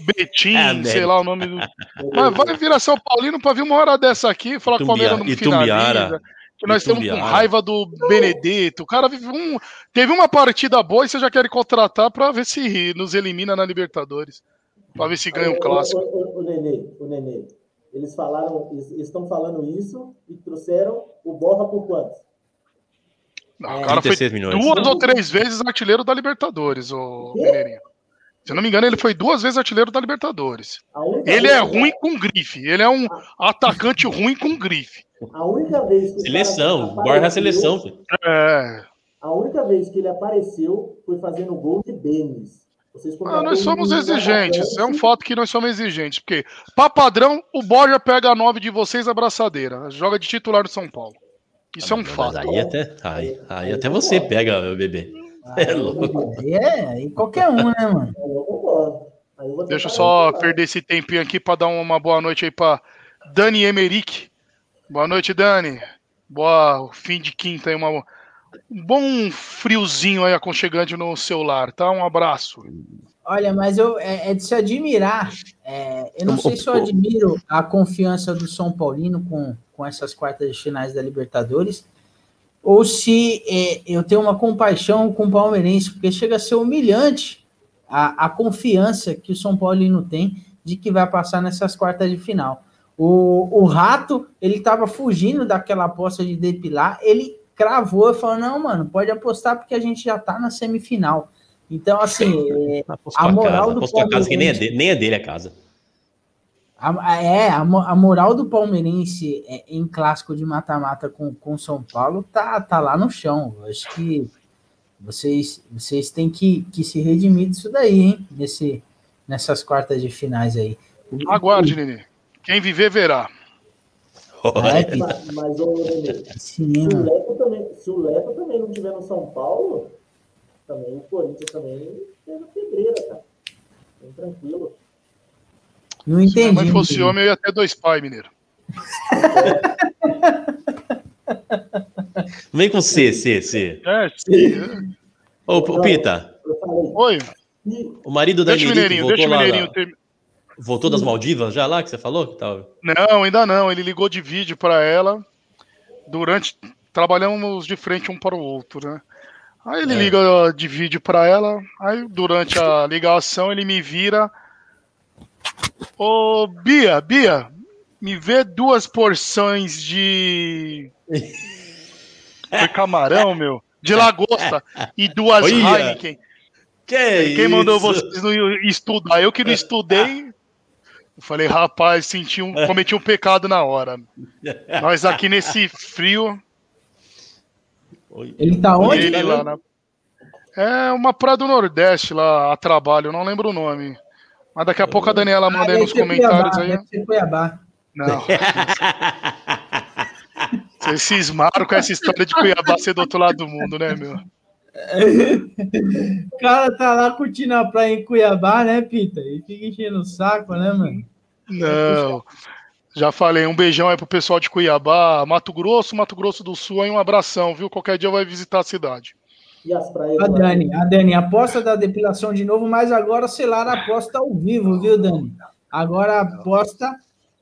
Betim, É, sei lá o nome do. Mas vai virar São Paulino pra vir uma hora dessa aqui e falar que o Palmeiras não finaliza. Nós estamos com raiva do Benedetto. O cara vive um, teve uma partida boa e você já quer contratar pra ver se nos elimina na Libertadores. Pra ver se ganha um O- clássico. O, o, o Nenê, o Nenê. Eles falaram, eles estão falando isso e trouxeram o Borra por quanto? Não, o cara foi 36 milhões. duas ou três vezes artilheiro da Libertadores, o Mineirinho. Se eu não me engano, ele foi duas vezes artilheiro da Libertadores. Ele vez- é ruim com grife. Ele é um atacante ruim com grife. A única vez que Seleção, guarda a seleção. filho. É. A única vez que ele apareceu foi fazendo gol de Denis. Ah, nós somos exigentes. É um fato que nós somos exigentes. Porque, pra padrão, o Borja pega a nove de vocês a braçadeira. Joga de titular no São Paulo. Isso é um fato. aí até, aí, aí até você pega, meu bebê. É louco. Aí é, aí qualquer um, né, mano? Eu concordo. Eu Deixa eu só perder esse tempinho aqui pra dar uma boa noite aí pra Dani Emerick. Boa noite, Dani. Boa fim de quinta aí, uma, um bom friozinho aí aconchegante no seu lar, tá? Um abraço. Olha, mas eu, é, é de se admirar. É, eu não sei se eu admiro a confiança do São Paulino com, com essas quartas de finais da Libertadores, ou se é, eu tenho uma compaixão com o palmeirense, porque chega a ser humilhante a, a confiança que o São Paulino tem de que vai passar nessas quartas de final. O, o Rato, ele estava fugindo daquela aposta de depilar, ele cravou e falou: não, mano, pode apostar porque a gente já tá na semifinal. Então, assim, é, A a moral casa, do aposto a casa que nem é, Palmeirense. de- nem é dele a casa. A, a- é, a, a moral do palmeirense é, em clássico de mata-mata com com São Paulo tá, tá lá no chão. Eu acho que vocês, vocês têm que, que se redimir disso daí, hein? Nesse, nessas quartas de finais aí. O- Aguarde, Nenê. Quem viver, verá. É, Mas, mas ô, Nenê, assim se o. Leco também, se o Leco também não tiver no São Paulo, também o Corinthians também pega pedreira, cara. Bem tranquilo. Não Se minha entendi. mãe fosse entendi. homem, eu ia ter dois pais, mineiro. Vem com C, C, C. É, sim. Ô, ô, Pita, Oi, o marido da deixa o Emerick Mineirinho, voltou deixa o lá. Mineirinho ter... Voltou das Maldivas já lá que você falou? Que tava... Não, ainda não. Ele ligou de vídeo pra ela. Durante. Trabalhamos de frente um para o outro, né? Aí ele É. liga de vídeo pra ela. Aí durante a ligação ele me vira. Ô, Bia, Bia, Me vê duas porções de. Foi camarão, meu. De lagosta. E duas Olha. Heineken. Que Quem mandou isso? vocês não estudar? Eu que não estudei. Eu falei, rapaz, senti um, cometi um pecado na hora. Nós aqui nesse frio. Ele tá onde? ele lá na... É uma praia do Nordeste lá a trabalho, eu não lembro o nome. Mas daqui a pouco a Daniela manda aí nos comentários Cuiabá, aí. Cuiabá. Não. Vocês cismaram com essa história de Cuiabá ser do outro lado do mundo, né, meu? O cara tá lá curtindo a praia em Cuiabá, né, Pita? E fica enchendo o saco, né, mano? Não. Já falei, um beijão aí pro pessoal de Cuiabá, Mato Grosso, Mato Grosso do Sul, aí um abração, viu? Qualquer dia vai visitar a cidade. E as praias A? Dani, a Dani, aposta da depilação de novo, mas agora selar a aposta ao vivo, viu, Dani? Agora a aposta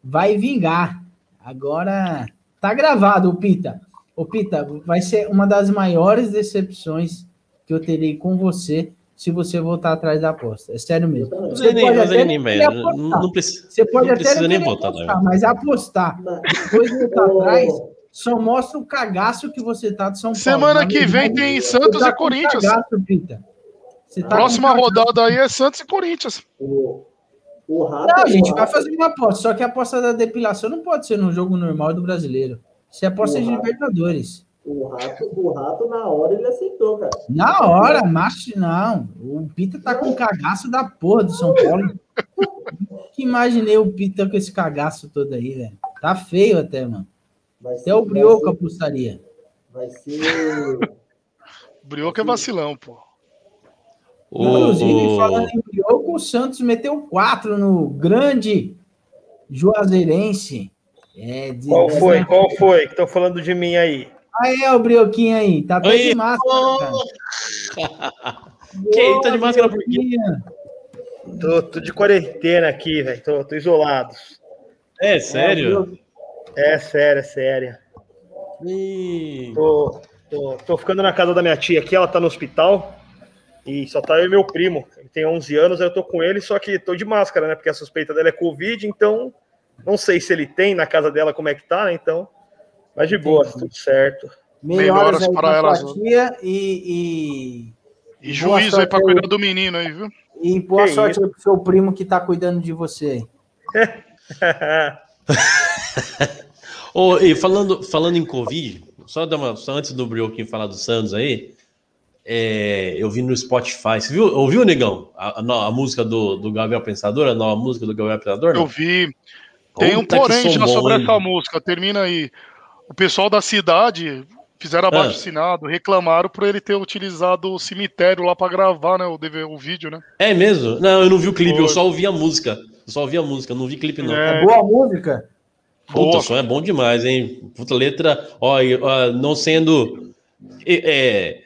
vai vingar. Agora tá gravado, o Pita. O Pita, vai ser uma das maiores decepções que eu terei com você se você voltar atrás da aposta. É sério mesmo. Não Você sei nem, até nem. Não, apostar. precisa. Você pode não até precisa nem voltar, apostar, né? mas apostar depois de voltar atrás só mostra o cagaço que você tá de São Paulo. Semana Na que vem verdade, tem Santos tá e Corinthians. Cagaço, Pita. Você tá Próxima rodada aí é Santos e Corinthians. O, o rato. Não, a gente o vai fazer uma aposta, só que a aposta da depilação não pode ser no jogo normal do brasileiro. Isso é aposta de Uhum. Libertadores. O rato, o rato, na hora, ele aceitou, cara. Na hora, macho, não. O Pita tá com cagaço da porra do São Paulo. que imaginei o Pita com esse cagaço todo aí, velho. Tá feio até, mano. Vai Até o Brioco ser- apostaria. Vai ser. Brioco é vacilão, pô. O- Inclusive, o- falando em Brioco, o Santos meteu 4 no grande Juazeirense. É, de- Qual foi? Qual foi? Que estão falando de mim aí? Aí, ó, o Brioquinho aí. Tá até de máscara, cara. Que aí, tá de máscara por quê? Tô, tô de quarentena aqui, velho. Tô, tô isolado. É, sério? É sério, é sério. Ih, Tô, tô, tô ficando na casa da minha tia aqui, ela tá no hospital. E só tá eu e meu primo. Ele tem 11 anos, aí eu tô com ele, só que tô de máscara, né? Porque a suspeita dela é Covid, então não sei se ele tem na casa dela como é que tá, né? Então, mas de boa, tudo certo. Melhoras Melhoras para elas, sua tia e, E Boa juízo aí aí. cuidar do menino aí, viu? e, e boa Que sorte aí pro seu primo que tá cuidando de você aí. Ô, e falando, falando em Covid, só, dar uma, só antes do Brioquinho falar do Santos aí, é, eu vi no Spotify. Você viu, ouviu, Negão? A, a a música do, do Gabriel Pensador, a nova música do Gabriel Pensador? Eu vi. Tem um porém já bom, sobre hein? essa música. Termina aí. O pessoal da cidade fizeram abaixo Ah. assinado, reclamaram por ele ter utilizado o cemitério lá pra gravar, né? O, DV, o vídeo, né? É mesmo? Não, eu não vi o clipe, eu só ouvi a música. Eu só ouvi a música, não vi clipe, não. É. É boa música? Puta, o som é bom demais, hein? Puta letra, ó, ó, não sendo. é,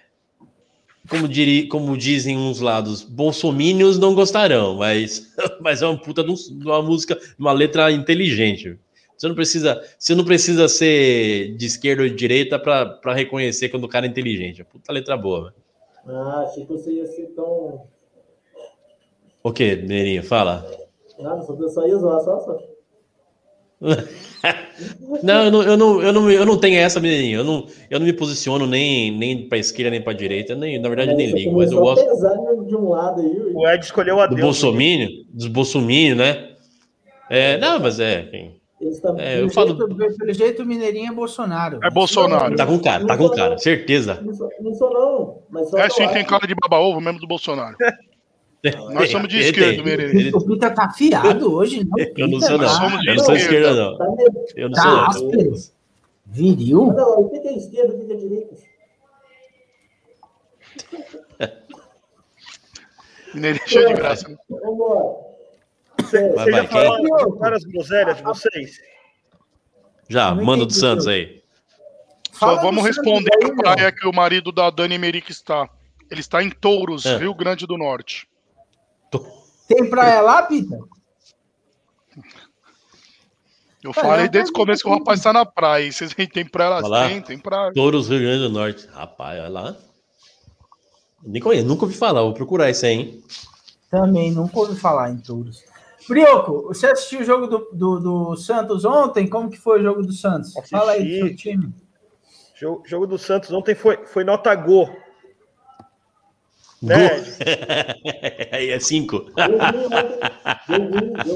como, diri, como dizem uns lados, bolsomínios não gostarão, mas, mas é uma puta de, um- uma música, uma letra inteligente. Você não precisa, você não precisa ser de esquerda ou de direita para reconhecer quando o cara é inteligente. É puta letra boa. velho. Ah, achei que você ia ser tão. O que, Mineirinho? Fala. Nada, só, só ia zoar, só, só. Não, eu não, eu não, eu não, eu não tenho essa, Mineirinho. Eu não, eu não me posiciono nem, nem para esquerda nem para direita. Nem, na verdade, eu nem ligo, mas eu gosto. de- um lado aí. O Ed escolheu a Do Deus. Bolsomínio, dos Bolsomínio, né? É, não, mas é. também. é, eu Pelo falo. jeito, pelo jeito, o Mineirinho é Bolsonaro. É Bolsonaro. Tá com cara, tá com cara, certeza. Não sou, não sou, não. Mas só É que sim, tem cara de baba-ovo mesmo do Bolsonaro. Nós somos de esquerda, O Pita tá afiado hoje, não? Eu não Pita, sou, não. tá? somos de Eu não sou esquerda. não. Tá Eu não Tá sou. não. áspero. Viril? Não, o que é esquerda, o que é direita? Mineiro é cheio de graça. né? Vambora. Vocês Vai, vai, já de várias groselhas de vocês? Já, Não manda do Santos aí. Só vamos responder aí, a praia que o marido da Dani Merick está. Ele está em Touros, É. Rio Grande do Norte. Tem praia lá, Pita? Eu falei desde o começo que o rapaz está na praia. Vocês tem praia lá? Lá. Tem, tem praia. Touros, Rio Grande do Norte. Rapaz, olha lá. Nem conheço, nunca ouvi falar, vou procurar isso aí, hein? Também, nunca ouvi falar em touros. Brioco, você assistiu o jogo do, do, do Santos ontem? Como que foi o jogo do Santos? Fala aí do seu Assisti. time. Jogo, jogo do Santos ontem foi, foi nota Go. Go. Né? Aí é cinco.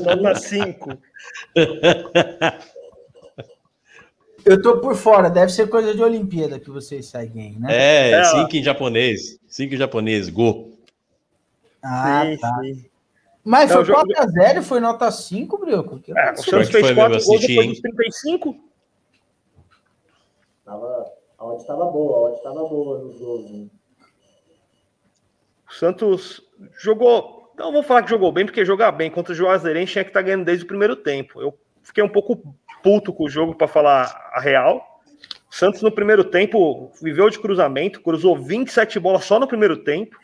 Nota 5. Eu tô por fora, deve ser coisa de Olimpíada que vocês seguem, né? É, É, ó. cinco em japonês. Cinco em japonês. Go. Ah, sim, tá. sim. Mas Não, foi o jogo- 4x0 foi nota 5, Brioco? Que É, o. Santos que fez foi 4 mesmo, gols assisti, depois hein? dos 35. Tava, a odd estava boa, a odd estava boa nos gols. né? O Santos jogou. Não vou falar que jogou bem, porque jogar bem contra o Juazeirense tinha que estar ganhando desde o primeiro tempo. Eu fiquei um pouco puto com o jogo, para falar a real. O Santos, no primeiro tempo, viveu de cruzamento, cruzou 27 bolas só no primeiro tempo.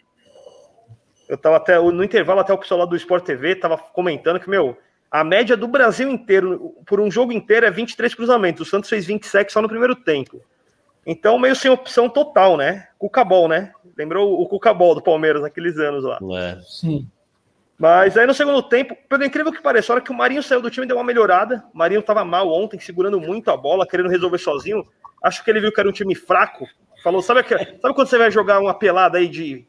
Eu tava até no intervalo, até o pessoal lá do Sport TV tava comentando que, meu, a média do Brasil inteiro, por um jogo inteiro, é 23 cruzamentos. O Santos fez 27 só no primeiro tempo. Então, meio sem opção total, né? Cucabol, né? Lembrou o Cucabol do Palmeiras naqueles anos lá. É. Sim. Mas aí no segundo tempo, pelo incrível que pareça, a hora que o Marinho saiu do time deu uma melhorada. O Marinho tava mal ontem, segurando muito a bola, querendo resolver sozinho. Acho que ele viu que era um time fraco. Falou, sabe, aqu- sabe quando você vai jogar uma pelada aí de.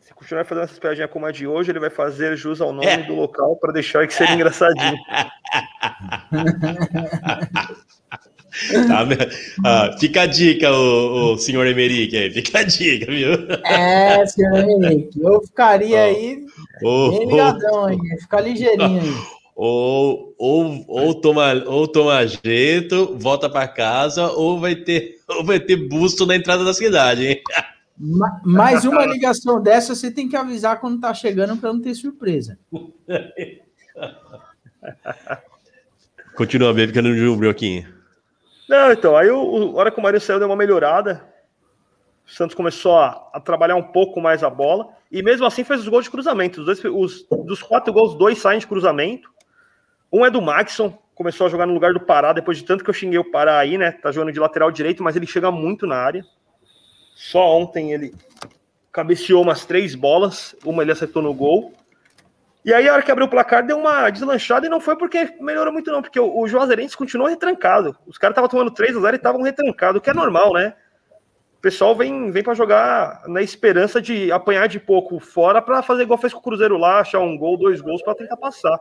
Se continuar fazendo essas piadinhas como a de hoje, ele vai fazer jus ao nome É. do local para deixar que seria engraçadinho. Tá, né? Ah, fica a dica, o, o senhor Emerick aí. Fica a dica, viu? É, senhor Henrique, eu ficaria Ó. aí Ou, bem ligadão aí, ia ficar ligeirinho aí. ou, ou, ou toma, ou toma jeito, volta pra casa, ou vai ter, ou vai ter busto na entrada da cidade, hein? Ma- Mais uma ligação dessa, você tem que avisar quando tá chegando para não ter surpresa. Continua bem, ficando no Brioquinho. Não, então, aí o, o- a hora que o Marinho saiu deu uma melhorada. O Santos começou a, a trabalhar um pouco mais a bola. E mesmo assim fez os gols de cruzamento. Os dois, os, dos quatro gols, dois saem de cruzamento. Um é do Maxson, começou a jogar no lugar do Pará, depois de tanto que eu xinguei o Pará aí, né? Tá jogando de lateral direito, mas ele chega muito na área. Só ontem ele cabeceou umas três bolas, uma ele acertou no gol. E aí, a hora que abriu o placar, deu uma deslanchada e não foi porque melhorou muito, não, porque o, o Juazeirense continuou retrancado. Os caras estavam tomando 3 a 0 e estavam retrancados, o que é normal, né? O pessoal vem, vem para jogar na esperança de apanhar de pouco fora para fazer igual fez com o Cruzeiro lá, achar um gol, dois gols para tentar passar.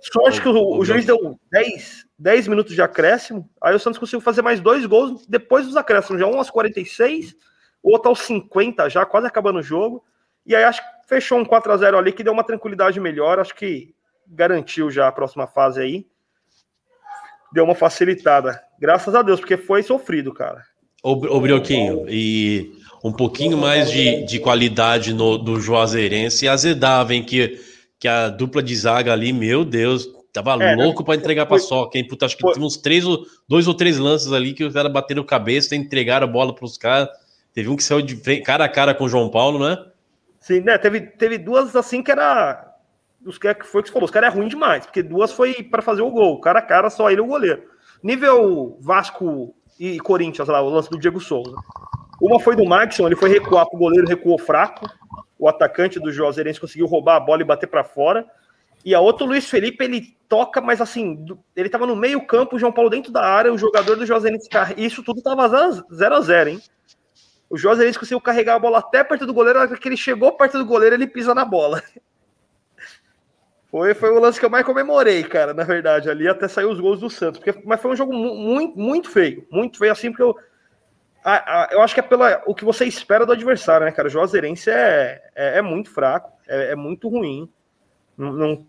Sorte que o, o juiz deu 10, 10 minutos de acréscimo, aí o Santos conseguiu fazer mais dois gols depois dos acréscimos, já um aos 46, o outro aos 50 já, quase acabando o jogo. E aí acho que fechou um 4 a 0 ali que deu uma tranquilidade melhor, acho que garantiu já a próxima fase aí. Deu uma facilitada. Graças a Deus, porque foi sofrido, cara. Ô, ô Brioquinho, e um pouquinho mais de, de qualidade no, do Juazeirense azedava, hein? Que, que a dupla de zaga ali, meu Deus, tava É, louco pra entregar pra foi- soca, hein? Puta, acho que foi- teve uns três, dois ou três lances ali que os caras bateram cabeça, entregaram a bola pros caras. Teve um que saiu de frente- cara a cara com o João Paulo, né? Sim, né? Teve, teve duas assim que era. Os que foi o que você falou, os caras é ruim demais, porque duas foi para fazer o gol, cara a cara, só ele o goleiro. Nível Vasco e Corinthians lá, o lance do Diego Souza. Uma foi do Maxson, ele foi recuar pro goleiro, recuou fraco. O atacante do Juazeirense conseguiu roubar a bola e bater para fora. E a outra, o Luiz Felipe, ele toca, mas assim, ele tava no meio campo, o João Paulo dentro da área, o jogador do Juazeirense, isso tudo tava 0 a 0 hein? O Juazeirense conseguiu carregar a bola até perto do goleiro, a hora que ele chegou perto do goleiro, ele pisa na bola. Foi, foi o lance que eu mais comemorei, cara, na verdade, ali até saiu os gols do Santos. Porque, mas foi um jogo mu- muito, muito feio. Muito feio, assim, porque eu. a- a- eu acho que é pela, o que você espera do adversário, né, cara? O Juazeirense é, é, é muito fraco, é, é muito ruim. Não, não,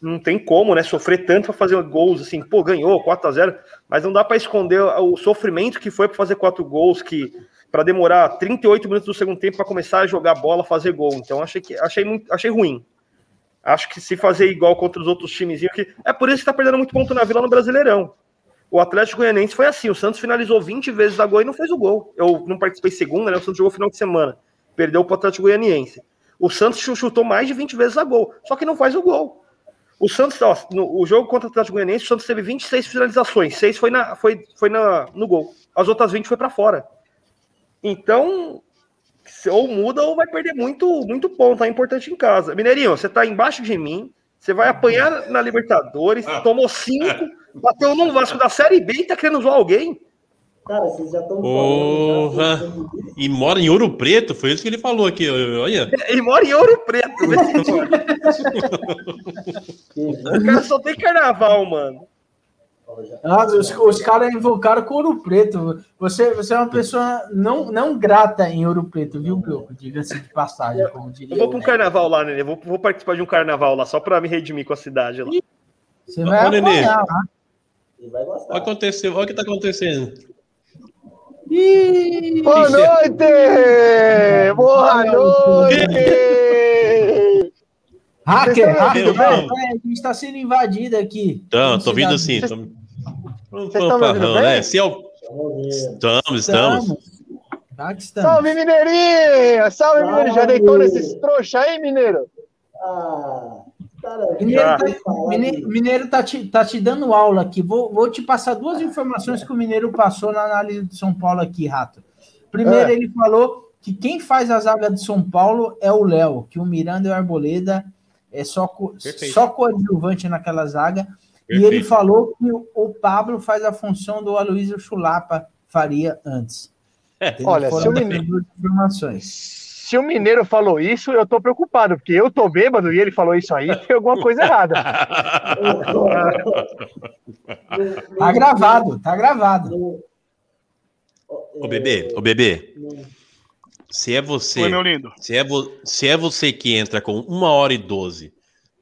não tem como, né? Sofrer tanto para fazer gols, assim, pô, ganhou 4 a 0 mas não dá para esconder o sofrimento que foi para fazer quatro gols, que para demorar 38 minutos do segundo tempo para começar a jogar bola, fazer gol. Então achei que achei muito, achei ruim. Acho que se fazer igual contra os outros times, que é por isso que tá perdendo muito ponto na Vila no Brasileirão. O Atlético Goianiense foi assim, o Santos finalizou 20 vezes a gol e não fez o gol. Eu não participei segunda, né? O Santos jogou final de semana. Perdeu para o Atlético Goianiense. O Santos chutou mais de 20 vezes a gol, só que não faz o gol. O Santos, ó, no o jogo contra o Atlético Goianiense, o Santos teve 26 finalizações, 6 foi, na, foi, foi na, no gol. As outras 20 foi para fora. Então, Se- Ou muda ou vai perder muito, muito ponto. É importante em casa. Mineirinho, você tá embaixo de mim. Você vai apanhar na Libertadores. Tomou cinco. Bateu num Vasco da Série B e tá querendo zoar alguém. Cara, vocês já estão Porra. falando. já, E mora em Ouro Preto, foi isso que ele falou aqui. Olha. Ele mora em Ouro Preto. velho. que- o cara só tem carnaval, mano. Nossa, os, os caras invocaram com Ouro Preto. Você, você é uma pessoa não, não grata em Ouro Preto, viu, Brioco? Diga-se de passagem, como diria. Eu vou pra um o- carnaval lá, Nenê. Vou, vou participar de um carnaval lá, só pra me redimir com a cidade lá. Você vai Ô, Nenê. apanhar lá. Vai Olha o gostar. que aconteceu, olha o que tá acontecendo. Ih, Boa noite! Boa noite! hacker, hacker, a gente tá sendo invadido aqui. Então, tô vindo assim. Tô... Um fanfarrão, né? Se é o... Estamos, estamos. Estamos. Salve, Mineirinho! Salve, Salve! Mineiro! Já deitou nesses trouxa aí, Mineiro? Ah, Mineiro, tá, Mine- Mineiro tá te, tá te dando aula aqui. Vou, vou te passar duas informações que o Mineiro passou na análise de São Paulo aqui, Rato. Primeiro, É. ele falou que quem faz a zaga de São Paulo é o Léo, que o Miranda e o Arboleda é só, Perfeito. só coadjuvante naquela zaga. E Perfeito. ele falou que o, Pablo faz a função do Aloysio Chulapa faria antes. Então, Olha, se o Mineiro-. Se o Mineiro falou isso, eu tô preocupado, porque eu tô bêbado e ele falou isso aí, tem alguma coisa errada. Tá gravado, tá gravado. Ô, bebê, ô, bebê. Se é você... Oi, meu lindo. Se é, vo- se é você que entra com uma hora e doze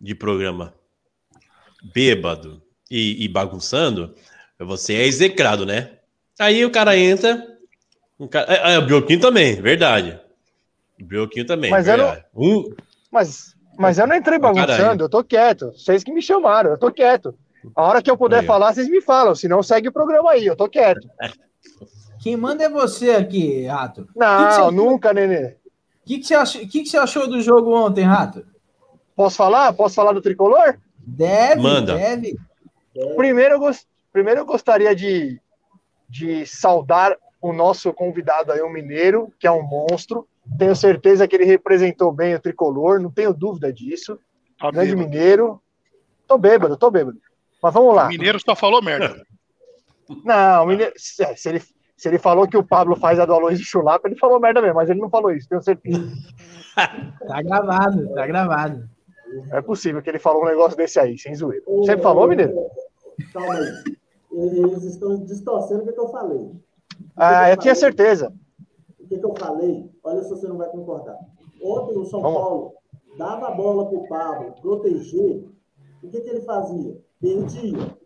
de programa bêbado e, e bagunçando, você é execrado, né? Aí o cara entra. Um cara, é, é, o Bioquinho também, verdade. O Bioquinho também. Mas eu não- verdade. Um, Mas, mas eu não entrei bagunçando, eu tô quieto. Vocês que me chamaram, eu tô quieto. A hora que eu puder Aí, falar, vocês me falam, senão segue o programa aí, eu tô quieto. Quem manda é você aqui, Rato. Não, Que que você- nunca, Nenê. O que, que, você achou, que, que você achou do jogo ontem, Rato? Posso falar? Posso falar do tricolor? Deve, Manda. deve. Primeiro eu, gos- Primeiro eu gostaria de, de saudar o nosso convidado aí, o Mineiro, que é um monstro. Tenho certeza que ele representou bem o tricolor, não tenho dúvida disso. Tá Grande bêbado. Mineiro. Tô bêbado, tô bêbado. Mas vamos lá. O Mineiro só falou merda. Não, o Mineiro, se, se ele, se ele falou que o Pablo faz a do Aloysio Chulapa, ele falou merda mesmo, mas ele não falou isso, tenho certeza. Tá gravado, tá gravado. É possível que ele falou um negócio desse aí, sem zoeira. Você falou, Mineiro? Calma aí. Eles estão distorcendo o que, que eu falei. Ah, eu tinha certeza. O que, que eu falei? Olha se você não vai concordar. Ontem o São Vamos. Paulo dava a bola para o Pablo proteger. O que, que ele fazia? Perdia.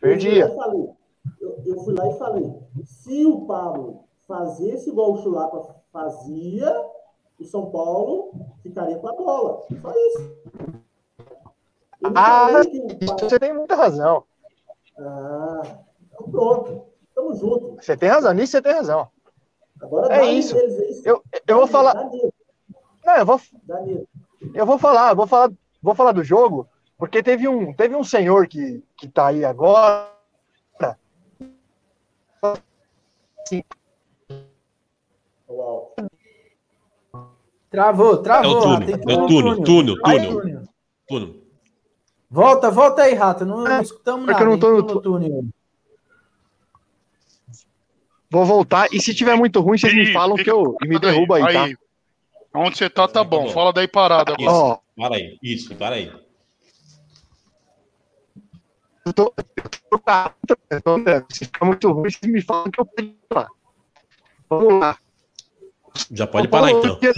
Perdia. Eu fui, lá e falei, eu, eu fui lá e falei: se o Pablo fazesse igual o Chulapa fazia, o São Paulo ficaria com a bola. Só isso. Ah, Isso você tem muita razão. Ah, então pronto. Tamo junto. Você tem razão, nisso você tem razão. Agora É isso. neles, é isso. Eu, eu vou falar. Não, eu vou, eu vou falar, vou falar, vou falar do jogo, porque teve um, teve um senhor que, que tá aí agora. Uau. Travou, É o travou. túnel, Rato. é o túnel, túnel, túnel. Túnel. Volta, volta aí, Rato. Não, não É, escutamos porque nada. eu não tô no túnel. Vou voltar, e se tiver muito ruim, vocês me falam que eu e me derruba aí, tá? Aí. Onde você tá, tá bom. bom. Fala daí parada agora. Ó, Para aí, isso, para aí. eu tô, eu tô, tá. Se ficar muito ruim, vocês me falam que eu que lá. Vamos lá. Já pode parar então.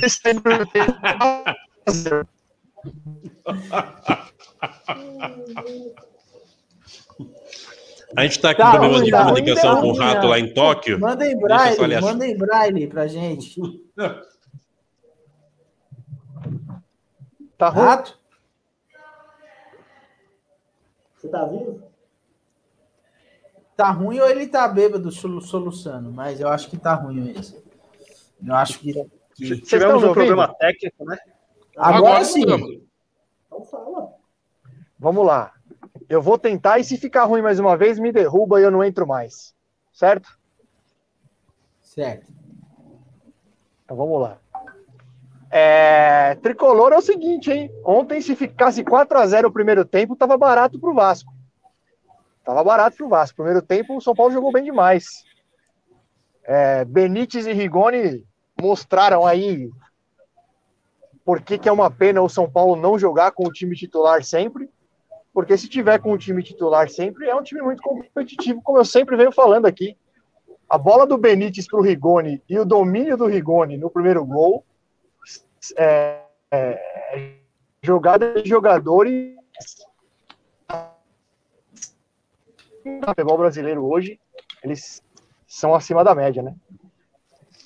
A gente tá aqui Tá com problemas ruim, de tá comunicação ruim, com o tá rato lá em Tóquio. Manda em braille, ler a- manda em braille pra gente. Tá ruim? Rato? Você tá vivo? Tá ruim ou ele tá bêbado solu- soluçando? Mas eu acho que tá ruim mesmo. Eu acho que. que- Tivemos um ouvindo? problema técnico, né? Agora, sim. estamos. Então fala. Vamos lá. Eu vou tentar, e se ficar ruim mais uma vez, me derruba e eu não entro mais. Certo? Certo. Então vamos lá. É, tricolor é o seguinte, hein? Ontem, se ficasse 4 a 0 o primeiro tempo, tava barato pro Vasco. Tava barato pro Vasco. Primeiro tempo, o São Paulo jogou bem demais. É, Benítez e Rigoni mostraram aí por que, que é uma pena o São Paulo não jogar com o time titular sempre. Porque se tiver com o time titular sempre, é um time muito competitivo, como eu sempre venho falando aqui. A bola do Benítez para o Rigoni e o domínio do Rigoni no primeiro gol é, é, jogada de jogadores no futebol brasileiro hoje, eles são acima da média, né?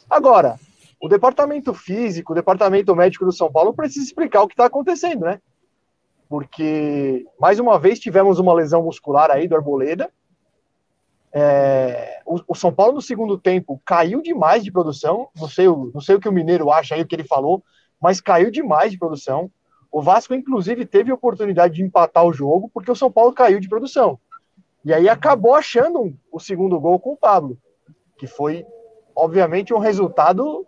Agora, o departamento físico, o departamento médico do São Paulo precisa explicar o que está acontecendo, né? Porque, mais uma vez, tivemos uma lesão muscular aí do Arboleda. É, o, o, São Paulo, no segundo tempo, caiu demais de produção. Não sei, não sei o que o Mineiro acha aí, o que ele falou, mas caiu demais de produção. O Vasco, inclusive, teve oportunidade de empatar o jogo, porque o São Paulo caiu de produção. E aí acabou achando o segundo gol com o Pablo, que foi, obviamente, um resultado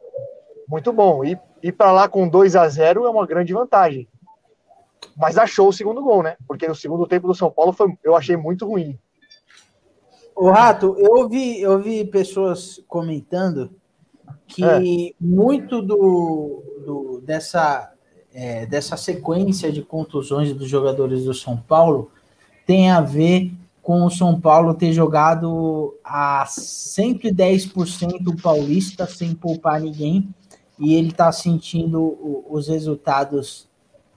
muito bom. E ir para lá com 2 a 0 é uma grande vantagem. Mas achou o segundo gol, né? Porque no segundo tempo do São Paulo foi, eu achei muito ruim. O Rato, eu vi, eu vi pessoas comentando que é. muito do, do dessa, é, dessa sequência de contusões dos jogadores do São Paulo tem a ver com o São Paulo ter jogado a 110% paulista sem poupar ninguém e ele está sentindo os resultados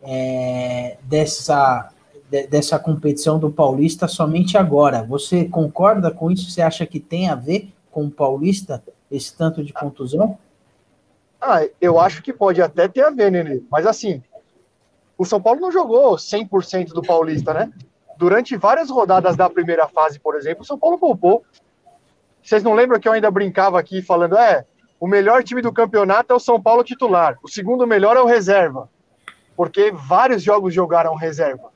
é, dessa, de, dessa competição do Paulista somente agora. Você concorda com isso? Você acha que tem a ver com o Paulista esse tanto de contusão? Ah, eu acho que pode até ter a ver, Nenê. Mas assim, o São Paulo não jogou 100% do Paulista, né? Durante várias rodadas da primeira fase, por exemplo, o São Paulo poupou. Vocês não lembram que eu ainda brincava aqui falando, é, o melhor time do campeonato é o São Paulo titular, o segundo melhor é o reserva, porque vários jogos jogaram reserva.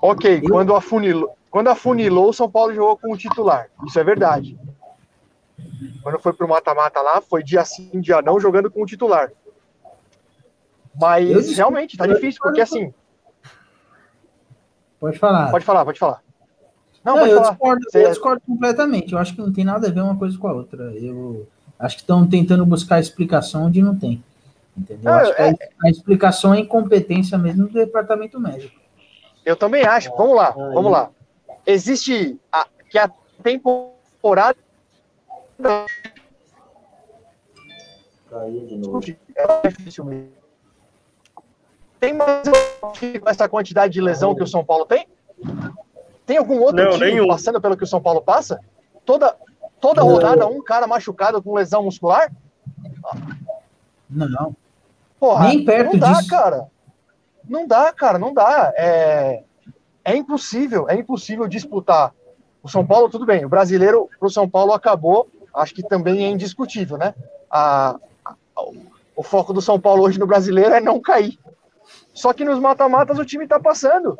Ok, quando afunilou, quando afunilou, o São Paulo jogou com o titular, isso é verdade. Quando foi pro mata-mata lá, foi dia sim, dia não, jogando com o titular. Mas realmente tá difícil, porque assim, Pode falar. Pode falar, pode falar. Não, não pode eu, falar. Discordo, eu discordo completamente. Eu acho que não tem nada a ver uma coisa com a outra. Eu acho que estão tentando buscar explicação onde não tem. Entendeu? Não, é... a, explicação é incompetência mesmo do departamento médico. Eu também acho. Vamos lá, Aí. vamos lá. Existe a, que a temporada. Caiu de novo. É difícil mesmo. Tem mais essa quantidade de lesão que o São Paulo tem? Tem algum outro não, time nenhum. passando pelo que o São Paulo passa? Toda, toda rodada, um cara machucado com lesão muscular? Não, não. Porra, Nem perto não dá, disso. cara. Não dá, cara, não dá. É, é impossível, é impossível disputar. O São Paulo, tudo bem, o brasileiro para o São Paulo acabou, acho que também é indiscutível, né? A, a, o foco do São Paulo hoje no brasileiro é não cair. Só que nos mata-matas o time tá passando.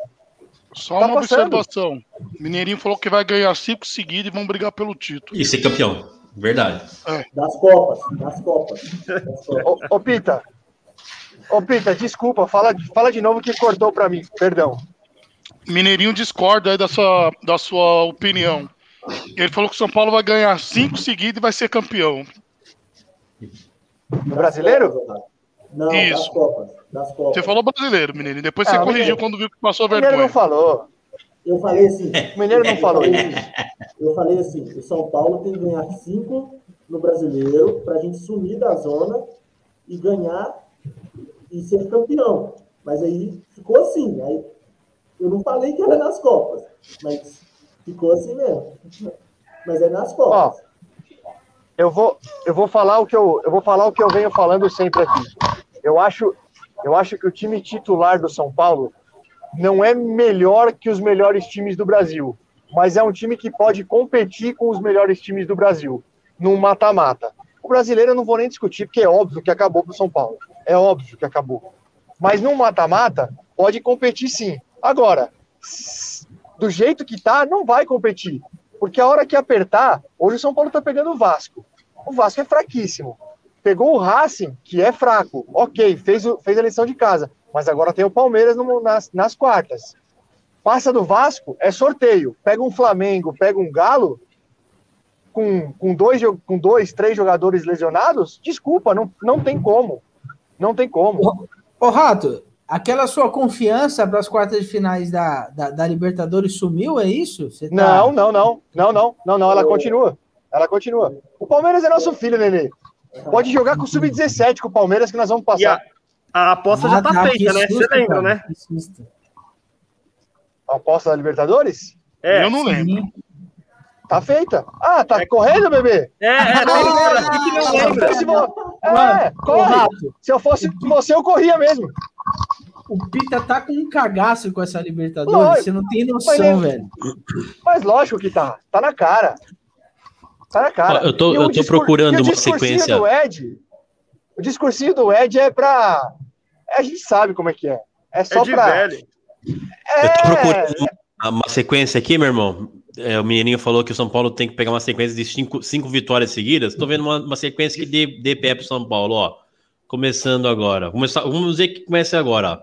Só tá uma passando. observação. O Mineirinho falou que vai ganhar cinco seguidos e vão brigar pelo título. E ser campeão. Verdade. É. Das Copas. Das Copas. ô, ô, Pita. Ô, Pita, desculpa. Fala, fala de novo que cortou para mim. Perdão. Mineirinho discorda aí da sua, da sua opinião. Ele falou que o São Paulo vai ganhar cinco seguidos e vai ser campeão. Brasileiro? Não, Isso. das Copas. Das Copas. Você falou brasileiro, menino. Depois você ah, corrigiu quando viu que passou a vergonha. O Mineiro não falou. Eu falei assim. O Mineiro não falou. Eu falei assim: o São Paulo tem que ganhar cinco no brasileiro para a gente sumir da zona e ganhar e ser campeão. Mas aí ficou assim. Aí eu não falei que era nas Copas, mas ficou assim mesmo. Mas é nas Copas. Ó, eu vou, eu vou falar o que eu, eu vou falar o que eu venho falando sempre aqui. Eu acho, eu acho que o time titular do São Paulo não é melhor que os melhores times do Brasil, mas é um time que pode competir com os melhores times do Brasil num mata-mata. O brasileiro eu não vou nem discutir, porque é óbvio que acabou para o São Paulo. É óbvio que acabou. Mas num mata-mata, pode competir sim. Agora, do jeito que tá, não vai competir. Porque a hora que apertar, hoje o São Paulo tá pegando o Vasco. O Vasco é fraquíssimo. Pegou o Racing, que é fraco. Ok, fez, o- fez a lição de casa. Mas agora tem o Palmeiras no- nas, nas quartas. Passa do Vasco, é sorteio. Pega um Flamengo, pega um Galo, com, com, dois, com dois, três jogadores lesionados, desculpa, não, não tem como. Não tem como. Ô, Rato, aquela sua confiança para as quartas de finais da, da, da Libertadores sumiu, é isso? Tá- Não, não, não. Não, não. Não, não. Ela continua. Ela continua. O Palmeiras é nosso filho, Nenê. Pode jogar com o Sub-17 com o Palmeiras que nós vamos E passar. a, a aposta já Ah, tá, tá, feita, que né? susto, Você lembra, cara, né? A aposta da Libertadores? É, Eu não lembro. Sim. Tá feita. Ah, tá correndo, bebê? é, é, tá que não Se eu lembra? fosse vo- É, ô, corre. Se eu fosse você, eu corria mesmo. o Pita tá com um cagaço com essa Libertadores, Lógico. você não tem noção, Mas velho. Mas lógico que tá. Tá na cara. Cara. Ó, eu tô- eu tô discur- procurando o uma sequência. Do Ed, o discursinho do Ed é pra. A gente sabe como é que é. É só É de pra. velho. Eu tô procurando É, uma, uma sequência aqui, meu irmão. É, o menininho falou que o São Paulo tem que pegar uma sequência de cinco, cinco vitórias seguidas. Tô vendo uma, uma sequência que dê, dê pé pro São Paulo, ó. Começando agora. Começar, vamos dizer que comece agora, ó.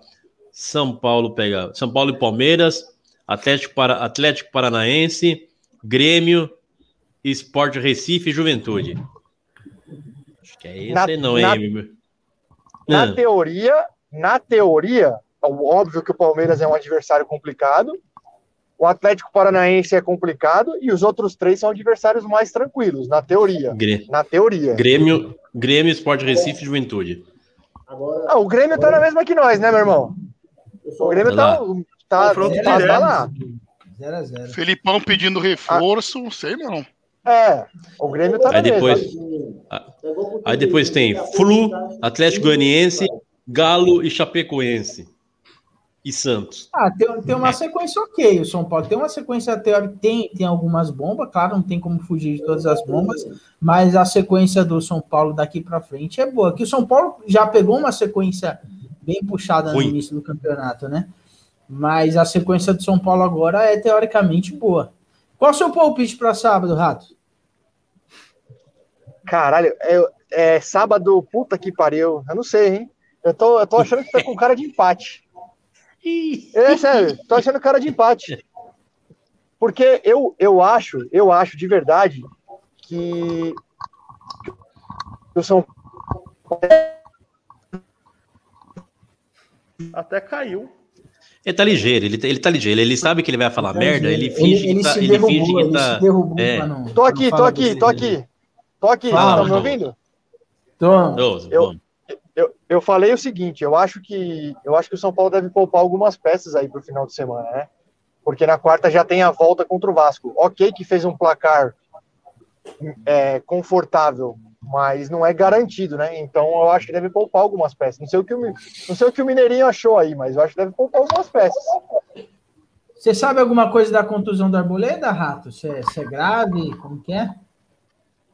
São Paulo pega São Paulo e Palmeiras, Atlético, para, Atlético Paranaense, Grêmio, Esporte Recife e Juventude. Acho que é esse Na- aí não, na- hein? meu? na Ah, teoria, na teoria, óbvio que o Palmeiras é um adversário complicado. O Atlético Paranaense é complicado e os outros três são adversários mais tranquilos, na teoria. Grê- Na teoria. Grêmio, Grêmio, Esporte Recife e Juventude. Agora, Ah, o Grêmio tá na mesma que nós, né, meu irmão? O Grêmio tá, tá, tá, tá lá. 0 a 0 Felipão pedindo reforço, sei não. É, o Grêmio tá Aí depois- pegou pro Aí depois tem Flu, Atlético Goianiense, Galo e Chapecoense. E Santos. Ah, tem, tem uma sequência ok. O São Paulo tem uma sequência teórica, tem, tem algumas bombas, claro, não tem como fugir de todas as bombas, mas a sequência do São Paulo daqui para frente é boa. Que o São Paulo já pegou uma sequência bem puxada no início do campeonato, né? Mas a sequência do São Paulo agora é teoricamente boa. Qual o seu palpite para sábado, Rato? Caralho, é, é sábado, puta que pariu. Eu não sei, hein? Eu tô, eu tô achando que tá com cara de empate. É sério, tô achando cara de empate. Porque eu, eu acho, eu acho de verdade que o São Até caiu. Ele tá ligeiro, ele, ele tá ligeiro. Ele sabe que ele vai falar merda, ele Ele, finge ele que tá. se Ele derrubou, finge que ele tá. se derrubou é. Tô aqui, tô aqui, tô aqui. Tô aqui, Fala, estão me ouvindo? Tô. Eu-. Eu, eu falei o seguinte, eu acho que eu acho que o São Paulo deve poupar algumas peças aí pro final de semana, né? Porque na quarta já tem a volta contra o Vasco. Ok que fez um placar é, confortável, mas não é garantido, né? Então eu acho que deve poupar algumas peças. Não sei o que o, não sei o, que o Mineirinho achou aí, mas eu acho que deve poupar algumas peças. Você sabe alguma coisa da contusão do Arboleda, Rato? Se é, se é grave? Como que é?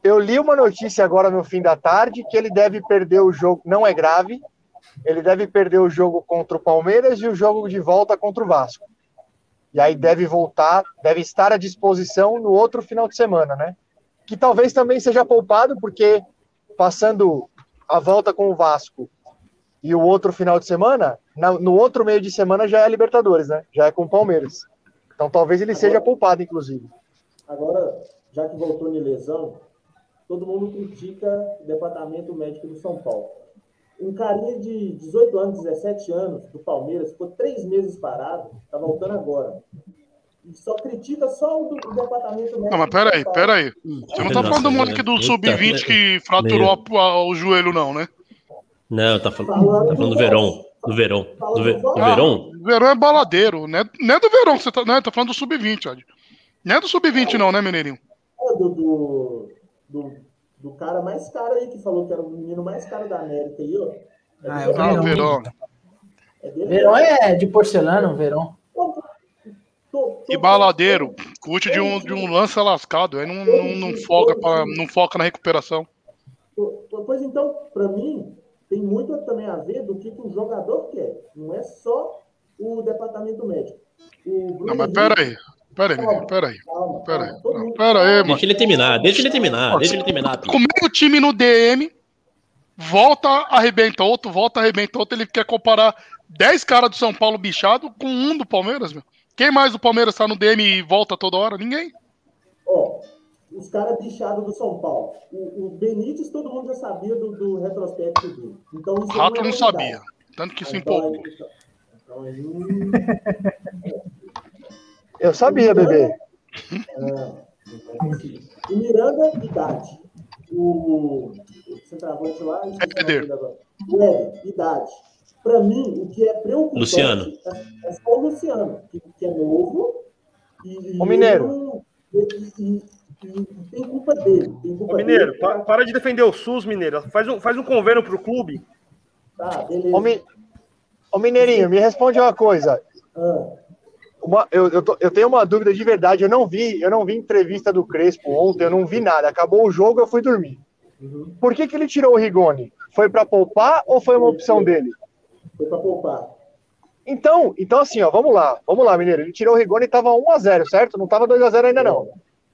Eu li uma notícia agora no fim da tarde que ele deve perder o jogo, não é grave, ele deve perder o jogo contra o Palmeiras e o jogo de volta contra o Vasco. E aí deve voltar, deve estar à disposição no outro final de semana, né? Que talvez também seja poupado, porque passando a volta com o Vasco e o outro final de semana, na- no outro meio de semana já é Libertadores, né? Já é com o Palmeiras. Então talvez ele seja poupado, inclusive. Agora, já que voltou em lesão, todo mundo critica o departamento médico do São Paulo. Um carinha de 18 anos, 17 anos, do Palmeiras, ficou três meses parado, tá voltando agora. E só critica só o, do, o departamento médico. Não, mas do peraí, São Paulo. peraí. Você não tá Nossa, falando do moleque do puta, sub-20 que fraturou a- a- o joelho, não, né? Não, tá falando, tá falando do Verão. Do Verão. Do, Ve- do Verão? O Verão é baladeiro, né? Não é do Verão que você tá. Não, tá falando do sub-20, Ed. Não é do sub-20, não, né, Mineirinho? É do, do, do, do cara mais caro aí, que falou que era o menino mais caro da América aí, ó. Ah, é o Ah, o Verão. Verão. É. Verão é de porcelana, o Verão. Tô- tô- E baladeiro, curte de um, de um lance lascado, aí não, não, não, folga pra, não foca na recuperação. Pois então, para mim, tem muito também a ver do que, que o jogador quer. Não é só o departamento médico. O Bruno Não, mas peraí. Peraí, menino, peraí. Calma, Peraí. calma, todo mundo- Pera aí, mano. Deixa ele terminar, deixa ele terminar, deixa ele terminar. Como é que o time no DM volta, arrebenta outro, volta, arrebenta outro. Ele quer comparar 10 caras do São Paulo bichado com um do Palmeiras, meu. Quem mais do Palmeiras tá no DM e volta toda hora? Ninguém. Ó, os caras bichados do São Paulo. O, o Benítez, todo mundo já sabia do, do retrospecto dele. Então, Rato é não novidade. sabia. Tanto que isso Então, empolgou. então, então, aí, Eu sabia, bebê. O Miranda, idade. O, o centroavante lá, o Éder. o Éder, idade. Para mim, o que é preocupante Luciano. É, é só o Luciano, que, que é novo. E, Ô, Mineiro. E, e- e tem culpa dele. Tem culpa Ô, Mineiro, dele. pa- para de defender o SUS, Mineiro. Faz um, faz um convênio pro clube. Tá, beleza. Ô, Mi- Ô, Mineirinho, me responde uma coisa. Ah, Uma- eu, eu tô- eu tenho uma dúvida de verdade. Eu não vi, eu não vi entrevista do Crespo ontem, eu não vi nada. Acabou o jogo, eu fui dormir. uhum. Por que, que ele tirou o Rigoni? Foi para poupar ou foi uma opção dele? Foi pra poupar. Então, então assim, ó, vamos lá, vamos lá, Mineiro. Ele tirou o Rigoni e tava 1 a 0, certo? Não tava 2 a 0 ainda não.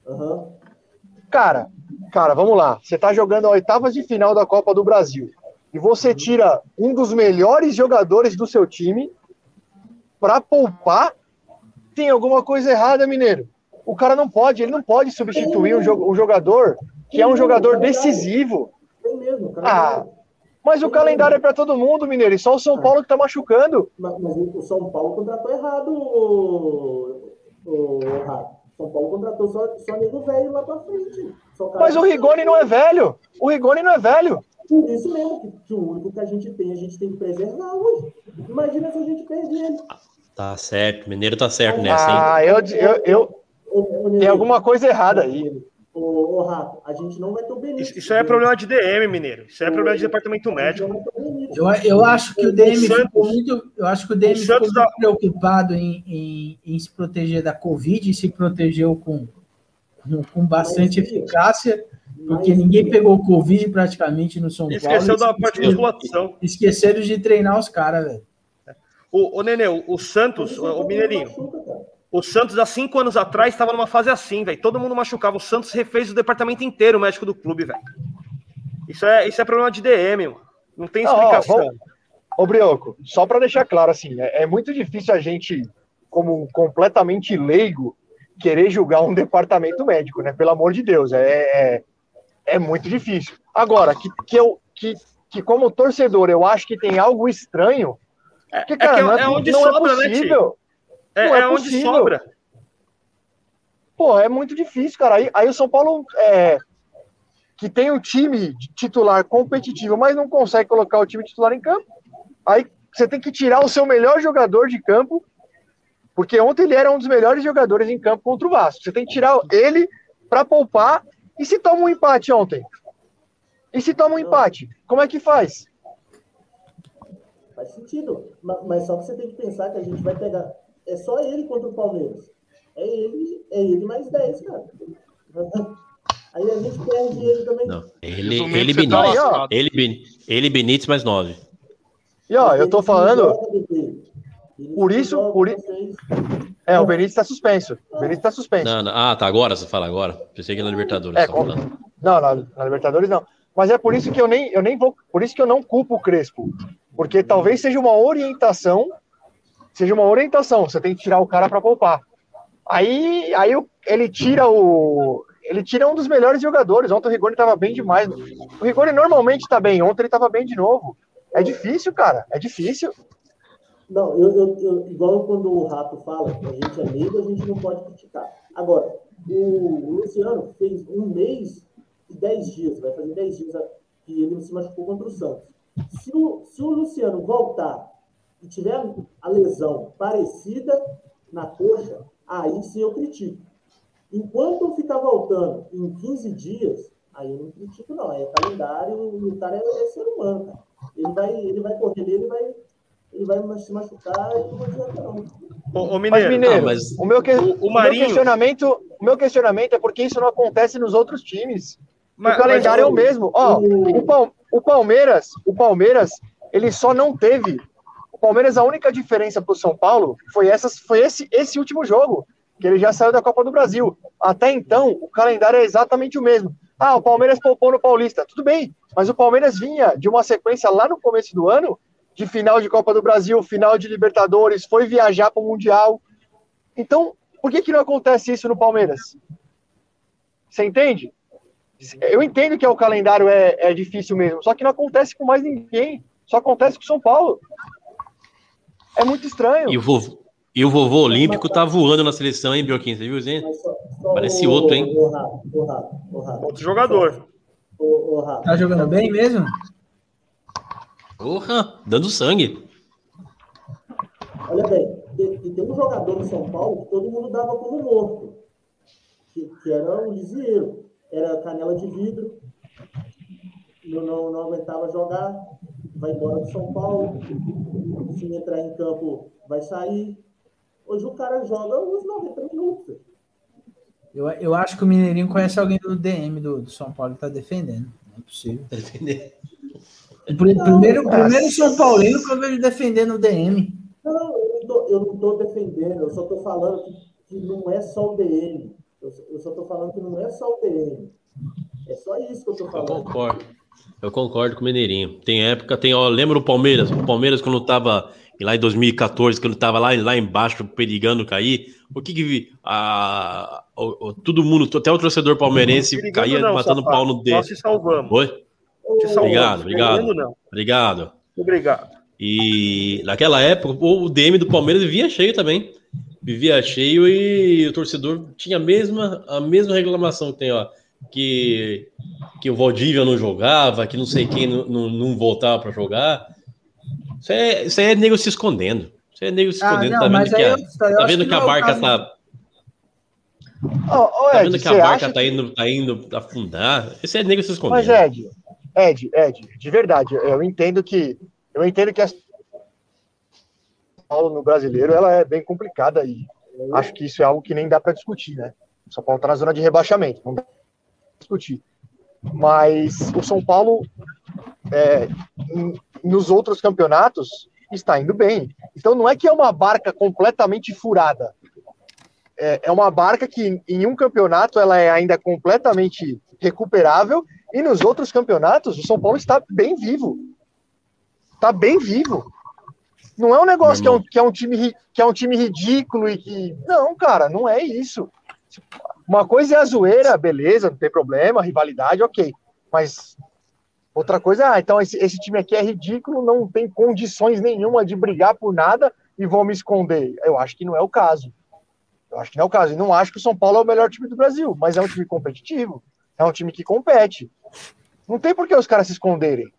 Aham. Cara, cara, vamos lá. Você tá jogando a oitavas de final da Copa do Brasil e você tira um dos melhores jogadores do seu time para poupar, tem alguma coisa errada, Mineiro. O cara não pode, ele não pode substituir um, um jogador que é um jogador decisivo. Tem mesmo, cara. Ah, mas o calendário é para todo mundo, Mineiro, e só o São Paulo que tá machucando. Mas, mas o São Paulo contratou errado o, o, o. São Paulo contratou só, só nego velho lá pra frente. Mas o Rigoni não é velho. O Rigoni não é velho. Por isso mesmo que, que o único que a gente tem, a gente tem que preservar hoje. Imagina se a gente perder ele. Tá certo, Mineiro tá certo nessa, hein? Ah, eu, eu, eu, tem alguma coisa errada aí. Ô, ô, Rato, a gente não vai ter o Benítez. Isso, isso aí é problema de DM, Mineiro. Isso aí é problema de departamento médico. Eu, eu acho que o DM O Santos- ficou muito. Eu acho que o DM o ficou muito dá- preocupado em, em, em se proteger da Covid e se protegeu com, com, bastante Mas, eficácia, porque ninguém pegou Covid praticamente no São Paulo. Esqueceu da parte de musculação. Esqueceram de treinar os caras, velho. O, o Nenê, o, o Santos, o, o Mineirinho, o Santos há cinco anos atrás estava numa fase assim, velho. Todo mundo machucava. O Santos refez o departamento inteiro, o médico do clube, velho. Isso é, isso é problema de DM, mano. Não tem Não, ó, explicação. vamos- Ô, Brioco, só para deixar claro, assim, é, é muito difícil a gente, como completamente leigo, querer julgar um departamento médico, né? Pelo amor de Deus, é, é, é muito difícil. Agora, que, que eu, que, que como torcedor eu acho que tem algo estranho, que, cara, que é- é onde não sobra, né, é possível. é não é é onde possível. sobra. Pô, é muito difícil, cara. Aí, aí o São Paulo, é, que tem o time titular competitivo, mas não consegue colocar o time titular em campo. Aí você tem que tirar o seu melhor jogador de campo, porque ontem ele era um dos melhores jogadores em campo contra o Vasco. Você tem que tirar ele para poupar. E se toma um empate ontem? E se toma um empate? Como é que faz? Faz sentido. Ma- Mas, só que você tem que pensar que a gente vai pegar. É só ele contra o Palmeiras. É ele, é ele mais 10, cara. Aí a gente perde ele também. Não. Ele, ele, tá Benítez, lascado. ele, Ben- ele Benítez mais nove. E ó, eu tô Ele falando. Ele Por isso- por com i- vocês. É, o Benítez tá suspenso. O Benítez tá suspenso. Não, não. Ah, tá agora, você fala agora. Pensei que na Libertadores. É, falando. Não, na, na Libertadores não. Mas é por isso que eu nem, eu nem vou. Por isso que eu não culpo o Crespo. Porque talvez seja uma orientação. Seja uma orientação. Você tem que tirar o cara para poupar. Aí, aí ele tira o. Ele tira um dos melhores jogadores. Ontem o Rigoni tava bem demais. O Rigoni normalmente tá bem. Ontem ele tava bem de novo. É difícil, cara. É difícil. Não, eu, eu, eu- igual quando o Rato fala a gente é leigo, a gente não pode criticar. Agora, o Luciano fez um mês e dez dias, vai fazer dez dias que ele se machucou contra o Santos. Se o, se o Luciano voltar e tiver a lesão parecida na coxa, aí sim eu critico. Enquanto ficar voltando em 15 dias, aí eu não critico, não. É calendário e o cara é, é ser humano, cara. Ele vai, ele vai correr ele vai, ele vai se machucar e não adianta, não. Ô, ô, Mas, Mineiro, Mineiro, mas- o, meu que- O- o o meu questionamento, o meu questionamento é porque isso não acontece nos outros times. mas- o calendário é o mas- mesmo. Ó, o- o, Pal- o Palmeiras, o Palmeiras, ele só não teve. O Palmeiras, a única diferença para o São Paulo foi, essas, foi esse, esse último jogo. que ele já saiu da Copa do Brasil. Até então, o calendário é exatamente o mesmo. Ah, o Palmeiras poupou no Paulista. Tudo bem, mas o Palmeiras vinha de uma sequência lá no começo do ano, de final de Copa do Brasil, final de Libertadores, foi viajar para o Mundial. Então, por que, que não acontece isso no Palmeiras? Você entende? Eu entendo que o calendário é, é difícil mesmo, só que não acontece com mais ninguém. Só acontece com São Paulo. É muito estranho. E o vovô, e o vovô olímpico tá voando na seleção, hein, Bioquim? Você viu, só Parece o- outro, hein? o o o Outro jogador. o- o Rato. Tá jogando bem mesmo? Porra, dando sangue. Olha bem, tem, tem um jogador no São Paulo que todo mundo dava como morto, que, que era o Lisieiro. Era canela de vidro, não, não, não aguentava jogar, vai embora do São Paulo, se entrar em campo, vai sair. Hoje o cara joga uns 90 minutos. Eu, eu acho que o Mineirinho conhece alguém do DM do, do São Paulo que tá defendendo. Não é possível. O pri- primeiro, primeiro São Paulino que eu vejo defendendo o DM. Não, eu não tô, eu não tô defendendo, eu só tô falando que, que não é só o DM. Eu, só- eu só tô falando que não é só o DM. É só isso que eu tô Eu falando. concordo. Eu concordo com o Mineirinho. Tem época, tem, ó, lembra o Palmeiras? O Palmeiras, quando tava lá em 2014, quando tava lá, lá embaixo, perigando cair, o que que a, o- o- todo mundo, até o torcedor palmeirense Perigando caía não, batendo safado. pau no dedo. Nós se salvamos. Oi? Te salvamos. Obrigado, obrigado. Não. Obrigado. Obrigado. E naquela época, o DM do Palmeiras vivia cheio também. Vivia cheio e o torcedor tinha a mesma, a mesma reclamação que tem, ó. Que, que o Valdívia não jogava, que não sei quem não, não, não voltava para jogar. Isso é, isso é nego se escondendo. Isso é nego se Ah, escondendo. não, tá vendo mas que a, eu- eu tá vendo que que a é barca caso. tá. Ô, Tá Ed, vendo que a barca acha tá indo, tá indo afundar? Esse é nego se escondendo. Mas Ed, Ed, Ed, de verdade, eu entendo que eu entendo que Paulo no brasileiro ela é bem complicada e acho que isso é algo que nem dá para discutir, né? O São Paulo tá na zona de rebaixamento, não dá pra discutir. Mas o São Paulo é, nos outros campeonatos está indo bem. Então não é que é uma barca completamente furada. É, é uma barca que em um campeonato ela é ainda completamente recuperável e nos outros campeonatos o São Paulo está bem vivo. Está bem vivo. Não é um negócio que é um, que é um time que é um time ridículo e que não, cara, não é isso. Uma coisa é a zoeira, beleza, não tem problema, rivalidade, ok. Mas outra coisa, é, ah, então esse, esse time aqui é ridículo, não tem condições nenhuma de brigar por nada e vão me esconder. Eu acho que não é o caso. Eu acho que não é o caso. E não acho que o São Paulo é o melhor time do Brasil, mas é um time competitivo. É um time que compete. Não tem por que os caras se esconderem.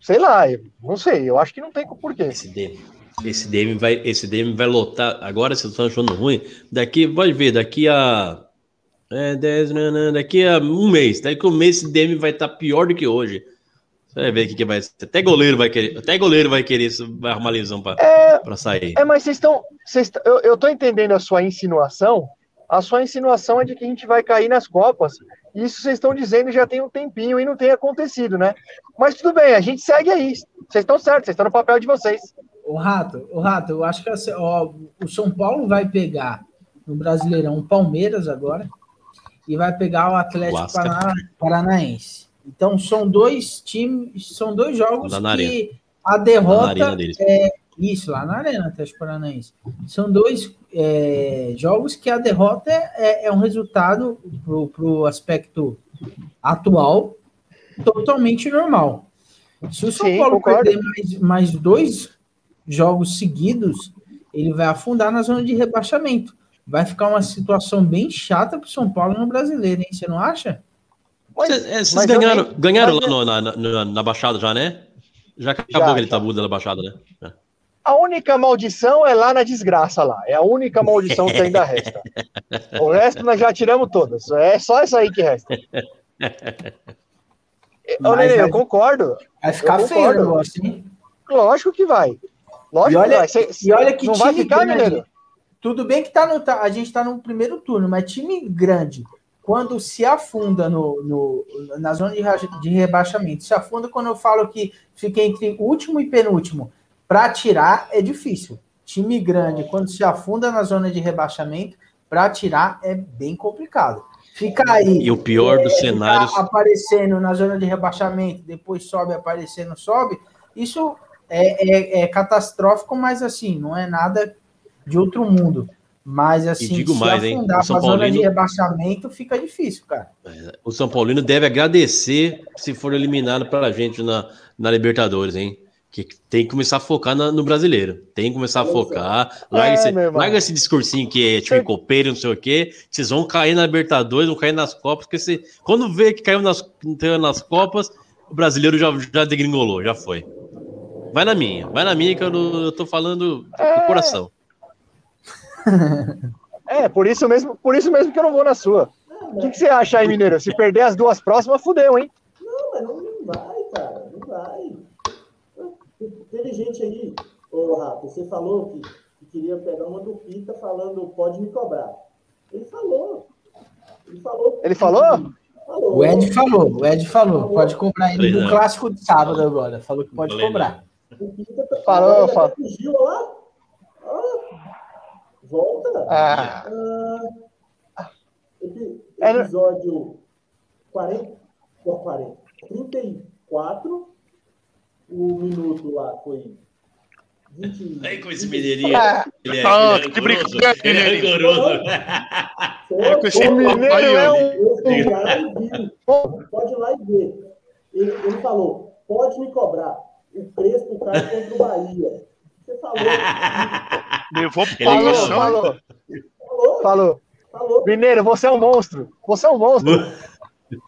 Sei lá, eu não sei. Eu acho que não tem por quê. Esse DM, esse DM vai, esse DM vai lotar. Agora vocês estão achando ruim. Daqui, pode ver, daqui a é, 10, né, né, daqui a um mês, daqui a um mês esse DM vai estar pior do que hoje. Você vai ver o que, que vai ser. Até goleiro vai querer, até goleiro vai querer, isso, vai arrumar lesão para É, sair. é mas vocês estão. Eu, eu tô entendendo a sua insinuação. A sua insinuação é de que a gente vai cair nas Copas. Isso vocês estão dizendo já tem um tempinho e não tem acontecido, né? Mas tudo bem, a gente segue aí. Vocês estão certos, vocês estão no papel de vocês. O Rato, o Rato, eu acho que ó, o São Paulo vai pegar no Brasileirão o Palmeiras agora e vai pegar o Atlético. Parana- Paranaense. Então são dois times, são dois jogos que a derrota deles. isso lá na Arena Atlético Paranaense. São dois é, jogos que a derrota é, é um resultado para o aspecto atual totalmente normal. Se o São Sim, Paulo concordo. perder mais, mais dois jogos seguidos, ele vai afundar na zona de rebaixamento. Vai ficar uma situação bem chata para o São Paulo no brasileiro, hein? Você não acha? Mas, Vocês, é, vocês ganharam, nem- ganharam mas lá no- na, na, na Baixada já, né? Já acabou Já, aquele já. tabu da Baixada, né? É. A única maldição é lá na desgraça lá. É a única maldição que ainda resta. O resto nós já tiramos todas. É só essa aí que resta. Mas Nenê, eu concordo. Vai ficar Eu feio o negócio, hein? Lógico que vai. Lógico E olha- que vai. Cê- E olha que não time vai ficar, grande. Tudo bem que tá no, tá- a gente está no primeiro turno, mas time grande, quando se afunda no, no- na zona de, de rebaixamento, se afunda quando eu falo que fica entre último e penúltimo, para tirar é difícil. Time grande, quando se afunda na zona de rebaixamento, para tirar é bem complicado. Fica aí. E o pior dos é, cenários. aparecendo na zona de rebaixamento, depois sobe, aparecendo, sobe. Isso é, é- é catastrófico, mas assim, não é nada de outro mundo. Mas assim, digo se mais, afundar o São pra zona de Paulino- rebaixamento, fica difícil, cara. O São Paulino deve agradecer se for eliminado pela gente na, na Libertadores, hein? Que tem que começar a focar na- no brasileiro. Tem que começar a focar. Larga, É, esse, larga esse discursinho que é time copeiro, não sei o quê. Vocês vão cair na Libertadores, vão cair nas Copas, porque você, quando vê que caiu nas, caiu nas Copas, o brasileiro já, já degringolou, já foi. Vai na minha, vai na minha que eu, não- eu tô falando do coração. É, por isso mesmo, por isso mesmo que eu não vou na sua. O que, que você acha aí, Mineiro? Se perder as duas próximas, fudeu, hein? Não, mas não, não vai, cara. Não vai. Teve gente aí, ô Rafa, você falou que, que queria pegar uma do Pita falando pode me cobrar. Ele falou. Ele falou. Ele falou? Falou. O Ed falou, o Ed falou, pode cobrar ele no não. clássico de sábado agora. Falou que pode Falei, cobrar. O Pita tá- Falou, falou. Fugiu, ó lá. Ó. Volta. Ah, Ah, É, né? episódio 40, ó, 40, 34, o minuto lá foi 20. Aí com esse mineirinho. Ah, Ele é, Ah, ele é que rancoroso. brincadeira, Ele é rancoroso. É com esse o Mineiro é um. Eu e. Pode ir lá e ver. Ele, ele falou, pode me cobrar. O Crespo cai contra o Bahia. Você falou. Levou Ele Falou, falou, Falou, falou. falou. Mineiro, você é um monstro. Você é um monstro. Ó, tem- ele-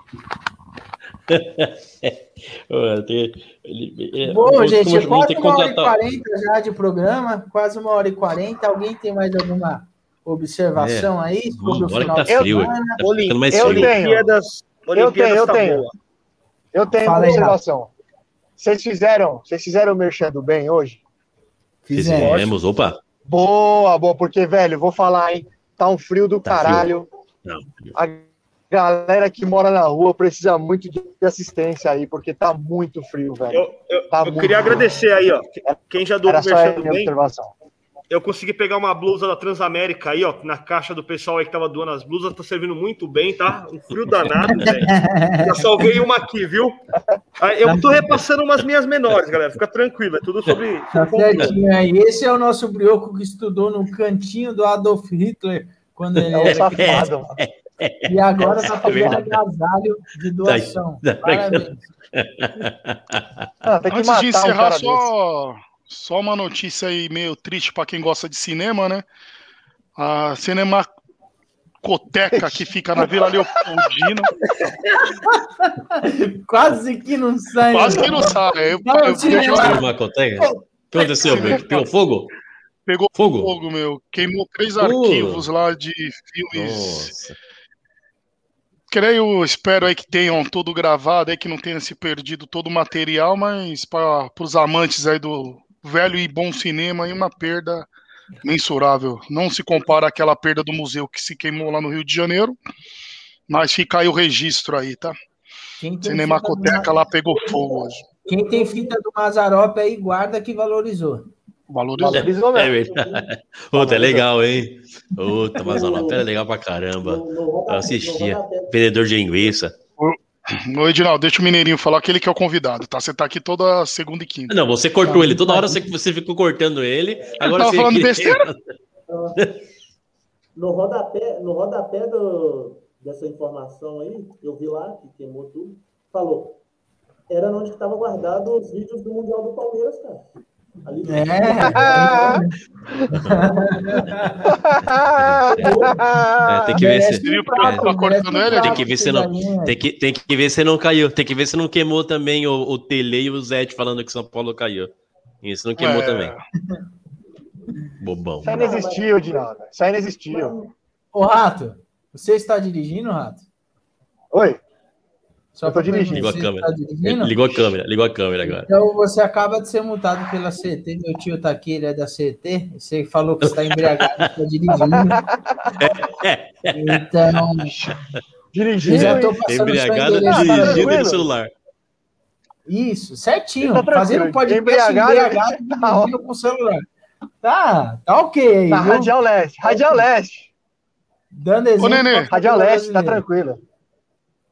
ele- Bom, gente, é a gente quase uma hora e contratar- quarenta já de programa, quase uma hora e quarenta. Alguém tem mais alguma observação aí sobre o Bora final que de tá frio, semana? tá ficando mais eu frio. tenho. Olimpíadas. Eu tenho, eu tá tenho. boa. Eu tenho Fala uma aí, observação. Vocês fizeram, vocês fizeram o merchan do bem hoje? Fizemos. Fizemos, opa. Boa, boa, porque, velho, vou falar, hein? Tá um frio do Tá frio. caralho. Não, A galera que mora na rua precisa muito de assistência aí, porque tá muito frio, velho. Eu, eu- Tá eu queria bom. agradecer aí, ó. Quem já doou Era o só merchan a do minha bem, observação. eu consegui pegar uma blusa da Transamérica aí, ó, na caixa do pessoal aí que tava doando as blusas, tá servindo muito bem, tá? Um frio danado, velho. Já salvei uma aqui, viu? Eu tô repassando umas minhas menores, galera. Fica tranquilo, é tudo sobre. Tá certinho aí. Esse é o nosso brioco que estudou no cantinho do Adolf Hitler quando ele É um era criança. safado, mano. E agora tá fazendo verdade. agasalho de doação. Tá. Parabéns. Ah, tem que Antes de matar um encerrar, desse. só, só uma notícia aí meio triste para quem gosta de cinema, né? A Cinemacoteca que fica na Vila Leopoldina. Quase que não sai. Quase que não sabe. Eu, Não, eu é. Uma coteca? O que aconteceu, Beto? Pegou fogo? pegou Fogo? fogo, meu. Queimou três Uh. arquivos lá de filmes. Nossa. Creio, espero aí que tenham tudo gravado aí, que não tenha se perdido todo o material, mas para os amantes aí do velho e bom cinema, aí uma perda mensurável. Não se compara àquela perda do museu que se queimou lá no Rio de Janeiro, mas fica aí o registro aí, tá? Quem tem, fita Cinemacoteca do, lá pegou fogo hoje. quem tem fita do Mazarop aí, guarda que valorizou. Valorizou. Valorizou É mesmo. verdade. Puta, é legal, hein? Puta, mas a novela é legal pra caramba. Eu assistia. Vendedor de linguiça. Ô, Edinaldo, deixa o Mineirinho falar que ele que é o convidado, tá? Você tá aqui toda segunda e quinta. Não, você cortou ele. Toda hora você, você ficou cortando ele. Agora tava você. falando besteira? No rodapé, no rodapé do, dessa informação aí, eu vi lá, que queimou tudo, falou, era onde estava guardado os vídeos do Mundial do Palmeiras, cara. É. É, tem que ver se. Tem que ver se não. Tem que, tem que ver se não caiu. Tem que ver se não queimou também o, o Tele e o Zete falando que São Paulo caiu. Isso não queimou É. também. Bobão. Isso aí não existiu, Dinaldo. Isso aí não existiu. Ô, Rato, você está dirigindo, Rato? Oi? Só Eu tô dirigindo. Ligou a câmera. dirigindo? Ligou a câmera, ligou a câmera agora. Então você acaba de ser multado pela CET. Meu tio tá aqui, ele é da CET. Você falou que está embriagado, está dirigindo. É, Então, Dirigindo. já tô e- embriagado tá dirigindo no celular. Isso, certinho. Tá. Fazendo podcast Embriagado, embriagado, tá dirigindo com o celular. Tá, tá ok viu? Radial Leste. Radial Leste. Dando exemplo. Nenê. pra Rádio Leste, tá tranquilo.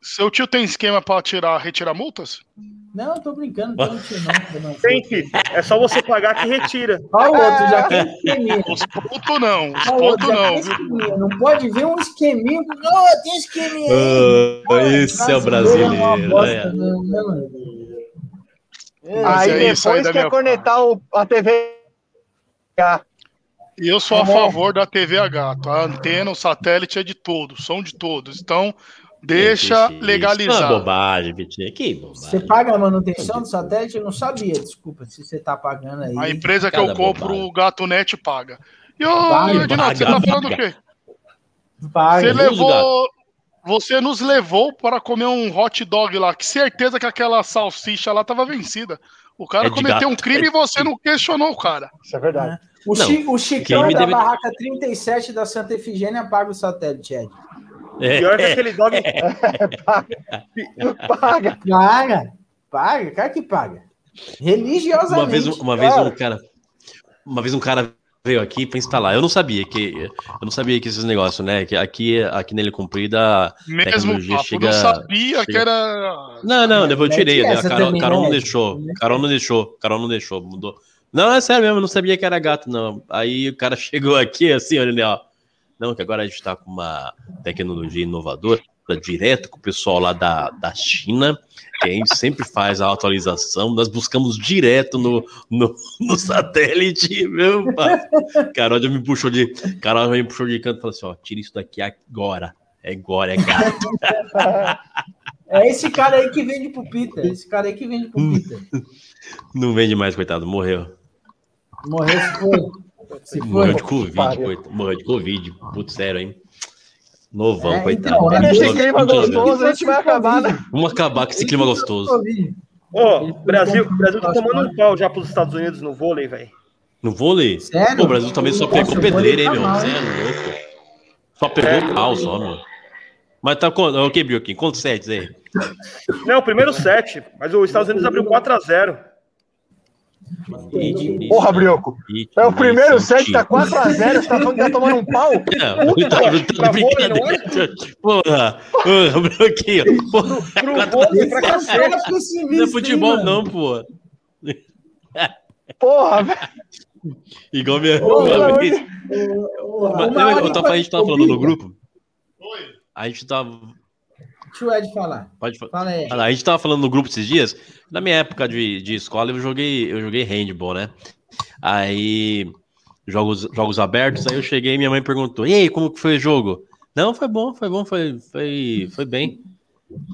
Seu tio tem esquema pra tirar, retirar multas? Não, tô brincando, não tem tio não. Tem que. É só você pagar que retira. Olha o outro, já quer esqueminha. Os pontos não, os pontos não. Não pode ver um esqueminho. Não, tem esqueminha aí. Ah, esse é o uma brasileiro. bosta, né, né? Mas Aí é isso aí depois da quer conectar o- a TV. E eu sou a Tá favor da TVH, tá? A antena, o satélite é de todos, são de todos. Então, deixa Isso, isso. legalizar. Ah, bobagem, Vitinho. Que Você bobagem. paga a manutenção do satélite? Eu não sabia, desculpa, se você tá pagando aí. A empresa que Cada eu compro, bobagem. o Gato Net paga. E ô, Edinaldo, você tá falando o quê? Paga. Você levou. Você nos levou para comer um hot dog lá. Que certeza que aquela salsicha lá tava vencida. O cara É cometeu gato. um crime e você não questionou o cara. Isso é verdade. O, Não, Chi- o Chicão me da deve- barraca 37 da Santa Efigênia paga o satélite, Ed. É, Pior que é. aquele dog. Paga. Paga. Paga, cara que paga. Religiosamente. Uma vez, uma vez Cara. um cara, uma vez um cara veio aqui para instalar. Eu não sabia que, eu não sabia que esses negócios, né? Que aqui, aqui nele comprida, Mesmo tecnologia papo, chega. não sabia que chega- era. Não, não, depois eu tirei, né? A Carol, Carol né, não Ed? deixou, Carol não deixou, Carol não deixou, mudou. Não, é sério mesmo, eu não sabia que era gato, não. Aí o cara chegou aqui assim, olha, né, ó. Não, que agora a gente tá com uma tecnologia inovadora, direto com o pessoal lá da, da China, que a gente sempre faz a atualização, nós buscamos direto no, no, no satélite, meu pai. Carol já me puxou de. Carol já me puxou de canto e falou assim: ó, tira isso daqui agora. É agora, é gato. É esse cara aí que vende Peter. Esse cara aí que vende pro Hum. Peter. Não vende mais, coitado, morreu. Morreu se foi. Se. Morreu de Covid, coitado. Morreu de Covid. Putz, sério, hein? Novão, É, coitado. então, Nesse Deus, clima gostoso, a gente vai acabar, né? Vamos acabar com esse clima gostoso. Covid. Ô, o Brasil, o Brasil tá tomando um pau já pros Estados Unidos no vôlei, velho. No vôlei? Sério? Pô, o Brasil também só pegou pedreira, hein, vôlei meu? tá Você é louco. Só pegou É. pau, só, meu. Mas tá com. O que, Bioquinho? Quantos sets aí? Não, o primeiro set, mas os Estados Unidos abriu 4x0. Porra, Brioco. É o primeiro set, tá 4x0, você tá falando que tá tomando um pau? Não, vôlei, não é? brincadeira. Porra, porra, Bioquinho. Porra, Pro vôlei, pra Esse é um cacete. cara pessimista, não é futebol, não, pô. Porra, velho. Igual minha. Uma ô, vez- Uma eu tava, a gente tava falando no grupo. A gente tava. Deixa o Ed falar. Pode falar. Fala aí. A gente tava falando no grupo esses dias. Na minha época de, de escola, eu joguei, eu joguei handball, né? Aí, jogos, jogos abertos, aí eu cheguei e minha mãe perguntou: E aí, como que foi o jogo? Não, foi bom, foi bom, foi, foi, foi bem.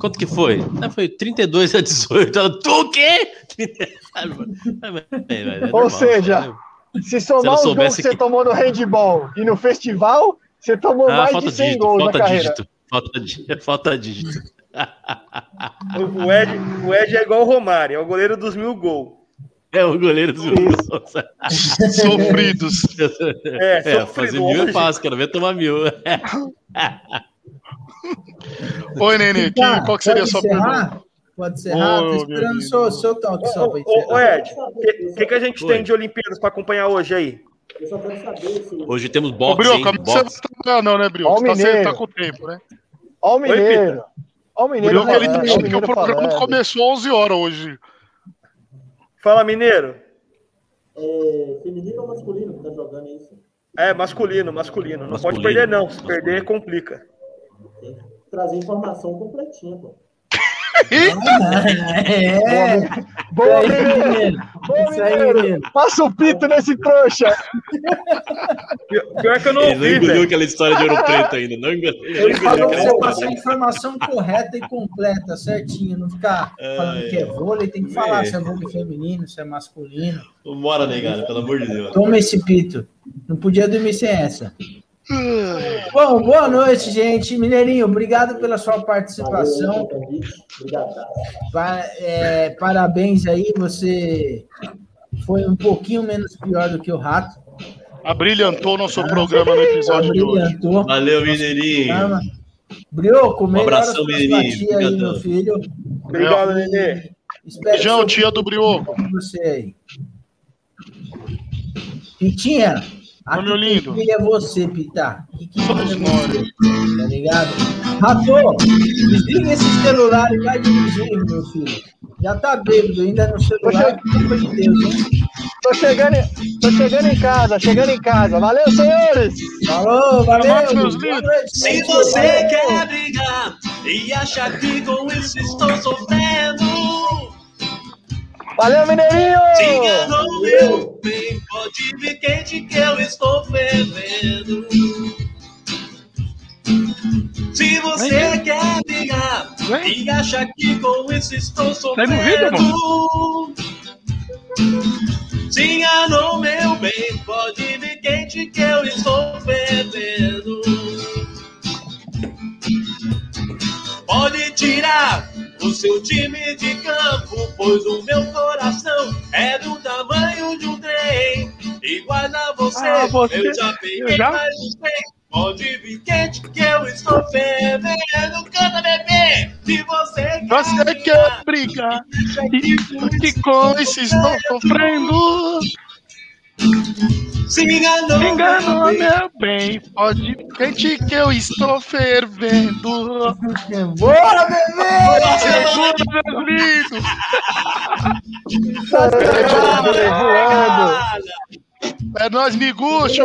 Quanto que foi? Não, foi 32 a 18. Ela, tu o quê? É Ou seja, Se somar ela os gols que você tomou no handball e no festival, você tomou Ah, mais de 100 dígito, gols na carreira. dígito, falta falta dígito. O, o Ed, o Ed é igual o Romário, é o goleiro dos mil gols. É o goleiro dos Sofridos. É, É, fazer mil é fácil, quero ver tomar mil. Oi, Nenê, que, Tá, qual que seria a pode sua encerrar? pergunta? Pode encerrar? Ô, Tô meu esperando o seu, seu toque só Ô, ô, ô. Ed, o que, que, a gente Oi. tem de Olimpíadas para acompanhar hoje aí? Eu só quero saber se Hoje temos Ô, boxe, Brioco, hein? mas você não Boxe. tá não, né, Brioco? Você tá, você Mineiro. tá com o tempo, né? Ó o Mineiro. Ó o Mineiro ele tá que o programa falando. começou às 11 horas hoje. Fala, Mineiro. é feminino ou masculino que tá jogando isso. É, masculino, masculino. Não Masculino, pode perder, não. Se masculino. perder, complica. Tem que trazer informação completinha, pô. É, Boa, isso aí, Mineiro. menino. Boa, menino. Passa o pito nesse trouxa. Pior, que eu não Ele não engoliu velho. aquela história de ouro preto ainda. Não engoliu. Ele falou aquela você passar a informação correta e completa, certinho. Não ficar falando que é vôlei, tem que falar É. se é vôlei feminino, se é masculino. Bora, negado, pelo amor de Deus. Toma esse pito. Não podia dormir sem essa. Bom, boa noite, gente. Mineirinho, obrigado pela sua participação. Pa- é, parabéns aí, você foi um pouquinho menos pior do que o Rato. Abrilhantou nosso programa no episódio de hoje. Valeu, Mineirinho. Brioco, melhor abração, Mineirinho. tia aí, meu filho. Obrigado, Nenê. Beijão, tia do Brioco. você aí. Pitinha, Aqui meu lindo. filho é você, Pita. Somos filho é você, tá ligado? Rato, desliga esse celular e vai dirigir, meu filho. Já tá bêbado ainda no celular, pelo de Deus, hein? Tô chegando, em- tô chegando em casa, chegando em casa. Valeu, senhores! Falou, valeu. Abraço, meus lindos. Se você Valeu. quer brigar e acha que com isso estou sofrendo, Valeu, Mineirinho! te enganou meu bem, pode vir quente que eu estou fervendo. Se você quer brigar Vem. e acha que com isso estou Tá sofrendo, te enganou meu bem, pode vir quente que eu estou fervendo. Pode tirar o seu time de campo, pois o meu coração é do tamanho de um trem. Igual a você, Ah, você- eu já peguei eu já? mais de 100. Pode vir quente que eu estou fervendo. Canta, bebê! Se você quer Você quer brigar e que com isso estou sofrendo. Se me enganou, Me enganou, bem. meu bem. Pode quente que eu estou fervendo. Bora, bebê! Segura, meus lindos. Voando. É nóis, miguxo.